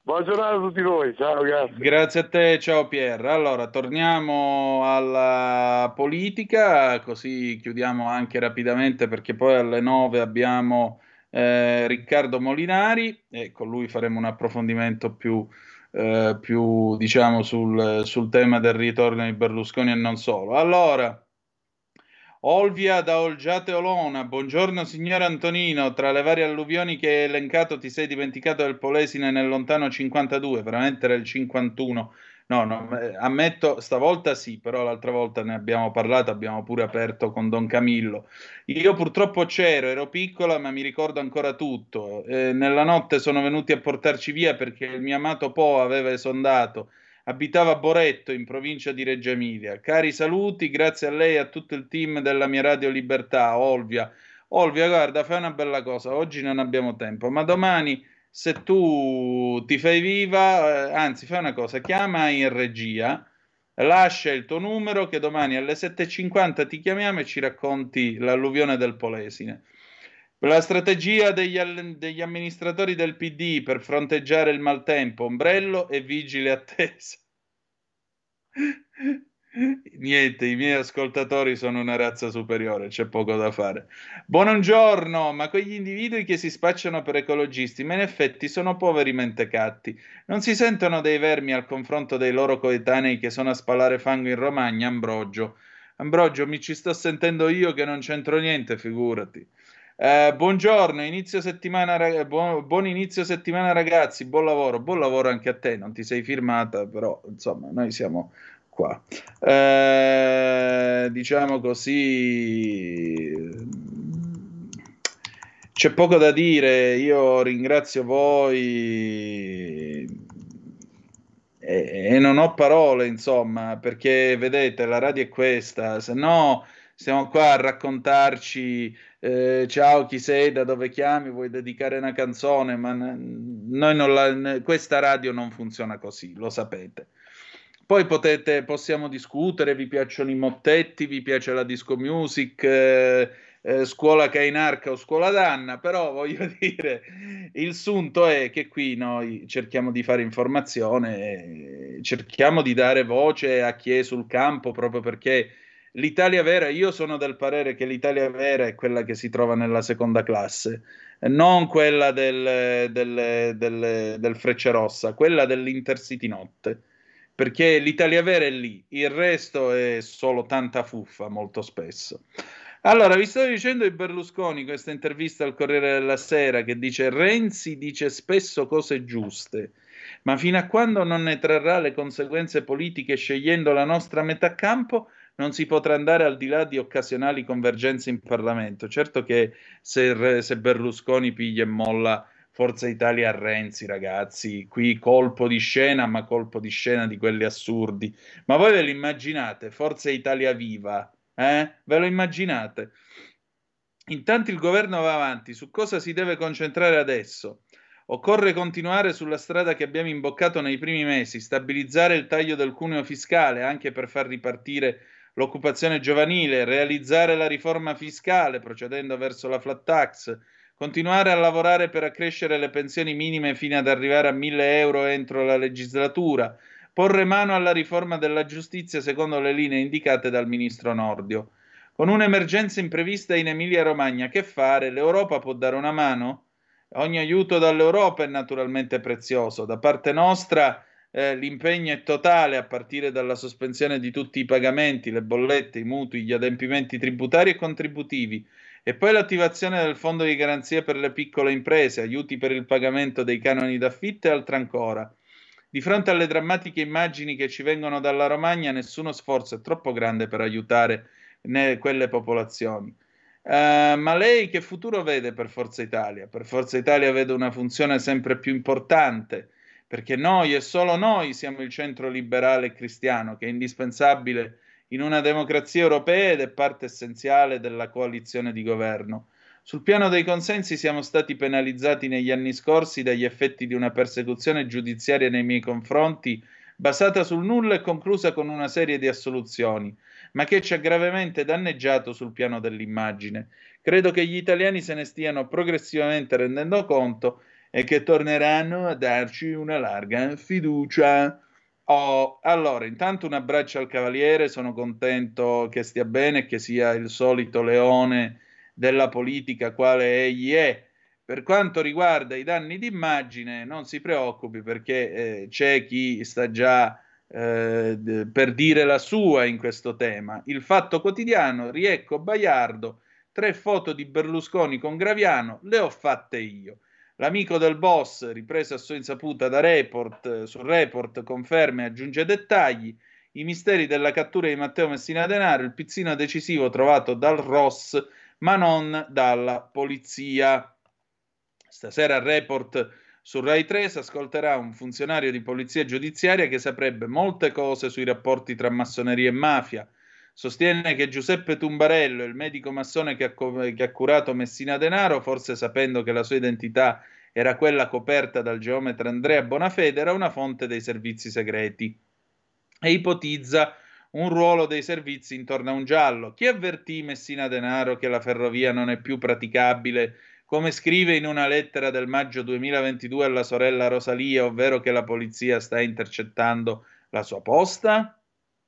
Buona giornata a tutti voi, ciao, grazie. Grazie a te, ciao Pier. Allora, torniamo alla politica, così chiudiamo anche rapidamente perché poi alle 9 abbiamo eh, Riccardo Molinari e con lui faremo un approfondimento più, eh, più diciamo, sul, sul tema del ritorno di Berlusconi e non solo. Allora, Olvia da Olgiate Olona, buongiorno signor Antonino, tra le varie alluvioni che hai elencato ti sei dimenticato del Polesine nel lontano 52, veramente era il 51. No, no, eh, ammetto, stavolta sì, però l'altra volta ne abbiamo parlato, abbiamo pure aperto con Don Camillo. Io purtroppo c'ero, ero piccola, ma mi ricordo ancora tutto. Eh, nella notte sono venuti a portarci via perché il mio amato Po aveva esondato. Abitava a Boretto, in provincia di Reggio Emilia. Cari saluti, grazie a lei e a tutto il team della mia Radio Libertà, Olvia. Olvia, guarda, fai una bella cosa. Oggi non abbiamo tempo, ma domani, se tu ti fai viva, eh, anzi, fai una cosa, chiama in regia, lascia il tuo numero che domani alle 7.50 ti chiamiamo e ci racconti l'alluvione del Polesine. La strategia degli, all- degli amministratori del PD per fronteggiare il maltempo, ombrello e vigile attesa. Niente, i miei ascoltatori sono una razza superiore, c'è poco da fare. Buongiorno, ma quegli individui che si spacciano per ecologisti, ma in effetti sono poveri mentecatti. Non si sentono dei vermi al confronto dei loro coetanei che sono a spalare fango in Romagna, Ambrogio. Ambrogio, mi ci sto sentendo io che non c'entro niente, figurati. Eh, buongiorno, inizio settimana, buon, buon inizio settimana ragazzi, buon lavoro, buon lavoro anche a te, non ti sei firmata, però insomma noi siamo qua. Eh, diciamo così, c'è poco da dire, io ringrazio voi e, e non ho parole, insomma, perché vedete, la radio è questa, se no stiamo qua a raccontarci eh, ciao chi sei, da dove chiami, vuoi dedicare una canzone, ma la, questa radio non funziona così, lo sapete. Poi potete, possiamo discutere, vi piacciono i mottetti, vi piace la disco music, eh, eh, scuola Cainarca o scuola Danna, però voglio dire, il sunto è che qui noi cerchiamo di fare informazione, cerchiamo di dare voce a chi è sul campo proprio perché l'Italia vera, io sono del parere che l'Italia vera è quella che si trova nella seconda classe, non quella del, del, del, del Freccia Rossa, quella dell'Intercity Notte perché l'Italia vera è lì, il resto è solo tanta fuffa molto spesso. Allora, vi stavo dicendo di Berlusconi, questa intervista al Corriere della Sera, che dice Renzi dice spesso cose giuste, ma fino a quando non ne trarrà le conseguenze politiche scegliendo la nostra metà campo, non si potrà andare al di là di occasionali convergenze in Parlamento. Certo che se, se Berlusconi piglia e molla Forza Italia a Renzi, ragazzi, qui colpo di scena, ma colpo di scena di quelli assurdi. Ma voi ve lo immaginate? Forza Italia viva, eh? Ve lo immaginate? Intanto il governo va avanti, su cosa si deve concentrare adesso? Occorre continuare sulla strada che abbiamo imboccato nei primi mesi, stabilizzare il taglio del cuneo fiscale anche per far ripartire l'occupazione giovanile, realizzare la riforma fiscale procedendo verso la flat tax, continuare a lavorare per accrescere le pensioni minime fino ad arrivare a 1000 euro entro la legislatura, porre mano alla riforma della giustizia secondo le linee indicate dal ministro Nordio. Con un'emergenza imprevista in Emilia-Romagna, che fare? L'Europa può dare una mano? Ogni aiuto dall'Europa è naturalmente prezioso. Da parte nostra eh, l'impegno è totale a partire dalla sospensione di tutti i pagamenti, le bollette, i mutui, gli adempimenti tributari e contributivi e poi l'attivazione del fondo di garanzia per le piccole imprese, aiuti per il pagamento dei canoni d'affitto e altro ancora. Di fronte alle drammatiche immagini che ci vengono dalla Romagna, nessuno sforzo è troppo grande per aiutare quelle popolazioni. Uh, ma lei che futuro vede per Forza Italia? Per Forza Italia vede una funzione sempre più importante, perché noi e solo noi siamo il centro liberale cristiano, che è indispensabile in una democrazia europea ed è parte essenziale della coalizione di governo. Sul piano dei consensi siamo stati penalizzati negli anni scorsi dagli effetti di una persecuzione giudiziaria nei miei confronti basata sul nulla e conclusa con una serie di assoluzioni, ma che ci ha gravemente danneggiato sul piano dell'immagine. Credo che gli italiani se ne stiano progressivamente rendendo conto e che torneranno a darci una larga fiducia. Oh, allora, intanto un abbraccio al Cavaliere, sono contento che stia bene che sia il solito leone della politica quale egli è. Per quanto riguarda i danni d'immagine, non si preoccupi perché eh, c'è chi sta già eh, per dire la sua in questo tema. Il Fatto Quotidiano, Riecco Baiardo, tre foto di Berlusconi con Graviano, le ho fatte io. L'amico del boss, ripreso a sua insaputa da report, eh, sul report, conferma e aggiunge dettagli. I misteri della cattura di Matteo Messina Denaro, il pizzino decisivo trovato dal Ross, ma non dalla polizia. Stasera il report su Rai 3 si ascolterà un funzionario di polizia giudiziaria che saprebbe molte cose sui rapporti tra massoneria e mafia sostiene che Giuseppe Tumbarello, il medico massone che ha, che ha, curato Messina Denaro, forse sapendo che la sua identità era quella coperta dal geometra Andrea Bonafede, era una fonte dei servizi segreti e ipotizza un ruolo dei servizi intorno a un giallo. Chi avvertì Messina Denaro che la ferrovia non è più praticabile, come scrive in una lettera del maggio 2022 alla sorella Rosalia, ovvero che la polizia sta intercettando la sua posta?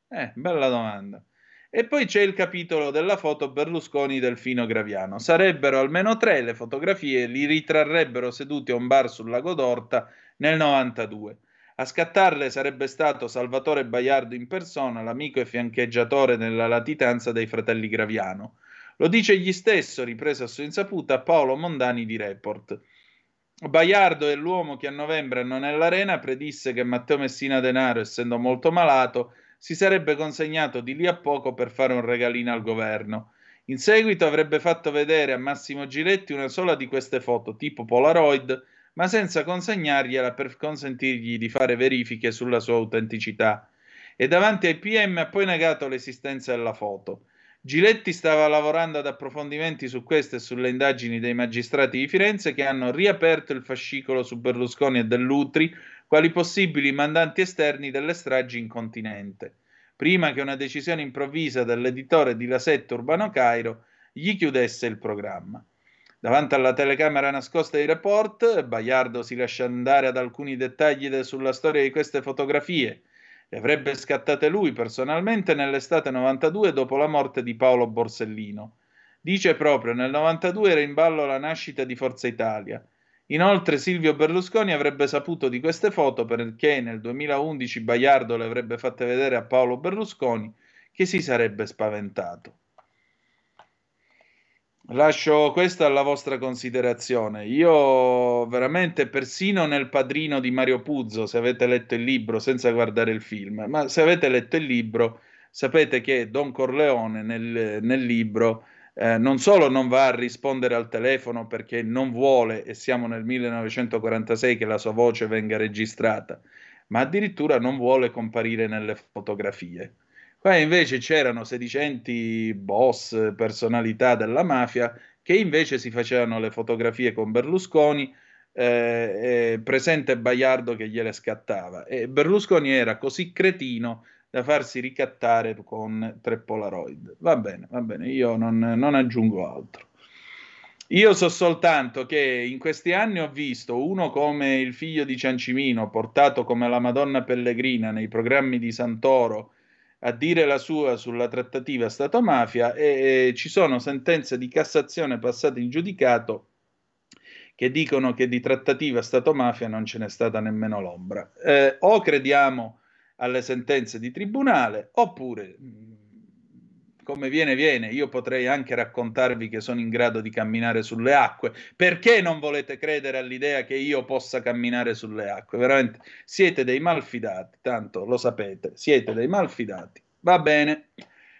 Eh, bella domanda. E poi c'è il capitolo della foto Berlusconi-Delfino Graviano. Sarebbero almeno tre le fotografie, li ritrarrebbero seduti a un bar sul lago d'Orta nel 92. A scattarle sarebbe stato Salvatore Baiardo in persona, l'amico e fiancheggiatore nella latitanza dei fratelli Graviano. Lo dice egli stesso, ripreso a sua insaputa, Paolo Mondani di Report. Baiardo è l'uomo che a novembre non è all'arena predisse che Matteo Messina Denaro, essendo molto malato, si sarebbe consegnato di lì a poco per fare un regalino al governo. In seguito avrebbe fatto vedere a Massimo Giletti una sola di queste foto tipo Polaroid, ma senza consegnargliela per consentirgli di fare verifiche sulla sua autenticità. E davanti ai PM ha poi negato l'esistenza della foto. Giletti stava lavorando ad approfondimenti su queste e sulle indagini dei magistrati di Firenze che hanno riaperto il fascicolo su Berlusconi e Dell'Utri quali possibili mandanti esterni delle stragi in continente, prima che una decisione improvvisa dell'editore di La Sette Urbano Cairo gli chiudesse il programma. Davanti alla telecamera nascosta di report, Baiardo si lascia andare ad alcuni dettagli de- sulla storia di queste fotografie. Le avrebbe scattate lui personalmente nell'estate 92 dopo la morte di Paolo Borsellino. Dice proprio nel 92 era in ballo la nascita di Forza Italia. Inoltre Silvio Berlusconi avrebbe saputo di queste foto perché nel 2011 Baiardo le avrebbe fatte vedere a Paolo Berlusconi che si sarebbe spaventato. Lascio questo alla vostra considerazione. Io veramente, persino nel padrino di Mario Puzzo, se avete letto il libro senza guardare il film, ma se avete letto il libro, sapete che Don Corleone nel, nel libro eh, non solo non va a rispondere al telefono perché non vuole, e siamo nel 1946, che la sua voce venga registrata, ma addirittura non vuole comparire nelle fotografie. Qua invece c'erano sedicenti boss, personalità della mafia, che invece si facevano le fotografie con Berlusconi, eh, presente Baiardo che gliele scattava. E Berlusconi era così cretino da farsi ricattare con tre Polaroid. Va bene, va bene, io non, non aggiungo altro. Io so soltanto che in questi anni ho visto uno come il figlio di Ciancimino, portato come la Madonna Pellegrina nei programmi di Santoro a dire la sua sulla trattativa Stato-mafia e, e ci sono sentenze di Cassazione passate in giudicato che dicono che di trattativa Stato-mafia non ce n'è stata nemmeno l'ombra. Eh, o crediamo alle sentenze di tribunale, oppure, come viene, viene, io potrei anche raccontarvi che sono in grado di camminare sulle acque. Perché non volete credere all'idea che io possa camminare sulle acque? Veramente siete dei malfidati, tanto lo sapete, siete dei malfidati. Va bene.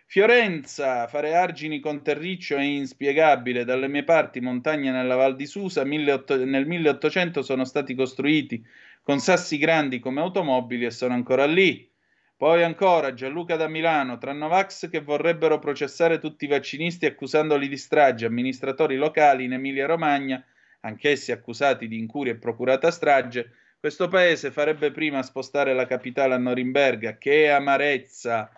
Fiorenza, fare argini con terriccio è inspiegabile. Dalle mie parti, montagne nella Val di Susa, nel 1800 sono stati costruiti con sassi grandi come automobili e sono ancora lì. Poi ancora Gianluca da Milano, tra Novax che vorrebbero processare tutti i vaccinisti accusandoli di strage, amministratori locali in Emilia-Romagna, anch'essi accusati di incuria e procurata strage, questo paese farebbe prima spostare la capitale a Norimberga. Che amarezza!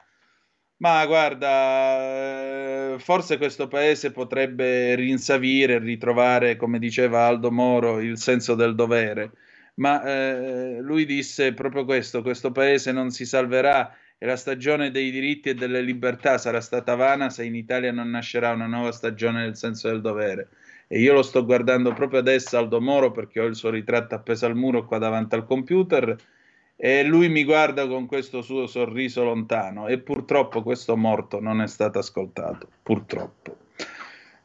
Ma guarda, eh, forse questo paese potrebbe rinsavire, ritrovare, come diceva Aldo Moro, il senso del dovere ma eh, lui disse proprio questo, questo paese non si salverà e la stagione dei diritti e delle libertà sarà stata vana se in Italia non nascerà una nuova stagione del senso del dovere. E io lo sto guardando proprio adesso Aldo Moro perché ho il suo ritratto appeso al muro qua davanti al computer e lui mi guarda con questo suo sorriso lontano e purtroppo questo morto non è stato ascoltato, purtroppo.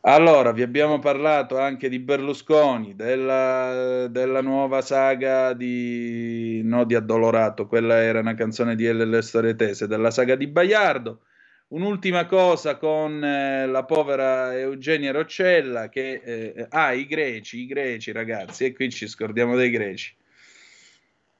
Allora, vi abbiamo parlato anche di Berlusconi, della, della nuova saga di... no di Addolorato, quella era una canzone di LL Storie Tese, della saga di Baiardo. Un'ultima cosa con eh, la povera Eugenia Roccella che... Eh, ah, i greci, i greci ragazzi, e qui ci scordiamo dei greci.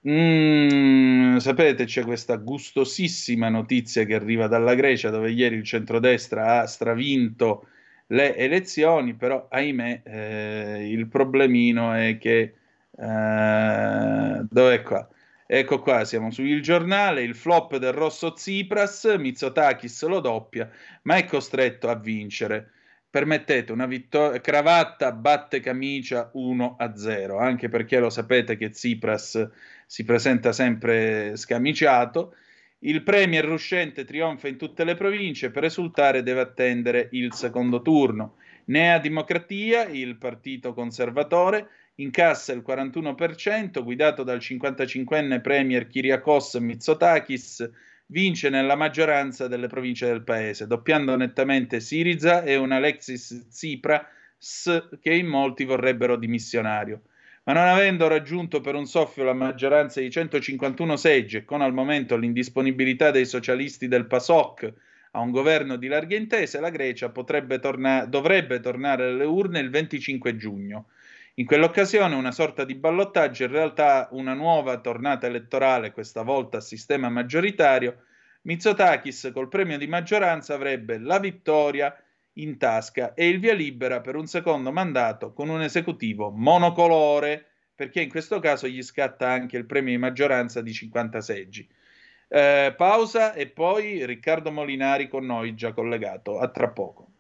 Mm, sapete, c'è questa gustosissima notizia che arriva dalla Grecia, dove ieri il centrodestra ha stravinto le elezioni, però ahimè eh, il problemino è che... Eh, dov'è qua? Ecco qua, siamo su Il Giornale, il flop del Rosso Tsipras, Mitsotakis lo doppia, ma è costretto a vincere. Permettete, una vittoria, cravatta batte camicia 1-0, anche perché lo sapete che Tsipras si presenta sempre scamiciato il premier ruscente trionfa in tutte le province, per esultare deve attendere il secondo turno. Nea Democratia, il partito conservatore, incassa il 41%, guidato dal 55enne premier Kyriakos Mitsotakis, vince nella maggioranza delle province del paese, doppiando nettamente Siriza e un Alexis Tsipras che in molti vorrebbero dimissionario ma non avendo raggiunto per un soffio la maggioranza di 151 seggi e con al momento l'indisponibilità dei socialisti del PASOK a un governo di larghe intese, la Grecia torna- dovrebbe tornare alle urne il 25 giugno. In quell'occasione una sorta di ballottaggio, in realtà una nuova tornata elettorale, questa volta a sistema maggioritario, Mitsotakis col premio di maggioranza avrebbe la vittoria in tasca e il via libera per un secondo mandato con un esecutivo monocolore, perché in questo caso gli scatta anche il premio di maggioranza di 50 seggi. Eh, pausa e poi Riccardo Molinari con noi già collegato. A tra poco.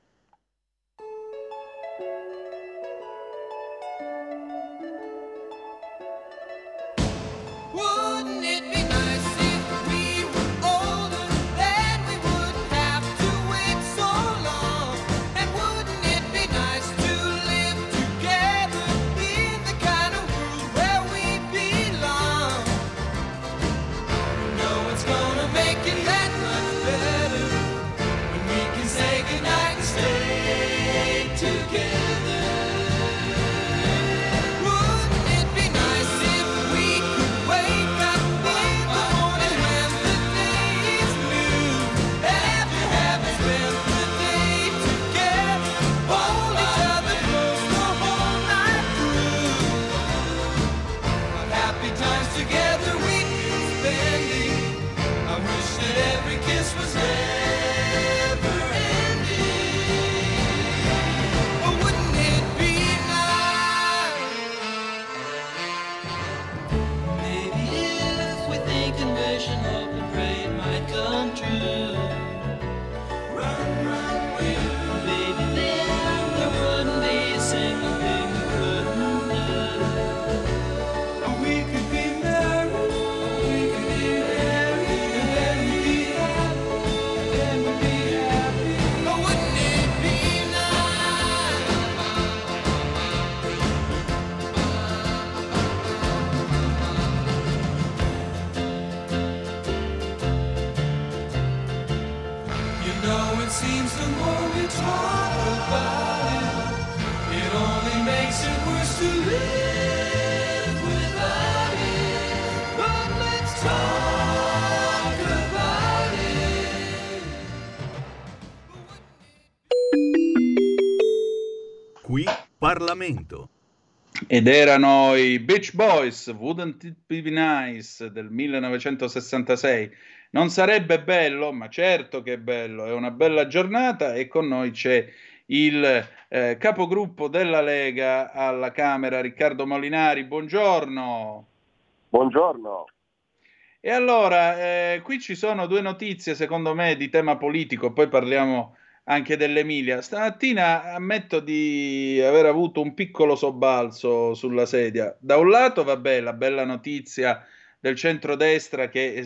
Parlamento. Ed erano i Beach Boys, Wouldn't It Be Nice del 1966. Non sarebbe bello, ma certo che è bello, è una bella giornata e con noi c'è il eh, capogruppo della Lega alla Camera, Riccardo Molinari. Buongiorno. Buongiorno. E allora, eh, qui ci sono due notizie, secondo me, di tema politico, poi parliamo anche dell'Emilia. Stamattina ammetto di aver avuto un piccolo sobbalzo sulla sedia. Da un lato, vabbè, la bella notizia del centrodestra che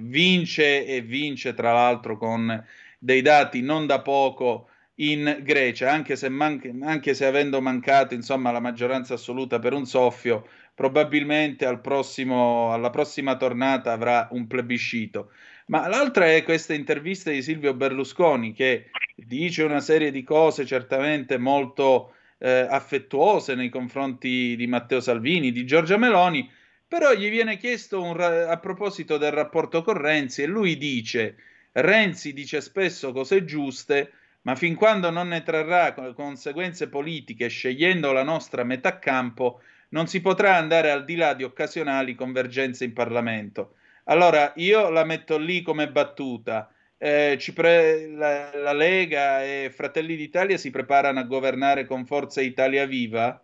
vince e vince tra l'altro con dei dati non da poco in Grecia, anche se, man- anche se avendo mancato insomma, la maggioranza assoluta per un soffio, probabilmente al prossimo, alla prossima tornata avrà un plebiscito. Ma l'altra è questa intervista di Silvio Berlusconi che dice una serie di cose certamente molto eh, affettuose nei confronti di Matteo Salvini, di Giorgia Meloni, però gli viene chiesto ra- a proposito del rapporto con Renzi e lui dice Renzi dice spesso cose giuste, ma fin quando non ne trarrà conseguenze politiche scegliendo la nostra metà campo, non si potrà andare al di là di occasionali convergenze in Parlamento. Allora io la metto lì come battuta eh, pre- la, la, Lega e Fratelli d'Italia si preparano a governare con Forza Italia Viva?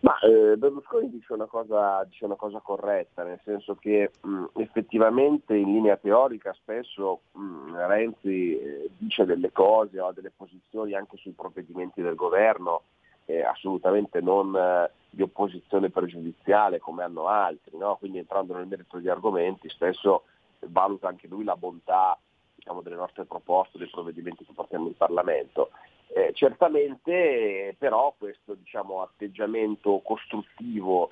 Ma eh, Berlusconi dice una, cosa, dice una, cosa, corretta, nel senso che mh, effettivamente in linea teorica spesso mh, Renzi eh, dice delle cose o ha delle posizioni anche sui provvedimenti del governo eh, assolutamente non di opposizione pregiudiziale come hanno altri, no? quindi entrando nel merito degli argomenti spesso valuta anche lui la bontà diciamo, delle nostre proposte, dei provvedimenti che portiamo in Parlamento. Eh, certamente però questo diciamo, atteggiamento costruttivo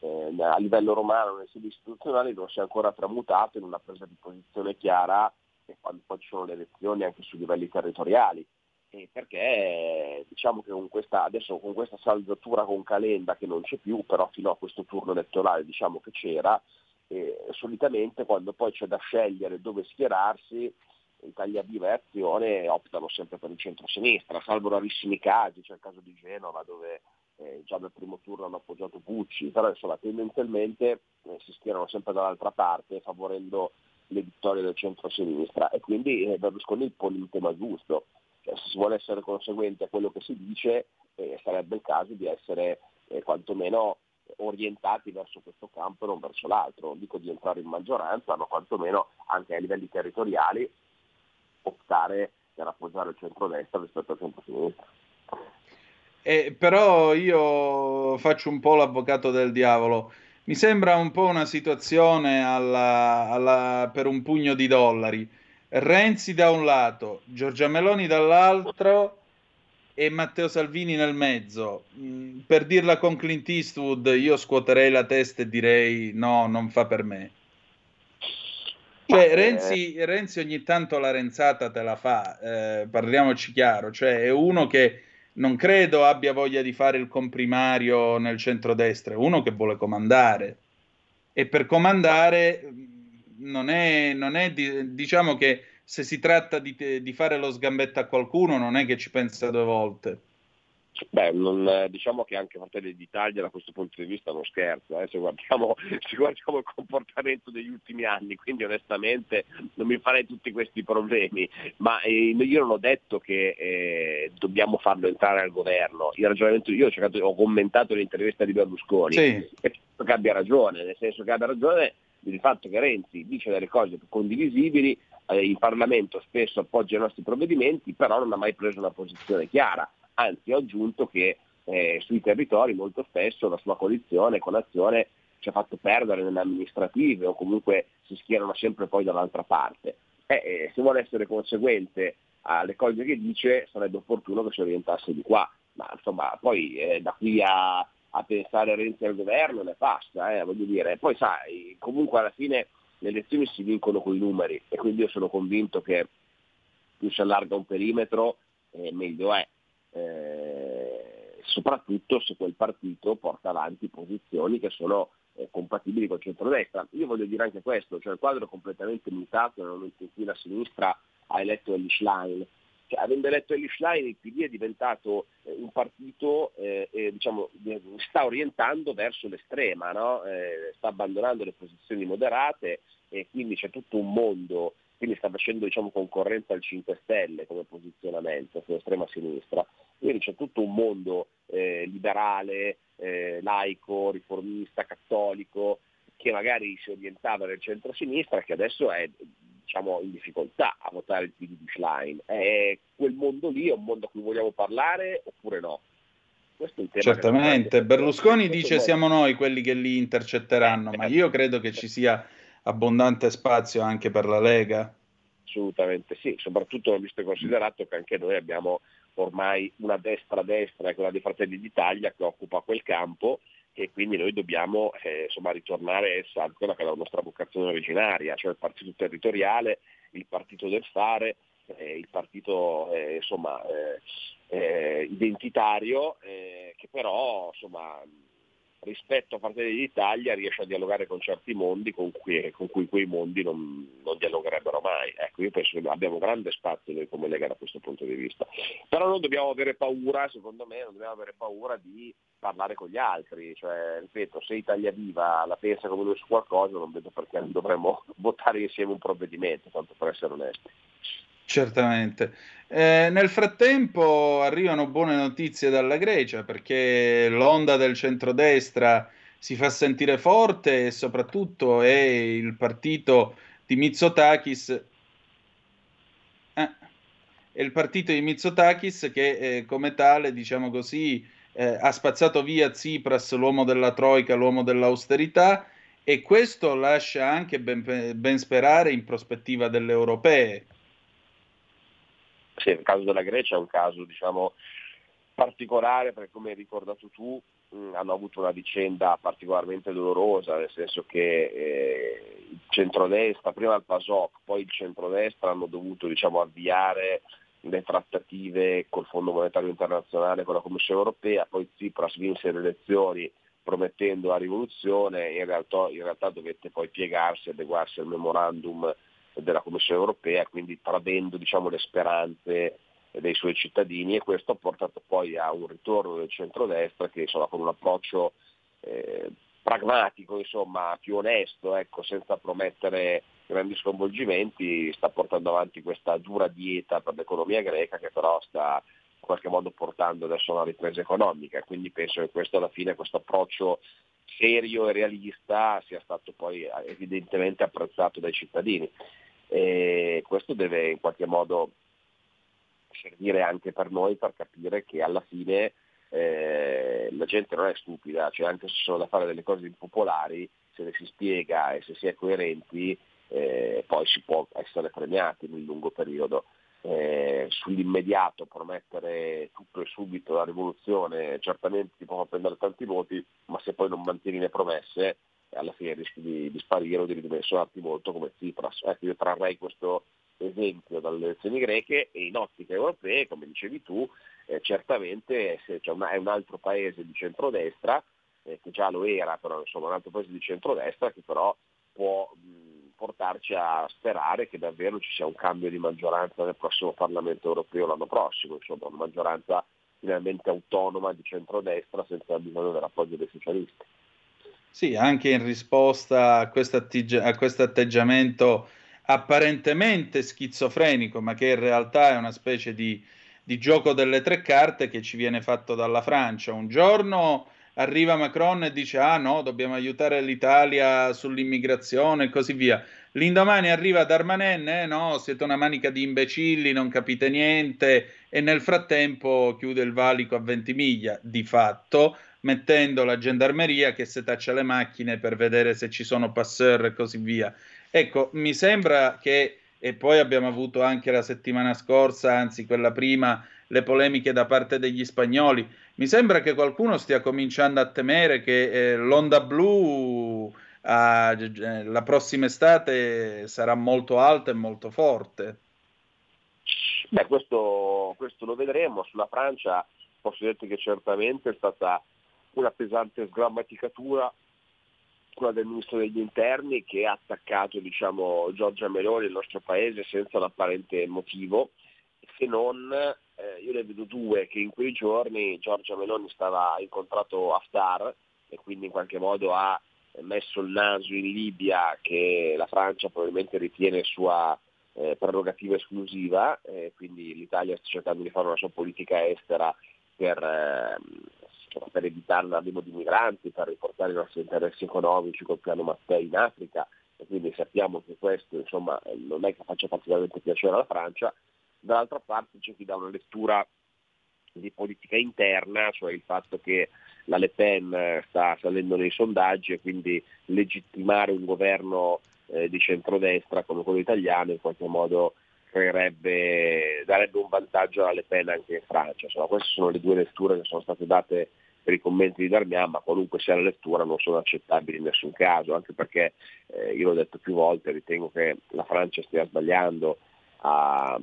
eh, a livello romano nelle sedi istituzionali non si è ancora tramutato in una presa di posizione chiara e quando poi ci sono le elezioni anche su livelli territoriali. Eh, perché diciamo che con questa, adesso con questa saldatura con Calenda che non c'è più, però fino a questo turno elettorale diciamo che c'era, e solitamente quando poi c'è da scegliere dove schierarsi, Italia Viva e Azione optano sempre per il centro-sinistra, salvo rarissimi casi, c'è il caso di Genova dove eh, già dal primo turno hanno appoggiato Pucci, però insomma tendenzialmente eh, si schierano sempre dall'altra parte favorendo le vittorie del centro-sinistra e quindi eh, Berlusconi pone il tema giusto. Cioè, se si vuole essere conseguenti a quello che si dice eh, sarebbe il caso di essere eh, quantomeno orientati verso questo campo e non verso l'altro. Non dico di entrare in maggioranza, ma quantomeno anche a livelli territoriali optare per appoggiare il centro-destra rispetto al centro-sinistra. Eh, però io faccio un po' l'avvocato del diavolo. Mi sembra un po' una situazione alla, alla, per un pugno di dollari. Renzi da un lato, Giorgia Meloni dall'altro e Matteo Salvini nel mezzo. Mm, per dirla con Clint Eastwood, io scuoterei la testa e direi no, non fa per me. Cioè, eh, Renzi, Renzi ogni tanto la renzata te la fa, eh, parliamoci chiaro, cioè è uno che non credo abbia voglia di fare il comprimario nel centrodestra, è uno che vuole comandare. E per comandare non è, non è diciamo che se si tratta di, di, fare lo sgambetto a qualcuno non è che ci pensa due volte. Beh, non, diciamo che anche Fratelli d'Italia da questo punto di vista non scherza, eh, se, guardiamo, se, guardiamo, il comportamento degli ultimi anni, quindi onestamente non mi farei tutti questi problemi, ma eh, io non ho detto che eh, dobbiamo farlo entrare al governo, il ragionamento io ho, cercato, ho commentato l'intervista di Berlusconi sì. e penso che abbia ragione, nel senso che abbia ragione il fatto che Renzi dice delle cose condivisibili, eh, in Parlamento spesso appoggia i nostri provvedimenti, però non ha mai preso una posizione chiara. Anzi, ho aggiunto che eh, sui territori molto spesso la sua coalizione con Azione ci ha fatto perdere nelle amministrative o comunque si schierano sempre poi dall'altra parte. Eh, eh, se vuole essere conseguente alle cose che dice sarebbe opportuno che si orientasse di qua, ma insomma poi eh, da qui a, a, pensare a Renzi al governo ne passa, eh, voglio dire. Poi sai, comunque alla fine le elezioni si vincono con i numeri e quindi io sono convinto che più si allarga un perimetro eh, meglio è, eh, soprattutto se quel partito porta avanti posizioni che sono eh, compatibili col centrodestra. Io voglio dire anche questo, cioè il quadro è completamente mutato nel momento in cui la sinistra ha eletto Ellie Schlein. Cioè, avendo eletto Ellie Schlein il PD è diventato eh, un partito eh, diciamo, sta orientando verso l'estrema, no? Eh, sta abbandonando le posizioni moderate e quindi c'è tutto un mondo, quindi sta facendo diciamo, concorrenza al 5 Stelle come posizionamento sull'estrema sinistra, quindi c'è tutto un mondo eh, liberale, eh, laico, riformista, cattolico, che magari si orientava nel centro-sinistra, che adesso è diciamo, in difficoltà a votare il PD di Schlein. È quel mondo lì è un mondo a cui vogliamo parlare oppure no? Certamente, Berlusconi dice siamo noi quelli che li intercetteranno, ma io credo che ci sia abbondante spazio anche per la Lega? Assolutamente sì, soprattutto visto e considerato che anche noi abbiamo ormai una destra-destra, quella dei Fratelli d'Italia, che occupa quel campo e quindi noi dobbiamo eh, insomma, ritornare a quella che è la nostra vocazione originaria, cioè il partito territoriale, il partito del fare, eh, il partito eh, insomma, eh, eh, identitario, eh, che però insomma, rispetto a Fratelli d'Italia riesce a dialogare con certi mondi con cui, con cui quei mondi non, non, dialogherebbero mai. Ecco, io penso che abbiamo grande spazio noi come Lega da questo punto di vista. Però non dobbiamo avere paura, secondo me, non dobbiamo avere paura di parlare con gli altri. Cioè, ripeto, se Italia Viva la pensa come noi su qualcosa, non vedo perché dovremmo votare insieme un provvedimento, tanto per essere onesti. Certamente. Eh, nel frattempo arrivano buone notizie dalla Grecia perché l'onda del centrodestra si fa sentire forte e soprattutto è il partito di Mitsotakis. Eh, il partito di Mitsotakis che eh, come tale, diciamo così, eh, ha spazzato via Tsipras, l'uomo della troica, l'uomo dell'austerità e questo lascia anche ben, ben sperare in prospettiva delle europee sì, il caso della Grecia è un caso diciamo, particolare perché come hai ricordato tu mh, hanno avuto una vicenda particolarmente dolorosa, nel senso che eh, il centrodestra, prima il PASOK, poi il centrodestra hanno dovuto diciamo, avviare le trattative col Fondo Monetario Internazionale, con la Commissione Europea, poi Tsipras vinse le elezioni promettendo la rivoluzione, in realtà, in realtà dovette poi piegarsi, adeguarsi al memorandum della Commissione europea, quindi tradendo diciamo, le speranze dei suoi cittadini e questo ha portato poi a un ritorno del centrodestra che insomma, con un approccio eh, pragmatico, insomma, più onesto, ecco, senza promettere grandi sconvolgimenti, sta portando avanti questa dura dieta per l'economia greca che però sta in qualche modo portando adesso una ripresa economica, quindi penso che questo alla fine, questo approccio serio e realista sia stato poi evidentemente apprezzato dai cittadini. E questo deve in qualche modo servire anche per noi per capire che alla fine eh, la gente non è stupida, cioè anche se sono da fare delle cose impopolari, se le si spiega e se si è coerenti, eh, poi si può essere premiati nel lungo periodo. Eh, sull'immediato promettere tutto e subito la rivoluzione certamente ti può prendere tanti voti, ma se poi non mantieni le promesse alla fine rischi di, di sparire o di ridimensionarti molto come Tsipras. Ecco, io trarrei questo esempio dalle elezioni greche e in ottica europee, come dicevi tu, eh, certamente una, è un altro paese di centrodestra, eh, che già lo era, però insomma un altro paese di centrodestra che però può mh, portarci a sperare che davvero ci sia un cambio di maggioranza nel prossimo Parlamento europeo l'anno prossimo, insomma una maggioranza finalmente autonoma di centrodestra senza bisogno dell'appoggio dei socialisti. Sì, anche in risposta a questo atteggiamento apparentemente schizofrenico, ma che in realtà è una specie di, di, gioco delle tre carte che ci viene fatto dalla Francia. Un giorno arriva Macron e dice ah no, dobbiamo aiutare l'Italia sull'immigrazione e così via. L'indomani arriva Darmanin, eh, no, siete una manica di imbecilli, non capite niente e nel frattempo chiude il valico a Ventimiglia, di fatto, mettendo la gendarmeria che setaccia le macchine per vedere se ci sono passeur e così via. Ecco, mi sembra che, e poi abbiamo avuto anche la settimana scorsa, anzi quella prima, le polemiche da parte degli spagnoli, mi sembra che qualcuno stia cominciando a temere che eh, l'onda blu a, la prossima estate sarà molto alta e molto forte. Beh, questo, questo lo vedremo. Sulla Francia posso dirti che certamente è stata una pesante sgrammaticatura quella del ministro degli interni che ha attaccato diciamo, Giorgia Meloni, il nostro paese, senza un apparente motivo, se non, eh, io ne vedo due, che in quei giorni Giorgia Meloni stava incontrato Haftar e quindi in qualche modo ha messo il naso in Libia che la Francia probabilmente ritiene sua eh, prerogativa esclusiva, eh, quindi l'Italia sta cercando di fare una sua politica estera per eh, per evitare l'arrivo di migranti, per riportare i nostri interessi economici col piano Mattei in Africa e quindi sappiamo che questo insomma, non è che faccia particolarmente piacere alla Francia, dall'altra parte c'è chi dà una lettura di politica interna, cioè il fatto che la Le Pen sta salendo nei sondaggi e quindi legittimare un governo eh, di centrodestra come quello italiano in qualche modo creerebbe, darebbe un vantaggio alla Le Pen anche in Francia. Insomma, queste sono le due letture che sono state date per i commenti di Darmian, ma qualunque sia la lettura non sono accettabili in nessun caso, anche perché eh, io l'ho detto più volte, ritengo che la Francia stia sbagliando a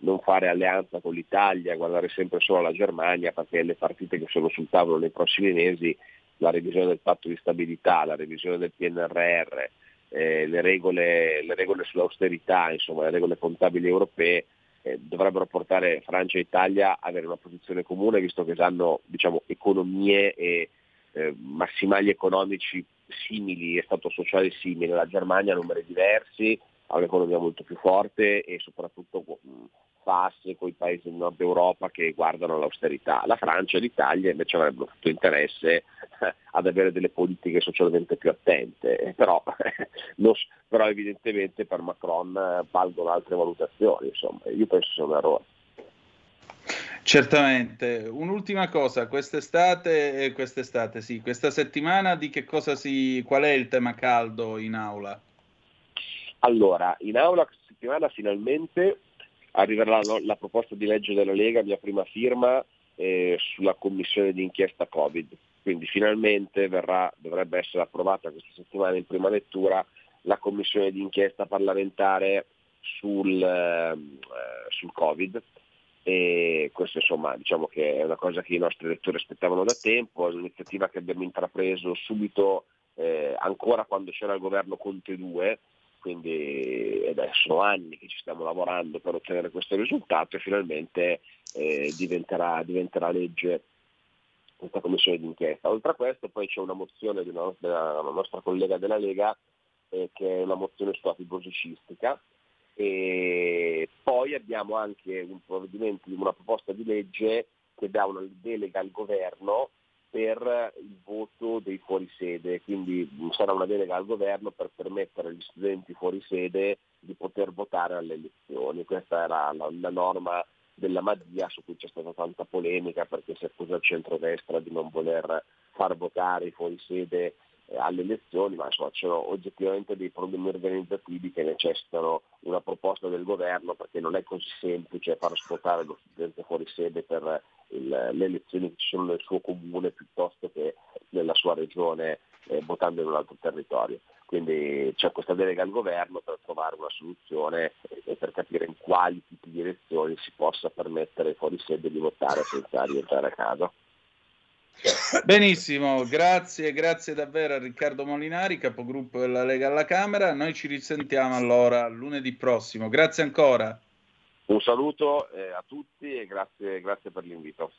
non fare alleanza con l'Italia, guardare sempre solo alla Germania, perché le partite che sono sul tavolo nei prossimi mesi, la revisione del patto di stabilità, la revisione del PNRR, eh, le, regole, le regole sull'austerità, insomma le regole contabili europee, eh, dovrebbero portare Francia e Italia a avere una posizione comune, visto che hanno diciamo, economie e eh, massimali economici simili e stato sociale simile. La Germania ha numeri diversi, ha un'economia molto più forte e soprattutto mh, fa asse con i paesi del nord Europa che guardano l'austerità. La Francia e l'Italia invece avrebbero tutto interesse eh, ad avere delle politiche socialmente più attente, eh, però, non, però, evidentemente per Macron eh, valgono altre valutazioni, insomma, io penso sia un errore. Certamente. Un'ultima cosa, quest'estate, quest'estate sì, questa settimana di che cosa si, qual è il tema caldo in aula? Allora, in aula questa settimana finalmente arriverà la, la proposta di legge della Lega, mia prima firma, eh, sulla commissione di inchiesta Covid. Quindi finalmente verrà, dovrebbe essere approvata questa settimana in prima lettura la commissione di inchiesta parlamentare sul, eh, sul Covid. E questo insomma diciamo che è una cosa che i nostri elettori aspettavano da tempo, è un'iniziativa che abbiamo intrapreso subito eh, ancora quando c'era il governo Conte 2 quindi adesso sono anni che ci stiamo lavorando per ottenere questo risultato e finalmente eh, diventerà, diventerà, legge questa commissione d'inchiesta. Oltre a questo poi c'è una mozione di una, della nostra collega della Lega eh, che è una mozione sulla fibrosi cistica. E poi abbiamo anche un provvedimento, una proposta di legge che dà una delega al governo per il voto dei fuorisede, quindi sarà una delega al governo per permettere agli studenti fuorisede di poter votare alle elezioni. Questa era la, la norma della Madia su cui c'è stata tanta polemica perché si accusa il centrodestra di non voler far votare i fuorisede alle elezioni, ma insomma c'erano oggettivamente dei problemi organizzativi che necessitano una proposta del governo perché non è così semplice far ascoltare lo studente fuori sede per il, le elezioni che ci sono nel suo comune piuttosto che nella sua regione eh, votando in un altro territorio. Quindi c'è questa delega al governo per trovare una soluzione e per capire in quali tipi di elezioni si possa permettere fuori sede di votare senza rientrare a casa. Benissimo, grazie, grazie davvero a Riccardo Molinari, capogruppo della Lega alla Camera. Noi ci risentiamo allora lunedì prossimo. Grazie ancora. Un saluto eh, a tutti e grazie, grazie per l'invito.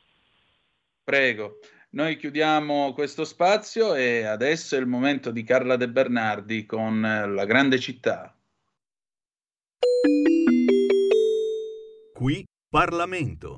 Prego. Noi chiudiamo questo spazio e adesso è il momento di Carla De Bernardi con La grande città. Qui Parlamento.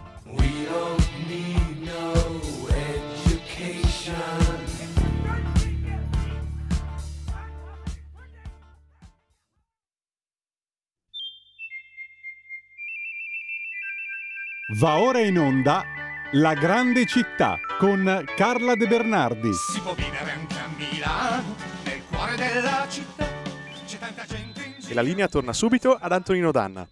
Va ora in onda La grande città con Carla De Bernardi. Si può vivere anche a Milano, nel cuore della città. C'è tanta gente in E la linea torna subito ad Antonino Danna.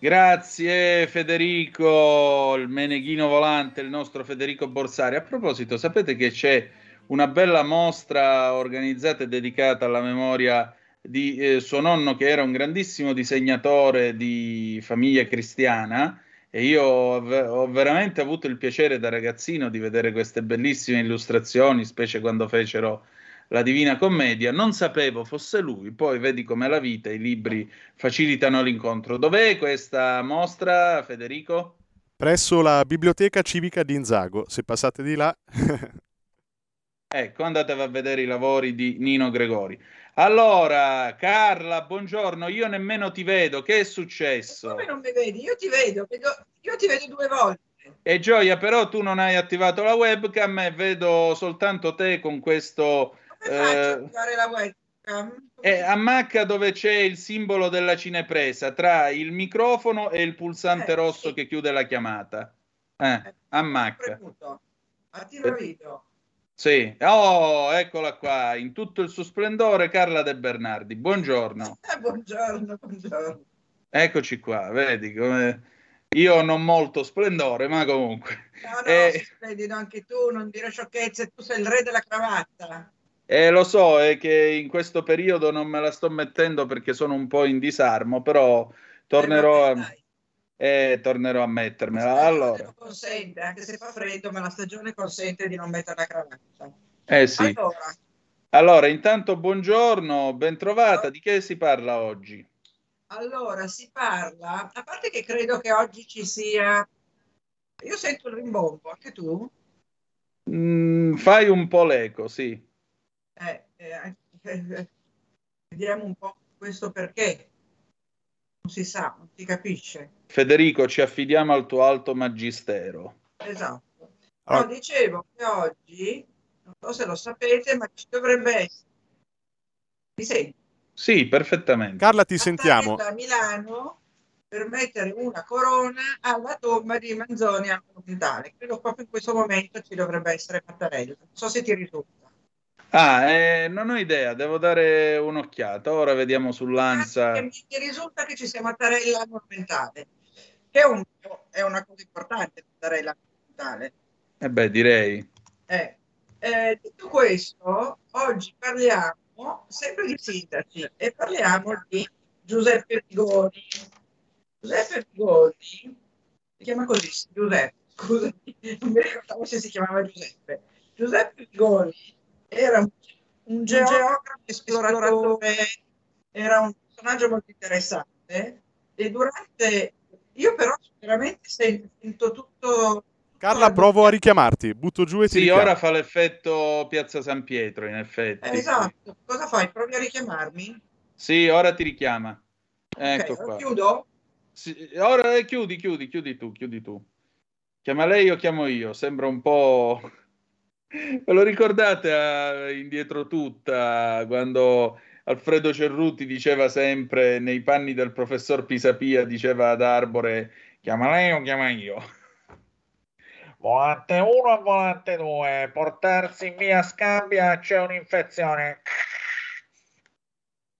Grazie Federico, il meneghino volante, il nostro Federico Borsari. A proposito, sapete che c'è una bella mostra organizzata e dedicata alla memoria di eh, suo nonno che era un grandissimo disegnatore di famiglia cristiana e io ho, veramente avuto il piacere da ragazzino di vedere queste bellissime illustrazioni, specie quando fecero la Divina Commedia. Non sapevo fosse lui, poi vedi come la vita, i libri facilitano l'incontro. Dov'è questa mostra, Federico? Presso la Biblioteca Civica di Inzago. Se passate di là. ecco, andatevi a vedere i lavori di Nino Gregori. Allora, Carla, buongiorno. Io nemmeno ti vedo. Che è successo? Come non mi vedi? Io ti vedo, vedo io ti vedo due volte. E Gioia, però tu non hai attivato la webcam e vedo soltanto te con questo. Come faccio a attivare la webcam? E ammacca dove c'è il simbolo della cinepresa tra il microfono e il pulsante Eh, rosso sì. che chiude la chiamata. Eh, ammacca. Premuto. Attiro video. Sì, oh, eccola qua, in tutto il suo splendore, Carla De Bernardi. Buongiorno. Eh, buongiorno, buongiorno. Eccoci qua, vedi come io non molto splendore, ma comunque. No, no, Eh. splendido anche tu, non dire sciocchezze, tu sei il re della cravatta. Eh, lo so, è che in questo periodo non me la sto mettendo perché sono un po' in disarmo, però tornerò a, eh, tornerò a mettermela. Allora, Lo consente, anche se fa freddo, ma la stagione consente di non mettere la cravatta. eh sì. Allora, Allora, intanto buongiorno, bentrovata. Di che si parla oggi? allora, si parla, a parte che credo che oggi ci sia, io sento il rimbombo, anche tu? Mm, fai un po' l'eco, sì. Eh, eh, eh, vediamo un po' questo perché. Non si sa, non si capisce. Federico, ci affidiamo al tuo alto magistero. Esatto. Allora- No, dicevo che oggi, non so se lo sapete, ma ci dovrebbe essere. Mi senti? Sì, perfettamente. Carla, ti sentiamo. Da Milano per mettere una corona alla tomba di Manzoni Montale. Credo proprio in questo momento ci dovrebbe essere Mattarella. Non so se ti risulta. Ah, eh, non ho idea, devo dare un'occhiata. Ora vediamo sull'Ansa. Che mi risulta che ci sia Mattarella monumentale, che è, un- è una cosa importante, Mattarella monumentale. Eh beh, direi. Eh, Eh, detto questo, oggi parliamo sempre di sindaci e parliamo di Giuseppe Vigoni. Giuseppe Vigoni, si chiama così, Giuseppe, scusami, non mi ricordavo se si chiamava Giuseppe. Giuseppe Vigoni era un, un geografo esploratore, era un personaggio molto interessante e durante... Io però veramente sento, sento tutto... Carla, provo a richiamarti, butto giù e ti Sì, richiamo. ora fa l'effetto Piazza San Pietro, in effetti. Eh, esatto, cosa fai? Provi a richiamarmi? Sì, ora ti richiama. Ecco Ok, qua. chiudo? Sì, ora chiudi, chiudi, chiudi tu, chiudi tu. Chiama lei o chiamo io? Sembra un po'... Ve lo ricordate a Indietro tutta, quando Alfredo Cerruti diceva sempre nei panni del professor Pisapia, diceva ad Arbore, chiama lei o chiama io? Volante 1 e volante 2, portarsi via Scambia c'è un'infezione.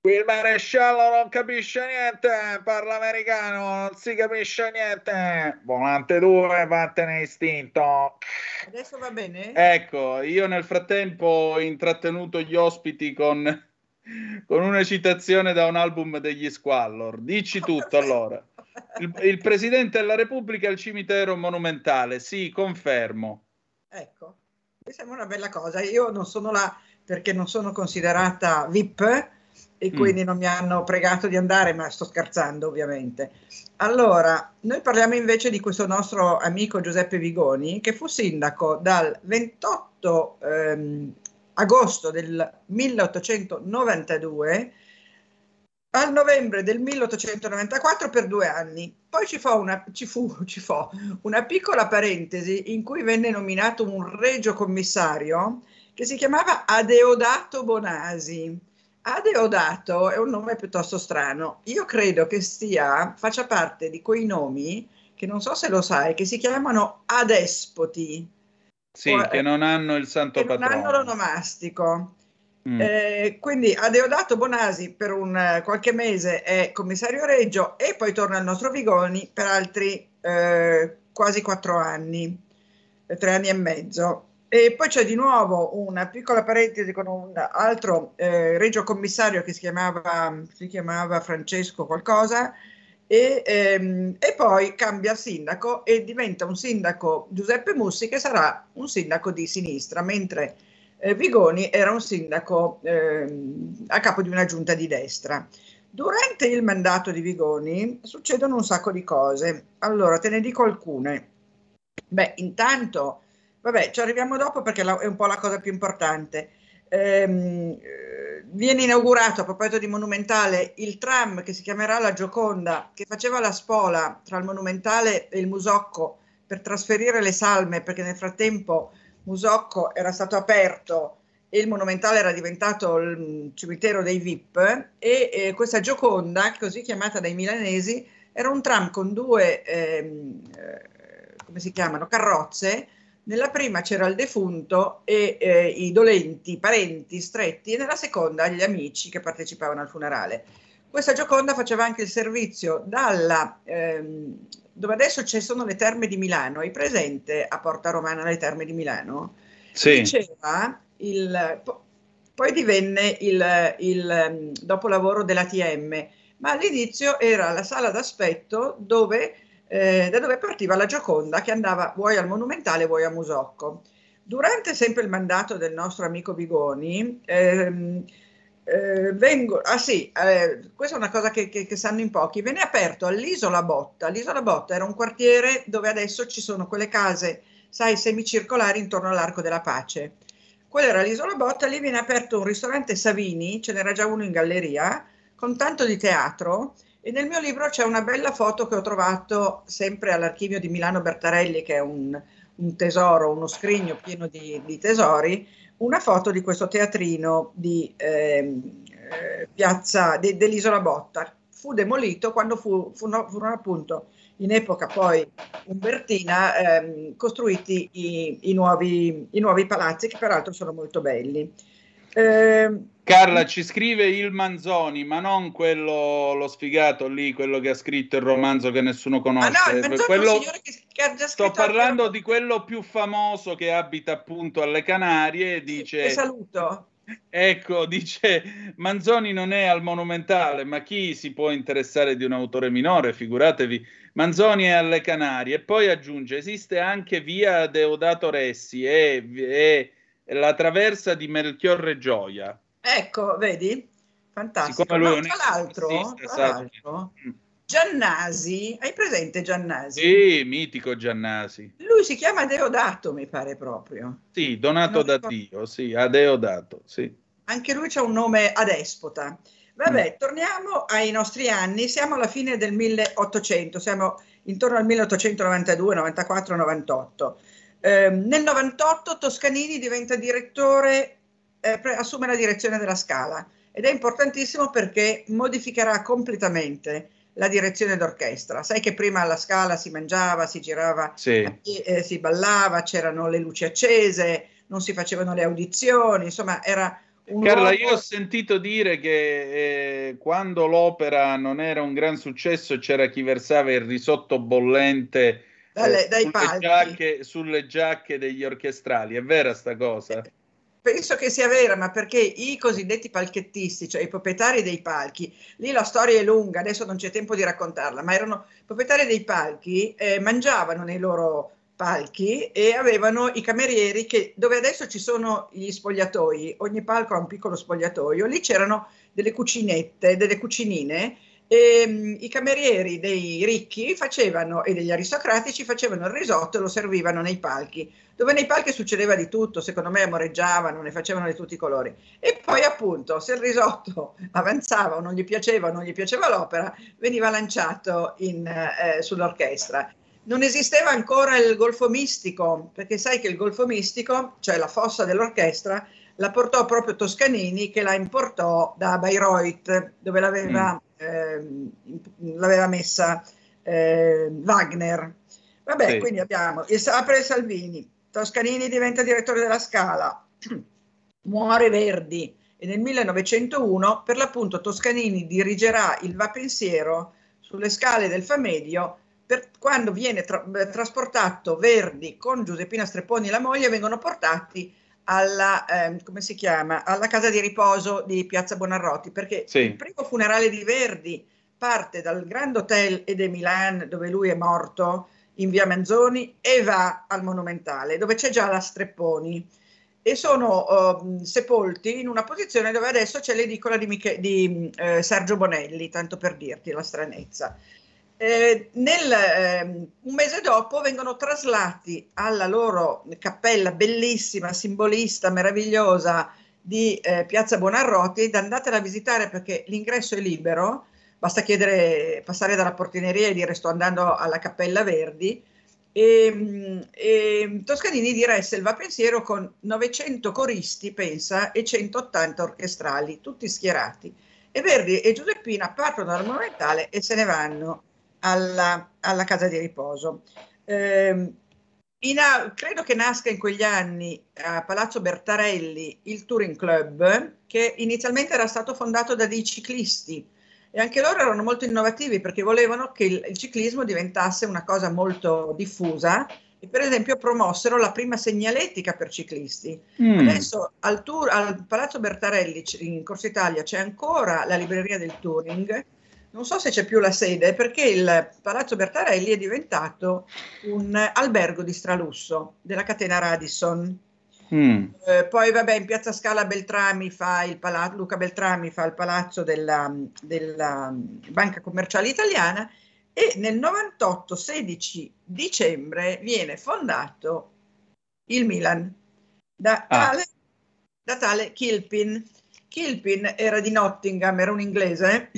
Qui il maresciallo non capisce niente, parla americano, non si capisce niente. Volante 2, vattene istinto. Adesso va bene? Ecco, io nel frattempo ho intrattenuto gli ospiti con, con una citazione da un album degli Squallor. Dici tutto allora. Il, il Presidente della Repubblica al cimitero monumentale, sì, confermo. Ecco, mi sembra una bella cosa. Io non sono là perché non sono considerata VIP e Mm. quindi non mi hanno pregato di andare, ma sto scherzando ovviamente. Allora, noi parliamo invece di questo nostro amico Giuseppe Vigoni, che fu sindaco dal 28 ehm, agosto del 1892 al novembre del 1894 per due anni. Poi ci, fa una, ci, fu, ci fu una piccola parentesi in cui venne nominato un regio commissario che si chiamava Adeodato Bonasi. Adeodato è un nome piuttosto strano. Io credo che stia, faccia parte di quei nomi che non so se lo sai, che si chiamano adespoti, Sì, O- che non hanno il santo che non hanno patrono. l'onomastico. Mm. Eh, quindi Adeodato Bonasi per un eh, qualche mese è commissario Reggio e poi torna al nostro Vigoni per altri eh, quasi quattro anni, eh, tre anni e mezzo. E poi c'è di nuovo una piccola parentesi con un altro eh, Reggio commissario che si chiamava, si chiamava Francesco qualcosa e, ehm, e poi cambia sindaco e diventa un sindaco Giuseppe Mussi che sarà un sindaco di sinistra, mentre eh, Vigoni era un sindaco ehm, a capo di una giunta di destra. Durante il mandato di Vigoni succedono un sacco di cose. Allora, te ne dico alcune. Beh, intanto, vabbè, ci arriviamo dopo perché è un po' la cosa più importante. Ehm, eh, viene inaugurato a proposito di Monumentale il tram che si chiamerà La Gioconda, che faceva la spola tra il Monumentale e il Musocco per trasferire le salme, perché nel frattempo Musocco era stato aperto e il Monumentale era diventato il cimitero dei VIP e eh, questa Gioconda, così chiamata dai milanesi, era un tram con due, ehm, eh, come si chiamano, carrozze. Nella prima c'era il defunto e eh, i dolenti, i parenti stretti, e nella seconda gli amici che partecipavano al funerale. Questa Gioconda faceva anche il servizio dalla, ehm, dove adesso ci sono le terme di Milano, hai presente a Porta Romana le terme di Milano? Sì. Diceva il, po- poi divenne il, il ehm, dopolavoro dell'ATM, ma all'inizio era la sala d'aspetto dove, eh, da dove partiva la Gioconda che andava vuoi al Monumentale, vuoi a Musocco. Durante sempre il mandato del nostro amico Vigoni, ehm, eh, vengo, ah sì, eh, questa è una cosa che, che- che sanno in pochi, venne aperto all'Isola Botta. L'Isola Botta era un quartiere dove adesso ci sono quelle case, sai, semicircolari intorno all'Arco della Pace. Quella era l'Isola Botta, lì viene aperto un ristorante Savini, ce n'era già uno in galleria, con tanto di teatro e nel mio libro c'è una bella foto che ho trovato sempre all'archivio di Milano Bertarelli, che è un, un tesoro, uno scrigno pieno di, di tesori, una foto di questo teatrino di ehm, eh, piazza de- dell'Isola Botta. Fu demolito quando fu, furono, furono appunto in epoca poi umbertina ehm, costruiti i, i nuovi, i nuovi palazzi che peraltro sono molto belli. Eh, Carla ci scrive il Manzoni, ma non quello, lo sfigato lì, quello che ha scritto il romanzo che nessuno conosce. ah no, Quello- che, che sto parlando di quello più famoso che abita appunto alle Canarie. Dice, Che saluto. ecco, dice Manzoni non è al Monumentale, ma chi si può interessare di un autore minore? Figuratevi, Manzoni è alle Canarie. E poi aggiunge: esiste anche via Deodato Ressi e, e la traversa di Melchiorre Gioia. Ecco, vedi? Fantastico. Siccome lui un tra l'altro, economista, tra l'altro, Giannasi, hai presente Giannasi? Sì, mitico Giannasi. Lui si chiama Deodato, mi pare proprio. Sì, donato Non da ricordo. Dio, sì, a Deodato, sì. Anche lui c'ha un nome adespota. Vabbè, Mm. torniamo ai nostri anni. Siamo alla fine del 1800, siamo intorno al 1892, 94, 98. Ehm, nel 98 Toscanini diventa direttore, eh, assume la direzione della Scala ed è importantissimo perché modificherà completamente la direzione d'orchestra. Sai che prima alla Scala si mangiava, si girava Sì. eh, si ballava, c'erano le luci accese, non si facevano le audizioni, insomma era un Carla, io ho sentito dire che eh, quando l'opera non era un gran successo c'era chi versava il risotto bollente Dalle- eh, dai sulle, palchi. giacche, sulle giacche degli orchestrali. È vera sta cosa? Penso che sia vera, ma perché i cosiddetti palchettisti, cioè i proprietari dei palchi, lì la storia è lunga, adesso non c'è tempo di raccontarla, ma erano proprietari dei palchi, eh, mangiavano nei loro palchi e avevano i camerieri che dove adesso ci sono gli spogliatoi, ogni palco ha un piccolo spogliatoio, lì c'erano delle cucinette, delle cucinine e mh, i camerieri dei ricchi facevano e degli aristocratici facevano il risotto e lo servivano nei palchi dove nei palchi succedeva di tutto, secondo me amoreggiavano, ne facevano di tutti i colori. E poi appunto, se il risotto avanzava o non gli piaceva o non gli piaceva l'opera, veniva lanciato in, eh, sull'orchestra. Non esisteva ancora il golfo mistico, perché sai che il golfo mistico, cioè la fossa dell'orchestra, la portò proprio Toscanini che la importò da Bayreuth, dove l'aveva, ehm, l'aveva messa eh, Wagner. Vabbè, Sì. quindi abbiamo il apre Salvini, Toscanini diventa direttore della Scala, muore Verdi e nel 1901 per l'appunto Toscanini dirigerà il Va Pensiero sulle scale del Famedio per quando viene tra- eh, trasportato Verdi con Giuseppina Strepponi e la moglie vengono portati alla, come si chiama, alla casa di riposo di Piazza Bonarroti perché Sì. il primo funerale di Verdi parte dal Grand Hotel de Milan dove lui è morto in via Manzoni e va al Monumentale dove c'è già la Strepponi e sono ehm, sepolti in una posizione dove adesso c'è l'edicola di, Miche- di, eh, Sergio Bonelli, tanto per dirti la stranezza. Eh, nel, ehm, un mese dopo vengono traslati alla loro cappella bellissima, simbolista, meravigliosa di eh, Piazza Buonarroti andatela a visitare perché l'ingresso è libero, basta chiedere, passare dalla portineria e dire sto andando alla Cappella Verdi. E, mm, e Toscanini diresse il Va Pensiero con 900 coristi, pensa, e 180 orchestrali, tutti schierati. E Verdi e Giuseppina partono dal Monumentale e se ne vanno alla, alla casa di riposo. Ehm, in credo che nasca in quegli anni a Palazzo Bertarelli il Touring Club, che inizialmente era stato fondato da dei ciclisti e anche loro erano molto innovativi perché volevano che il, il ciclismo diventasse una cosa molto diffusa e per esempio promossero la prima segnaletica per ciclisti. Mm. Adesso al, tour, al Palazzo Bertarelli in Corso Italia c'è ancora la libreria del Touring, non so se c'è più la sede perché il Palazzo Bertarelli è diventato un albergo di stralusso della catena Radisson. Mm. Eh, poi vabbè in piazza Scala Beltrami fa il palazzo, Luca Beltrami fa il palazzo della, della Banca Commerciale Italiana e nel 98, 16 dicembre, viene fondato il Milan da Ah. tale, da tale Kilpin. Kilpin era di Nottingham, era un inglese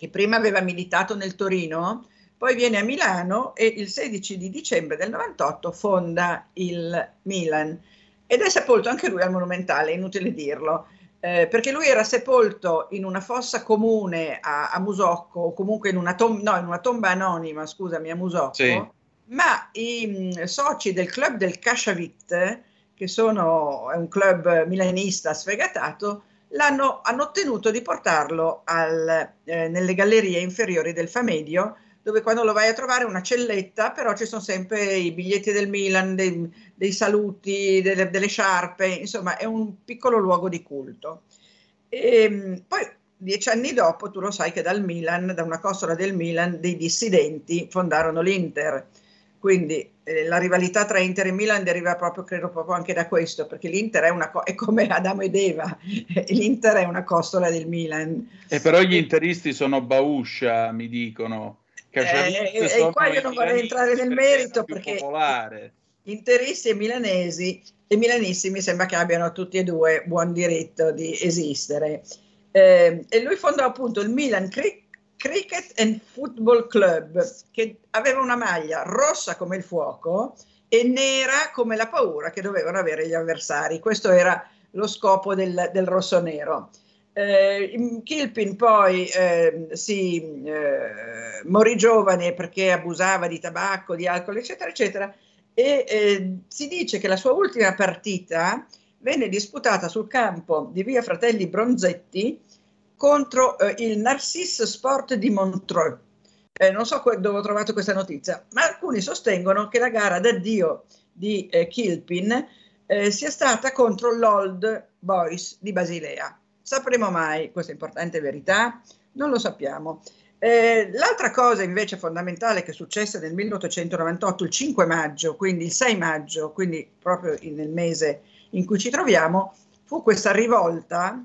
che prima aveva militato nel Torino, poi viene a Milano e il 16 di dicembre del 98 fonda il Milan ed è sepolto anche lui al Monumentale, inutile dirlo, eh, perché lui era sepolto in una fossa comune a, a Musocco, o comunque in una, tom- no, in una tomba anonima, scusami, a Musocco, Sì. ma i mh, soci del club del Casciavit, che sono, è un club milanista sfegatato, l'hanno, hanno ottenuto di portarlo al, eh, nelle gallerie inferiori del Famedio, dove quando lo vai a trovare è una celletta, però ci sono sempre i biglietti del Milan, dei, dei saluti, delle, delle, sciarpe, insomma è un piccolo luogo di culto. E, ehm, poi dieci anni dopo tu lo sai che dal Milan, da una costola del Milan, dei dissidenti fondarono l'Inter. Quindi la rivalità tra Inter e Milan deriva proprio, credo, proprio anche da questo, perché l'Inter è, una è come Adamo ed Eva, l'Inter è una costola del Milan. E però gli interisti sono bauscia, mi dicono. Eh, e, e qua io non vorrei entrare nel merito perché popolare. interisti e milanesi e milanissimi mi sembra che abbiano tutti e due buon diritto di esistere. Eh, e lui fondò appunto il Milan Cric- Cricket and Football Club, che aveva una maglia rossa come il fuoco e nera come la paura che dovevano avere gli avversari. Questo era lo scopo del, del rosso-nero. Eh, Kilpin poi eh, si eh, morì giovane perché abusava di tabacco, di alcol, eccetera, eccetera, e eh, si dice che la sua ultima partita venne disputata sul campo di via Fratelli Bronzetti contro eh, il Narcisse Sport di Montreux. Eh, non so dove ho trovato questa notizia, ma alcuni sostengono che la gara d'addio di eh, Kilpin eh, sia stata contro l'Old Boys di Basilea. Sapremo mai questa importante verità? Non lo sappiamo. Eh, l'altra cosa invece fondamentale che successe nel 1898, il 5 maggio, quindi il 6 maggio, quindi proprio nel mese in cui ci troviamo, fu questa rivolta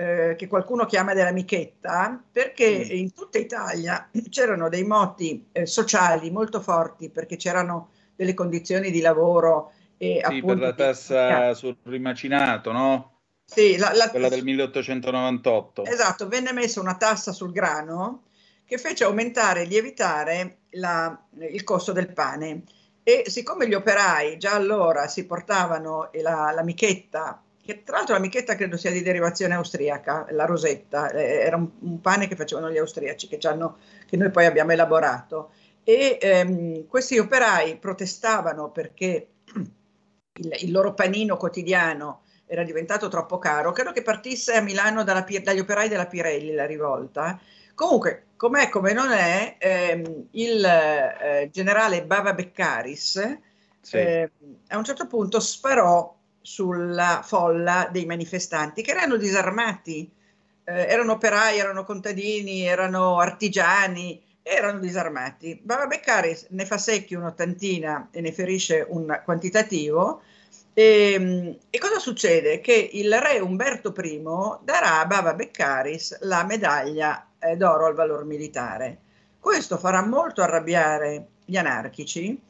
eh, che qualcuno chiama della michetta, perché in tutta Italia c'erano dei moti eh, sociali molto forti, perché c'erano delle condizioni di lavoro e sì, per la tassa sul rimacinato, no? Sì, la, la... quella del 1898. Esatto, venne messa una tassa sul grano che fece aumentare e lievitare la, il costo del pane e siccome gli operai già allora si portavano la, la michetta, che tra l'altro la michetta credo sia di derivazione austriaca, la rosetta, eh, era un, un, pane che facevano gli austriaci che, che noi poi abbiamo elaborato e ehm, questi operai protestavano perché il, il, loro panino quotidiano era diventato troppo caro, credo che partisse a Milano dalla, dagli operai della Pirelli la rivolta. Comunque, com'è come non è, ehm, il eh, generale Bava Beccaris sì. eh, a un certo punto sparò sulla folla dei manifestanti che erano disarmati, eh, erano operai, erano contadini, erano artigiani, erano disarmati. Bava Beccaris ne fa secchi un'ottantina e ne ferisce un quantitativo. E, ehm, e, cosa succede? Che il re Umberto I darà a Bava Beccaris la medaglia eh, d'oro al valor militare. Questo farà molto arrabbiare gli anarchici,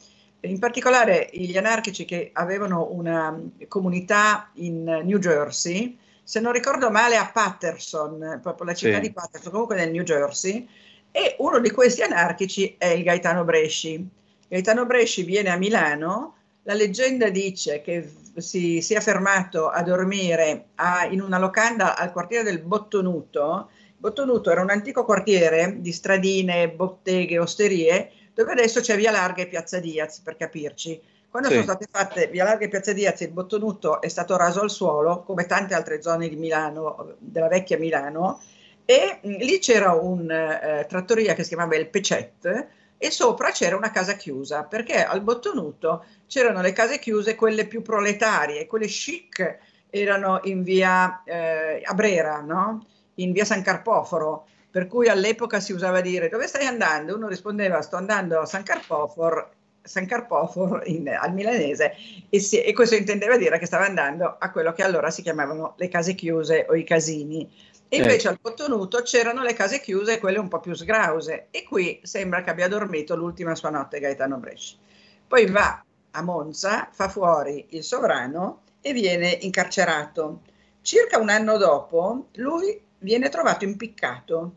in particolare gli anarchici che avevano una comunità in New Jersey, se non ricordo male a Patterson, proprio la città sì. di Patterson, comunque nel New Jersey, e uno di questi anarchici è il Gaetano Bresci. Gaetano Bresci viene a Milano, la leggenda dice che si sia fermato a dormire a, in una locanda al quartiere del Bottonuto. Bottonuto era un antico quartiere di stradine, botteghe, osterie, dove adesso c'è Via Larga e Piazza Diaz, per capirci. Quando sì. sono state fatte Via Larga e Piazza Diaz, il Bottonuto è stato raso al suolo, come tante altre zone di Milano, della vecchia Milano, e mh, lì c'era una eh, trattoria che si chiamava Il Pecet, e sopra c'era una casa chiusa, perché al Bottonuto c'erano le case chiuse, quelle più proletarie, quelle chic erano in via eh, Abrera, no? in via San Carpoforo, per cui all'epoca si usava dire dove stai andando? Uno rispondeva sto andando a San Carpofor, San Carpofor in, al milanese e, si, e, questo intendeva dire che stava andando a quello che allora si chiamavano le case chiuse o i casini. E invece eh. al Cottonuto c'erano le case chiuse e quelle un po' più sgrause e qui sembra che abbia dormito l'ultima sua notte Gaetano Bresci. Poi va a Monza, fa fuori il sovrano e viene incarcerato. Circa un anno dopo lui viene trovato impiccato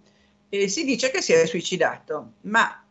e si dice che si è suicidato, ma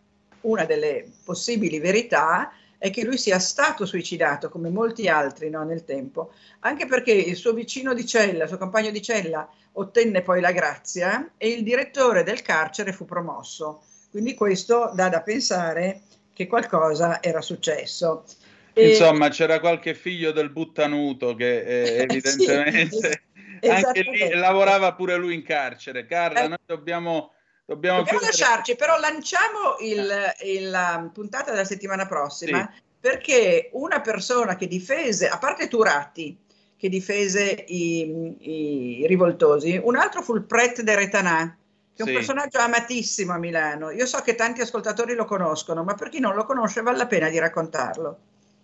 una delle possibili verità è che lui sia stato suicidato come molti altri no, nel tempo, anche perché il suo vicino di cella, il suo compagno di cella, ottenne poi la grazia e il direttore del carcere fu promosso. Quindi questo dà da pensare che qualcosa era successo. E- Insomma, c'era qualche figlio del buttanuto che eh, evidentemente Sì, anche lì lavorava pure lui in carcere. Carla, Eh. noi dobbiamo, dobbiamo, Dobbiamo lasciarci, però lanciamo il- il- la puntata della settimana prossima perché una persona che difese, a parte Turati, che difese i, i rivoltosi, un altro fu il prete de Retanà, che è un Sì. personaggio amatissimo a Milano. Io so che tanti ascoltatori lo conoscono, ma per chi non lo conosce vale la pena di raccontarlo.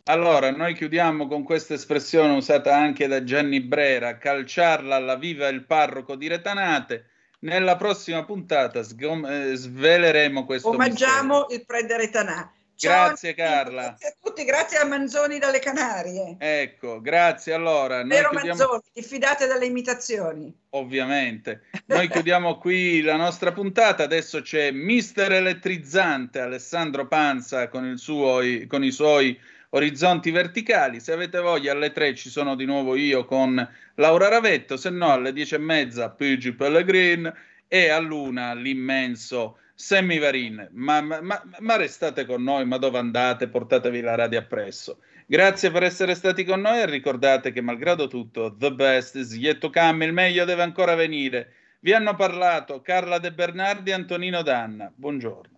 Allora, noi chiudiamo con questa espressione usata anche da Gianni Brera, calciarla alla viva il parroco di Retanate. Nella prossima puntata sgom- eh, sveleremo questo mistero. Omaggiamo il prete Retanà. Ciao Grazie Carla. Grazie a tutti, grazie a Manzoni dalle Canarie. Ecco, grazie. Allora, noi Vero chiudiamo... Manzoni, diffidate dalle imitazioni. Ovviamente. Noi chiudiamo qui la nostra puntata. Adesso c'è Mister Elettrizzante Alessandro Panza con, il suo, con i suoi orizzonti verticali. Se avete voglia, alle tre ci sono di nuovo io con Laura Ravetto, se no alle dieci e mezza Pigi Pellegrin e all'una l'immenso Sammy Varin. Ma, ma- ma- ma restate con noi, ma dove andate? Portatevi la radio appresso. Grazie per essere stati con noi e ricordate che malgrado tutto, the best is yet to come, il meglio deve ancora venire. Vi hanno parlato Carla De Bernardi e Antonino Danna. Buongiorno.